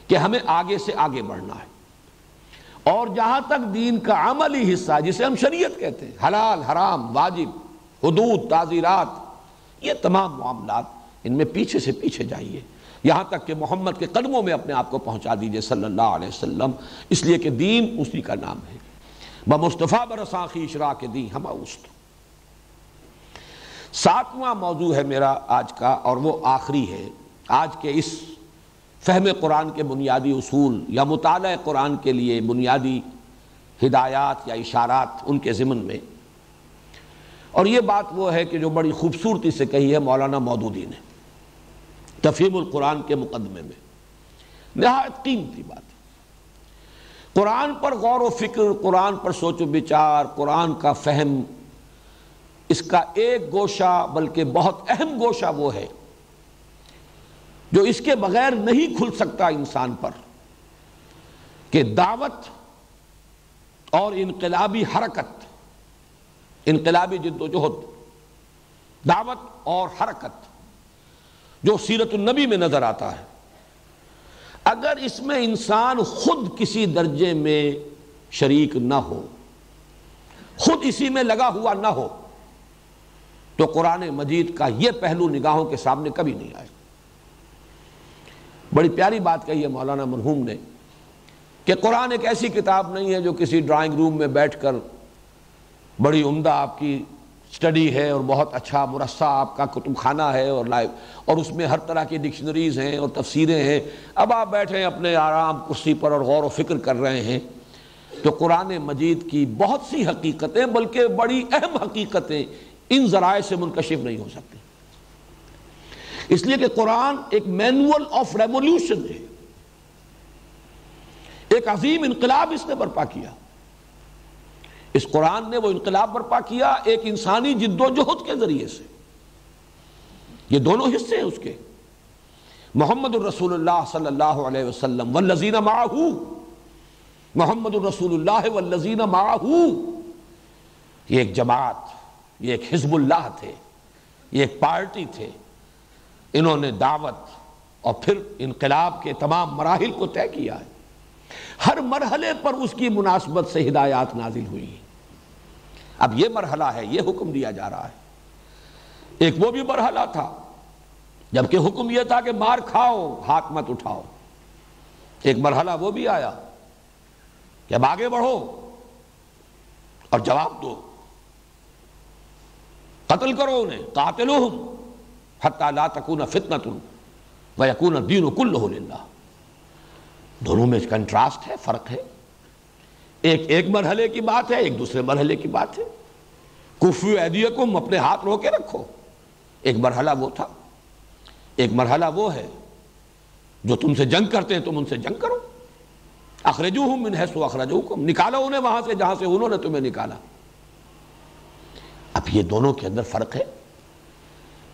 کہ ہمیں آگے سے آگے بڑھنا ہے۔ اور جہاں تک دین کا عملی حصہ، جسے ہم شریعت کہتے ہیں، حلال، حرام، واجب، حدود، تعزیرات، یہ تمام معاملات ان میں پیچھے سے پیچھے جائیے۔ یہاں تک کہ محمد کے قدموں میں اپنے آپ کو پہنچا دیجیے صلی اللہ علیہ وسلم۔ اس لیے کہ دین اسی کا نام ہے۔ بمصطفیٰ برساخی اشرا کے دین ہما است ساتواں موضوع ہے میرا آج کا، اور وہ آخری ہے۔ آج کے اس فہم قرآن کے بنیادی اصول یا مطالعہ قرآن کے لیے بنیادی ہدایات یا اشارات ان کے ضمن میں۔ اور یہ بات وہ ہے کہ جو بڑی خوبصورتی سے کہی ہے مولانا مودودی نے تفہیم القرآن کے مقدمے میں۔ نہایت قیمتی بات۔ قرآن پر غور و فکر، قرآن پر سوچ و بچار، قرآن کا فہم، اس کا ایک گوشہ بلکہ بہت اہم گوشہ وہ ہے جو اس کے بغیر نہیں کھل سکتا انسان پر کہ دعوت اور انقلابی حرکت، انقلابی جد و جہد، دعوت اور حرکت جو سیرت النبی میں نظر آتا ہے۔ اگر اس میں انسان خود کسی درجے میں شریک نہ ہو، خود اسی میں لگا ہوا نہ ہو، تو قرآن مجید کا یہ پہلو نگاہوں کے سامنے کبھی نہیں آئے۔ بڑی پیاری بات کہی ہے مولانا مرحوم نے کہ قرآن ایک ایسی کتاب نہیں ہے جو کسی ڈرائنگ روم میں بیٹھ کر بڑی عمدہ آپ کی سٹڈی ہے اور بہت اچھا مرصع آپ کا کتب خانہ ہے اور لائف اور اس میں ہر طرح کی ڈکشنریز ہیں اور تفسیریں ہیں۔ اب آپ بیٹھے اپنے آرام کرسی پر اور غور و فکر کر رہے ہیں تو قرآن مجید کی بہت سی حقیقتیں، بلکہ بڑی اہم حقیقتیں ان ذرائع سے منکشف نہیں ہو سکتی۔ اس لیے کہ قرآن ایک مینول آف ریولیوشن ہے۔ ایک عظیم انقلاب اس نے برپا کیا۔ اس قرآن نے وہ انقلاب برپا کیا ایک انسانی جد و جہد کے ذریعے سے۔ یہ دونوں حصے ہیں اس کے۔ محمد الرسول اللہ صلی اللہ علیہ وسلم والذین معاہو محمد الرسول اللہ والذین معاہو یہ ایک جماعت، یہ ایک حزب اللہ تھے، یہ ایک پارٹی تھے۔ انہوں نے دعوت اور پھر انقلاب کے تمام مراحل کو طے کیا ہے۔ ہر مرحلے پر اس کی مناسبت سے ہدایات نازل ہوئی اب یہ مرحلہ ہے، یہ حکم دیا جا رہا ہے۔ ایک وہ بھی مرحلہ تھا، جبکہ حکم یہ تھا کہ مار کھاؤ، ہاتھ مت اٹھاؤ۔ ایک مرحلہ وہ بھی آیا کہ اب آگے بڑھو اور جواب دو۔ قتل کرو انہیں، قاتلوہم، حتی لا تکون فتنة ویکون الدین کلہ للہ۔ دونوں میں کنٹراسٹ ہے، فرق ہے۔ ایک ایک مرحلے کی بات ہے، ایک دوسرے مرحلے کی بات ہے۔ کفو ایدیکم اپنے ہاتھ رو کے رکھو۔ ایک مرحلہ وہ تھا۔ ایک مرحلہ وہ ہے، جو تم سے جنگ کرتے ہیں، تم ان سے جنگ کرو۔ اخرجوہم من حیث اخرجوکم۔ نکالو انہیں وہاں سے جہاں سے انہوں نے تمہیں نکالا۔ اب یہ دونوں کے اندر فرق ہے،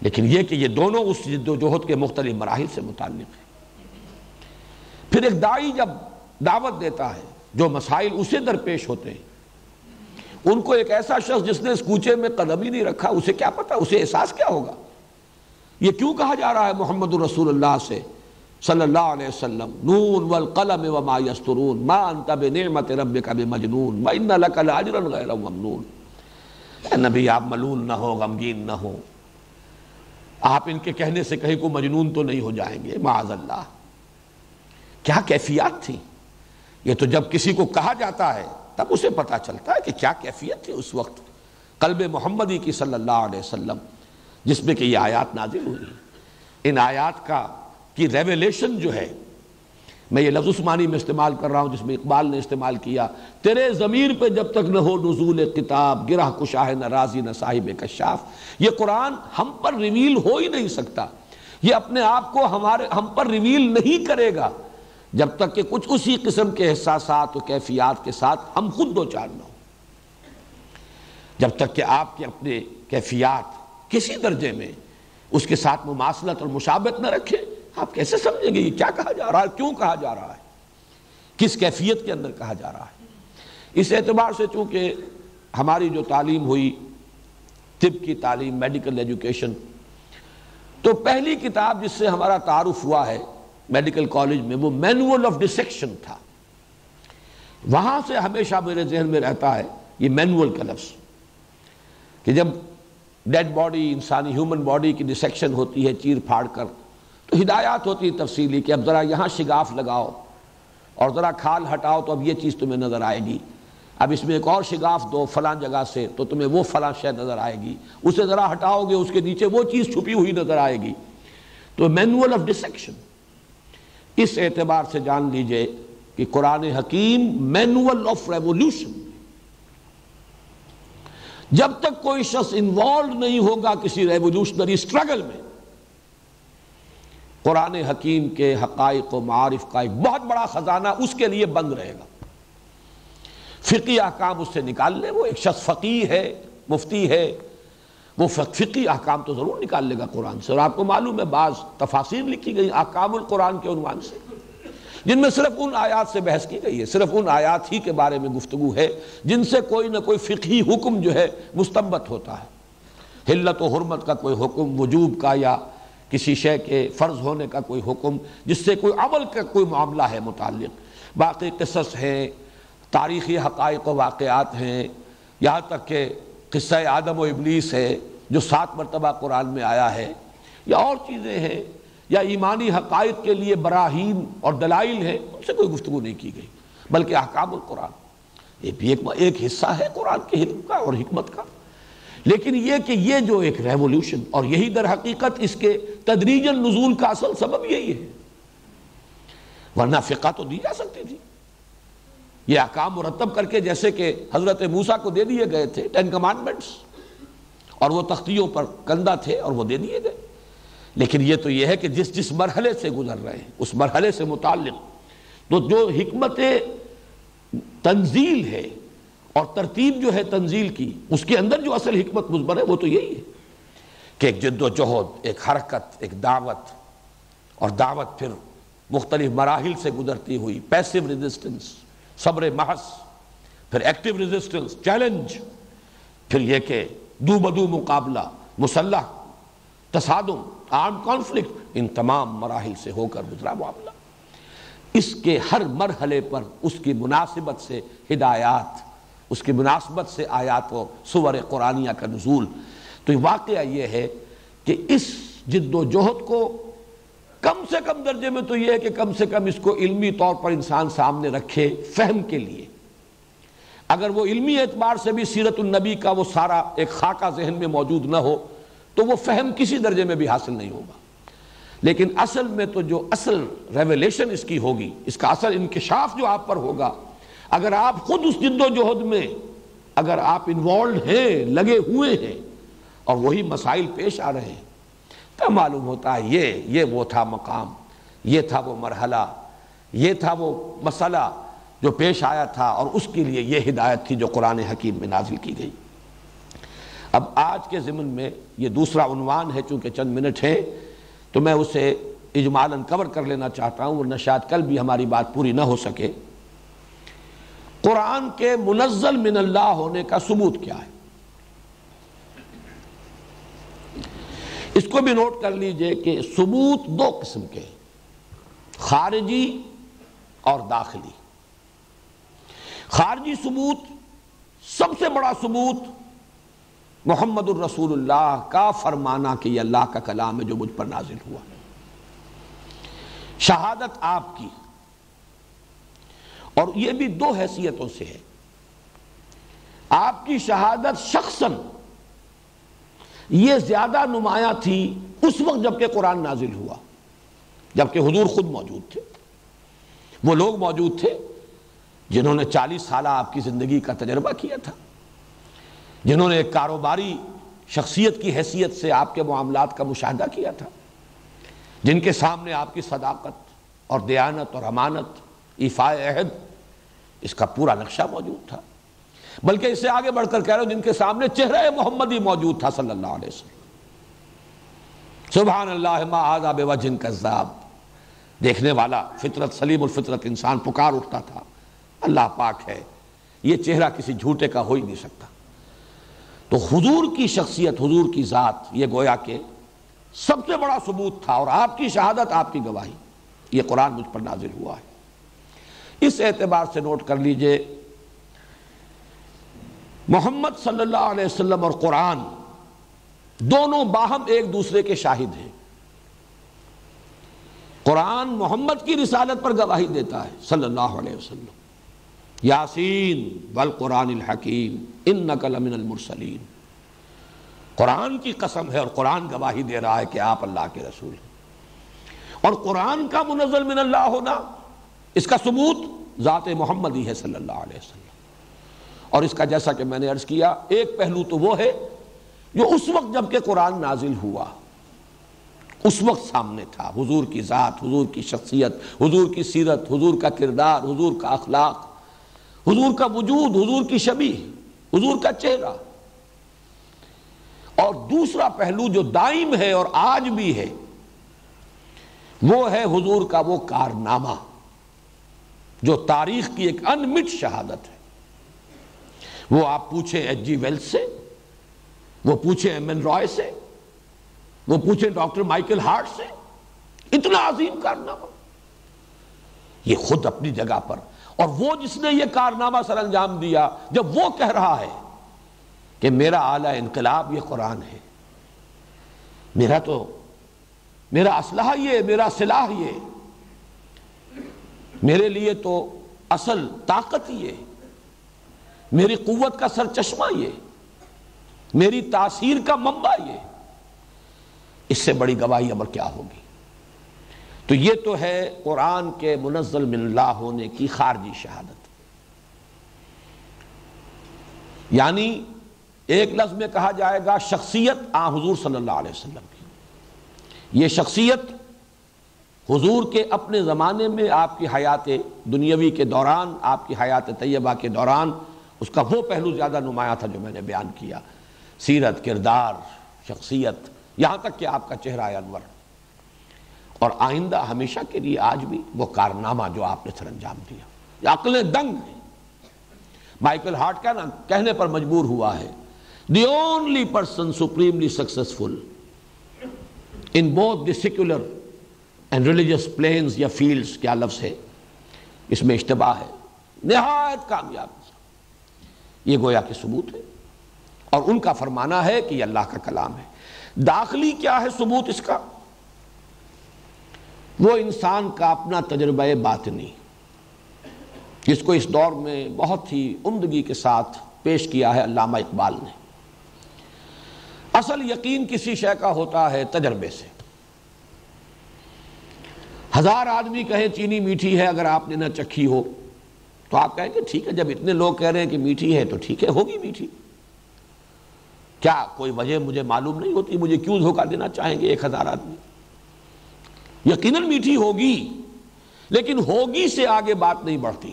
لیکن یہ کہ یہ دونوں اس جد و جہد کے مختلف مراحل سے متعلق ہیں۔ پھر ایک دائی جب دعوت دیتا ہے، جو مسائل اسے درپیش ہوتے ہیں۔ ان کو ایک ایسا شخص جس نے اس کوچے میں قدم ہی نہیں رکھا، اسے کیا پتا، اسے احساس کیا ہوگا؟ یہ کیوں کہا جا رہا ہے محمد رسول اللہ سے؟ صلی اللہ علیہ وسلم، نون والقلم وما یسترون، ما انت بنعمت ربک بمجنون وان لک لاجرا غیر ممنون۔ اے نبی، آپ ملول نہ ہو، غمگین نہ ہو۔ آپ ان کے کہنے سے کہیں کو مجنون تو نہیں ہو جائیں گے، معاذ اللہ۔ کیا کیفیات تھی؟ یہ تو جب کسی کو کہا جاتا ہے، تب اسے پتا چلتا ہے کہ کیا کیفیت تھی اس وقت قلب محمدی کی صلی اللہ علیہ وسلم، جس میں کہ یہ آیات نازل ہوئی ان آیات کا، کی ریویلیشن جو ہے، میں یہ لفظ عثمانی میں استعمال کر رہا ہوں، جس میں اقبال نے استعمال کیا، تیرے ضمیر پہ جب تک نہ ہو نزول کتاب، گرہ کشاہ نہ رازی نہ صاحب کشاف، یہ قرآن ہم پر ریویل ہو ہی نہیں سکتا۔ یہ اپنے آپ کو ہمارے، ہم پر ریویل نہیں کرے گا۔ جب تک کہ کچھ اسی قسم کے احساسات و کیفیات کے ساتھ ہم خود دو چار نہ ہوں۔ جب تک کہ آپ کے اپنے کیفیات کسی درجے میں اس کے ساتھ مماثلت اور مشابت نہ رکھیں آپ کیسے سمجھیں گے یہ کیا کہا جا رہا ہے، کیوں کہا جا رہا ہے؟ کس کیفیت کے اندر کہا جا رہا ہے؟ اس اعتبار سے چونکہ ہماری جو تعلیم ہوئی، طب کی تعلیم میڈیکل ایجوکیشن تو پہلی کتاب جس سے ہمارا تعارف ہوا ہے میڈیکل کالج میں، وہ مینول آف ڈسیکشن تھا۔ وہاں سے ہمیشہ میرے ذہن میں رہتا ہے یہ مینول کا لفظ۔ کہ جب ڈیڈ باڈی، انسانی ہیومن باڈی کی ڈسیکشن ہوتی ہے چیر پھاڑ کر، تو ہدایات ہوتی ہے تفصیلی کہ اب ذرا یہاں شگاف لگاؤ اور ذرا کھال ہٹاؤ تو اب یہ چیز تمہیں نظر آئے گی۔ اب اس میں ایک اور شگاف دو فلاں جگہ سے، تو تمہیں وہ فلاں شے نظر آئے گی۔ اسے ذرا ہٹاؤ گے، اس کے نیچے وہ چیز چھپی ہوئی نظر آئے گی۔ تو مینول آف ڈسیکشن۔ اس اعتبار سے جان لیجیے کہ قرآن حکیم مینول آف ریولیوشن جب تک کوئی شخص انوالو نہیں ہوگا کسی ریولیوشنری اسٹرگل میں، قرآن حکیم کے حقائق و معارف کا ایک بہت بڑا خزانہ اس کے لیے بند رہے گا۔ فقی احکام اس سے نکال لے وہ ایک شخص فقی ہے، مفتی ہے وہ فقی احکام تو ضرور نکال لے گا قرآن سے اور آپ کو معلوم ہے بعض تفاصیر لکھی گئی احکام القرآن کے عنوان سے جن میں صرف ان آیات سے بحث کی گئی ہے صرف ان آیات ہی کے بارے میں گفتگو ہے جن سے کوئی نہ کوئی فقہی حکم جو ہے مستمت ہوتا ہے حلت و حرمت کا کوئی حکم، وجوب کا یا کسی شے کے فرض ہونے کا کوئی حکم، جس سے کوئی عمل کا کوئی معاملہ ہے متعلق۔ باقی قصص ہیں، تاریخی حقائق و واقعات ہیں، یہاں تک کہ قصہ آدم و ابلیس ہے، جو سات مرتبہ قرآن میں آیا ہے، یا اور چیزیں ہیں، یا ایمانی حقائق کے لیے براہین اور دلائل ہیں، ان سے کوئی گفتگو نہیں کی گئی، بلکہ احکام القرآن۔ یہ بھی ایک حصہ ہے قرآن کے حکم کا اور حکمت کا۔ لیکن یہ کہ یہ جو ایک ریولوشن اور یہی در حقیقت اس کے تدریجن نزول کا اصل سبب یہی ہے۔ ورنہ فقہ تو دی جا سکتی تھی۔ یہ احکام مرتب کر کے جیسے کہ حضرت موسیٰ کو دے دیے گئے تھے ٹین کمانڈمنٹس اور وہ تختیوں پر کندہ تھے اور وہ دے دیے گئے۔ لیکن یہ تو یہ ہے کہ جس جس مرحلے سے گزر رہے ہیں، اس مرحلے سے متعلق۔ تو جو حکمت تنزیل ہے اور ترتیب جو ہے تنزیل کی، اس کے اندر جو اصل حکمت مزبر ہے، وہ تو یہی ہے کہ ایک جد و جہد، ایک حرکت، ایک دعوت۔ اور دعوت پھر مختلف مراحل سے گزرتی ہوئی پیسو ریزسٹنس صبر محض، پھر ایکٹیو ریزسٹنس چیلنج پھر یہ کہ دو بدو مقابلہ، مسلح، تصادم آرم کانفلکٹ ان تمام مراحل سے ہو کر گزرا معاملہ۔ اس کے ہر مرحلے پر اس کی مناسبت سے ہدایات، اس کی مناسبت سے آیات و سور قرآنیہ کا نزول۔ تو واقعہ یہ ہے کہ اس جد و جہد کو کم سے کم درجے میں تو یہ ہے کہ کم سے کم اس کو علمی طور پر انسان سامنے رکھے فہم کے لیے۔ اگر وہ علمی اعتبار سے بھی سیرت النبی کا وہ سارا ایک خاکہ ذہن میں موجود نہ ہو، تو وہ فہم کسی درجے میں بھی حاصل نہیں ہوگا۔ لیکن اصل میں تو جو اصل ریولیشن اس کی ہوگی، اس کا اصل انکشاف جو آپ پر ہوگا، اگر آپ خود اس جد و جہد میں، اگر آپ انوالڈ ہیں، لگے ہوئے ہیں، اور وہی مسائل پیش آ رہے ہیں تو معلوم ہوتا ہے؟ یہ یہ وہ تھا مقام، یہ تھا وہ مرحلہ، یہ تھا وہ مسئلہ جو پیش آیا تھا اور اس کے لیے یہ ہدایت تھی جو قرآن حکیم میں نازل کی گئی۔ اب آج کے ضمن میں یہ دوسرا عنوان ہے، چونکہ چند منٹ ہے تو میں اسے اجمالاً کور کر لینا چاہتا ہوں، ورنہ شاید کل بھی ہماری بات پوری نہ ہو سکے۔ قرآن کے منزل من اللہ ہونے کا ثبوت کیا ہے؟ اس کو بھی نوٹ کر لیجیے کہ ثبوت دو قسم کے خارجی اور داخلی۔ خارجی ثبوت، سب سے بڑا ثبوت محمد الرسول اللہ کا فرمانا کہ یہ اللہ کا کلام ہے جو مجھ پر نازل ہوا۔ شہادت آپ کی۔ اور یہ بھی دو حیثیتوں سے ہے۔ آپ کی شہادت شخصاً یہ زیادہ نمایاں تھی اس وقت جبکہ قرآن نازل ہوا جبکہ حضور خود موجود تھے۔ وہ لوگ موجود تھے جنہوں نے چالیس سالہ آپ کی زندگی کا تجربہ کیا تھا، جنہوں نے ایک کاروباری شخصیت کی حیثیت سے آپ کے معاملات کا مشاہدہ کیا تھا، جن کے سامنے آپ کی صداقت اور دیانت اور امانت ایفا عہد، اس کا پورا نقشہ موجود تھا۔ بلکہ اس سے آگے بڑھ کر کہہ رہے جن کے سامنے چہرہ محمد ہی موجود تھا صلی اللہ علیہ وسلم۔ سبحان اللہ، ما آزا بے وجن کذاب۔ دیکھنے والا فطرت، سلیم الفطرت انسان پکار اٹھتا تھا۔ اللہ پاک ہے، یہ چہرہ کسی جھوٹے کا ہو ہی نہیں سکتا۔ تو حضور کی شخصیت، حضور کی ذات، یہ گویا کہ سب سے بڑا ثبوت تھا اور آپ کی شہادت، آپ کی گواہی۔ یہ قرآن مجھ پر نازل ہوا ہے۔ اس اعتبار سے نوٹ کر لیجیے محمد صلی اللہ علیہ وسلم اور قرآن دونوں باہم ایک دوسرے کے شاہد ہیں۔ قرآن محمد کی رسالت پر گواہی دیتا ہے صلی اللہ علیہ وسلم۔ یاسین والقرآن الحکیم ان نقل امن المرسلین۔ قرآن کی قسم ہے اور قرآن گواہی دے رہا ہے کہ آپ اللہ کے رسول ہیں۔ اور قرآن کا منزل من اللہ ہونا، اس کا ثبوت ذات محمدی ہے صلی اللہ علیہ وسلم۔ اور اس کا جیسا کہ میں نے عرض کیا، ایک پہلو تو وہ ہے جو اس وقت جبکہ قرآن نازل ہوا، اس وقت سامنے تھا۔ حضور کی ذات، حضور کی شخصیت، حضور کی سیرت، حضور کا کردار، حضور کا اخلاق، حضور کا وجود، حضور کی شبی، حضور کا چہرہ۔ اور دوسرا پہلو جو دائم ہے اور آج بھی ہے، وہ ہے حضور کا وہ کارنامہ، جو تاریخ کی ایک انمٹ شہادت ہے۔ وہ آپ پوچھیں ایچ جی ویل سے، وہ پوچھیں ایم این رائے سے، وہ پوچھیں ڈاکٹر مائیکل ہارٹ سے، اتنا عظیم کارنامہ۔ یہ خود اپنی جگہ پر۔ اور وہ جس نے یہ کارنامہ سر انجام دیا، جب وہ کہہ رہا ہے کہ میرا اعلی انقلاب یہ قرآن ہے۔ میرا تو، میرا اسلحہ یہ، میرا سلاح یہ۔ میرے لیے تو اصل طاقت یہ۔ میری قوت کا سر چشمہ یہ، میری تاثیر کا منبع یہ۔ اس سے بڑی گواہی ابر کیا ہوگی؟ تو یہ تو ہے قرآن کے منزل من اللہ ہونے کی خارجی شہادت۔ یعنی ایک لفظ میں کہا جائے گا شخصیت آ حضور صلی اللہ علیہ وسلم کی۔ یہ شخصیت حضور کے اپنے زمانے میں آپ کی حیات دنیاوی کے دوران، آپ کی حیات طیبہ کے دوران اس کا وہ پہلو زیادہ نمایاں تھا جو میں نے بیان کیا۔ سیرت، کردار، شخصیت، یہاں تک کہ آپ کا چہرہ انور۔ اور آئندہ ہمیشہ کے لیے آج بھی وہ کارنامہ جو آپ نے سر انجام دیا۔ یہ عقلیں دنگ ہیں۔ مائیکل ہارٹ کا نا کہنے پر مجبور ہوا ہے۔ The only person supremely successful in both the secular and religious planes یا فیلڈز کیا لفظ ہے؟ اس میں اشتباہ ہے۔ نہایت کامیاب۔ یہ گویا کہ ثبوت ہے۔ اور ان کا فرمانا ہے کہ یہ اللہ کا کلام ہے۔ داخلی کیا ہے ثبوت اس کا؟ وہ انسان کا اپنا تجربہ باطنی۔ جس کو اس دور میں بہت ہی عمدگی کے ساتھ پیش کیا ہے علامہ اقبال نے۔ اصل یقین کسی شے کا ہوتا ہے تجربے سے۔ ہزار آدمی کہیں چینی میٹھی ہے اگر آپ نے نہ چکھی ہو۔ تو آپ کہیں گے ٹھیک ہے، جب اتنے لوگ کہہ رہے ہیں کہ میٹھی ہے تو ٹھیک ہے، ہوگی میٹھی۔ کیا کوئی وجہ مجھے معلوم نہیں ہوتی؟ مجھے کیوں دھوکہ دینا چاہیں گے ایک ہزار آدمی؟ یقیناً میٹھی ہوگی، لیکن ہوگی سے آگے بات نہیں بڑھتی۔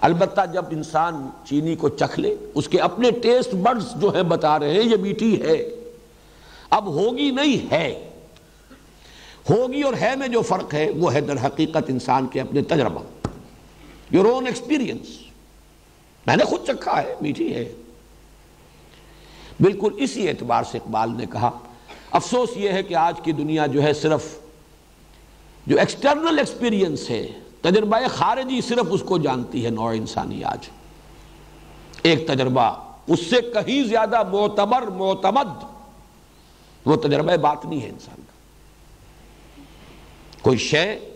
البتہ جب انسان چینی کو چکھ لے، اس کے اپنے ٹیسٹ برڈز جو ہیں بتا رہے ہیں، یہ میٹھی ہے۔ اب ہوگی نہیں ہے۔ ہوگی اور ہے میں جو فرق ہے، وہ ہے در حقیقت انسان کے اپنے تجربہ۔ یور اون ایکسپیرئنس میں نے خود چکھا ہے، میٹھی ہے۔ بالکل اسی اعتبار سے اقبال نے کہا، افسوس یہ ہے کہ آج کی دنیا جو ہے صرف جو ایکسٹرنل ایکسپیرینس ہے، تجربہ خارجی صرف اس کو جانتی ہے، نوع انسانی آج۔ ایک تجربہ، اس سے کہیں زیادہ معتبر، معتمد، وہ تجربہ بات نہیں ہے انسان کا۔ کوئی شے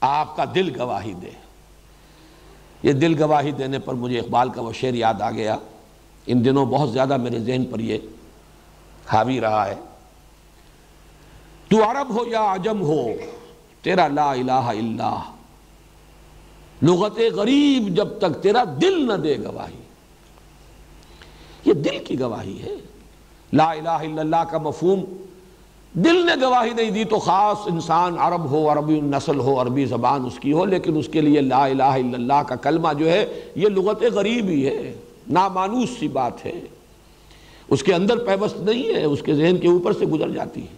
آپ کا دل گواہی دے۔ یہ دل گواہی دینے پر مجھے اقبال کا وہ شعر یاد آ گیا۔ ان دنوں بہت زیادہ میرے ذہن پر یہ حاوی رہا ہے۔ تو عرب ہو یا عجم ہو، تیرا لا الہ الا لغت غریب جب تک تیرا دل نہ دے گواہی۔ یہ دل کی گواہی ہے۔ لا الہ الا اللہ کا مفہوم دل نے گواہی نہیں دی تو خاص انسان عرب ہو، عربی نسل ہو، عربی زبان اس کی ہو، لیکن اس کے لیے لا الہ الا اللہ کا کلمہ جو ہے، یہ لغت غریب ہی ہے، نامانوس سی بات ہے۔ اس کے اندر پیوست نہیں ہے، اس کے ذہن کے اوپر سے گزر جاتی ہے۔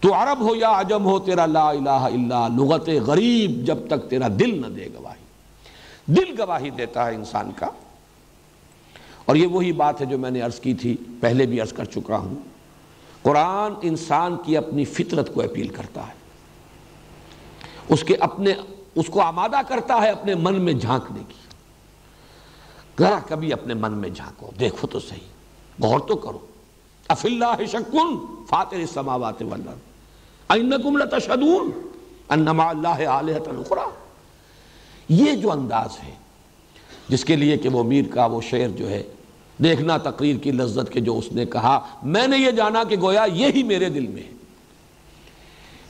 تو عرب ہو یا عجم ہو، تیرا لا الہ الا لغت غریب جب تک تیرا دل نہ دے گواہی۔ دل گواہی دیتا ہے انسان کا۔ اور یہ وہی بات ہے جو میں نے عرض کی تھی، پہلے بھی عرض کر چکا ہوں۔ قرآن انسان کی اپنی فطرت کو اپیل کرتا ہے۔ اس کے اپنے، اس کو آمادہ کرتا ہے اپنے من میں جھانکنے کی۔ ذرا کبھی اپنے من میں جھانکو، دیکھو تو صحیح۔ غور تو کرو۔ اف اللہ شکن فاتر السماوات والارض۔ اینکم لتشہدون۔ انما اللہ آلہت الاخرى۔ یہ جو انداز ہے، جس کے لیے کہ وہ میر کا وہ شعر جو ہے دیکھنا تقریر کی لذت کے جو اس نے کہا۔ میں نے یہ جانا کہ گویا یہی میرے دل میں ہے۔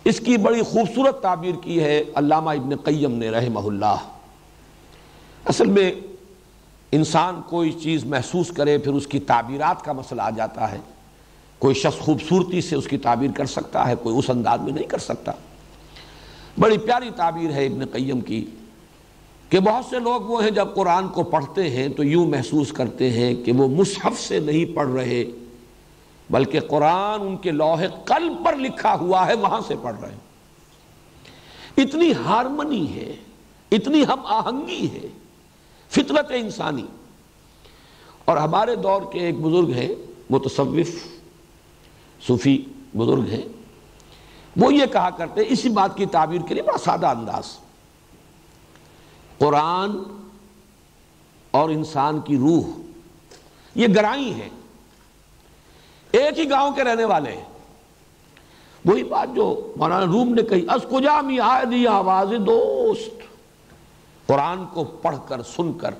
اس کی بڑی خوبصورت تعبیر کی ہے علامہ ابن قیم نے رحمہ اللہ۔ اصل میں انسان کوئی چیز محسوس کرے پھر اس کی تعبیرات کا مسئلہ آ جاتا ہے۔ کوئی شخص خوبصورتی سے اس کی تعبیر کر سکتا ہے، کوئی اس انداز میں نہیں کر سکتا۔ بڑی پیاری تعبیر ہے ابن قیم کی۔ کہ بہت سے لوگ وہ ہیں جب قرآن کو پڑھتے ہیں تو یوں محسوس کرتے ہیں کہ وہ مصحف سے نہیں پڑھ رہے، بلکہ قرآن ان کے لوح قلب پر لکھا ہوا ہے، وہاں سے پڑھ رہے ہیں۔ اتنی ہارمنی ہے، اتنی ہم آہنگی ہے، فطرت انسانی۔ اور ہمارے دور کے ایک بزرگ ہیں، متصوف صوفی بزرگ ہیں، وہ یہ کہا کرتے اسی بات کی تعبیر کے لیے بڑا سادہ انداز۔ قرآن اور انسان کی روح، یہ گرائی ہے ایک ہی گاؤں کے رہنے والے ہیں۔ وہی بات جو مولانا روم نے کہی از کجامی آدھی آواز دوست۔ قرآن کو پڑھ کر، سن کر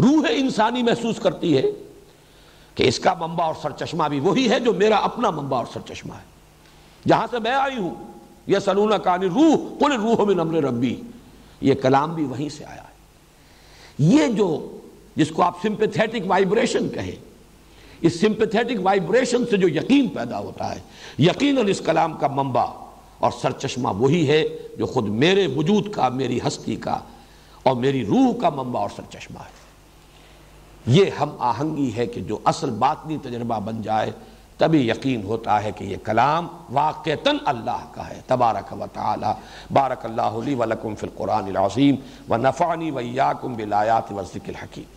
روح انسانی محسوس کرتی ہے کہ اس کا منبع اور سرچشمہ بھی وہی ہے جو میرا اپنا منبع اور سرچشمہ ہے۔ جہاں سے میں آئی ہوں یہ سلون کانی روح، قل روح من امر ربی۔ یہ کلام بھی وہیں سے آیا ہے۔ یہ جو جس کو آپ سمپیتھیٹک وائبریشن کہیں، اس سمپیتھیٹک وائبریشن سے جو یقین پیدا ہوتا ہے، یقیناً اس کلام کا منبع اور سرچشمہ وہی ہے جو خود میرے وجود کا، میری ہستی کا اور میری روح کا منبع اور سرچشمہ ہے۔ یہ ہم آہنگی ہے کہ جو اصل باطنی تجربہ بن جائے تبھی یقین ہوتا ہے کہ یہ کلام واقعتاً اللہ کا ہے۔ تبارک و تعالی، بارک اللہ لی ولکم فی القرآن العظیم و نفعنی ویاکم بالآیات و ذکر الحکیم۔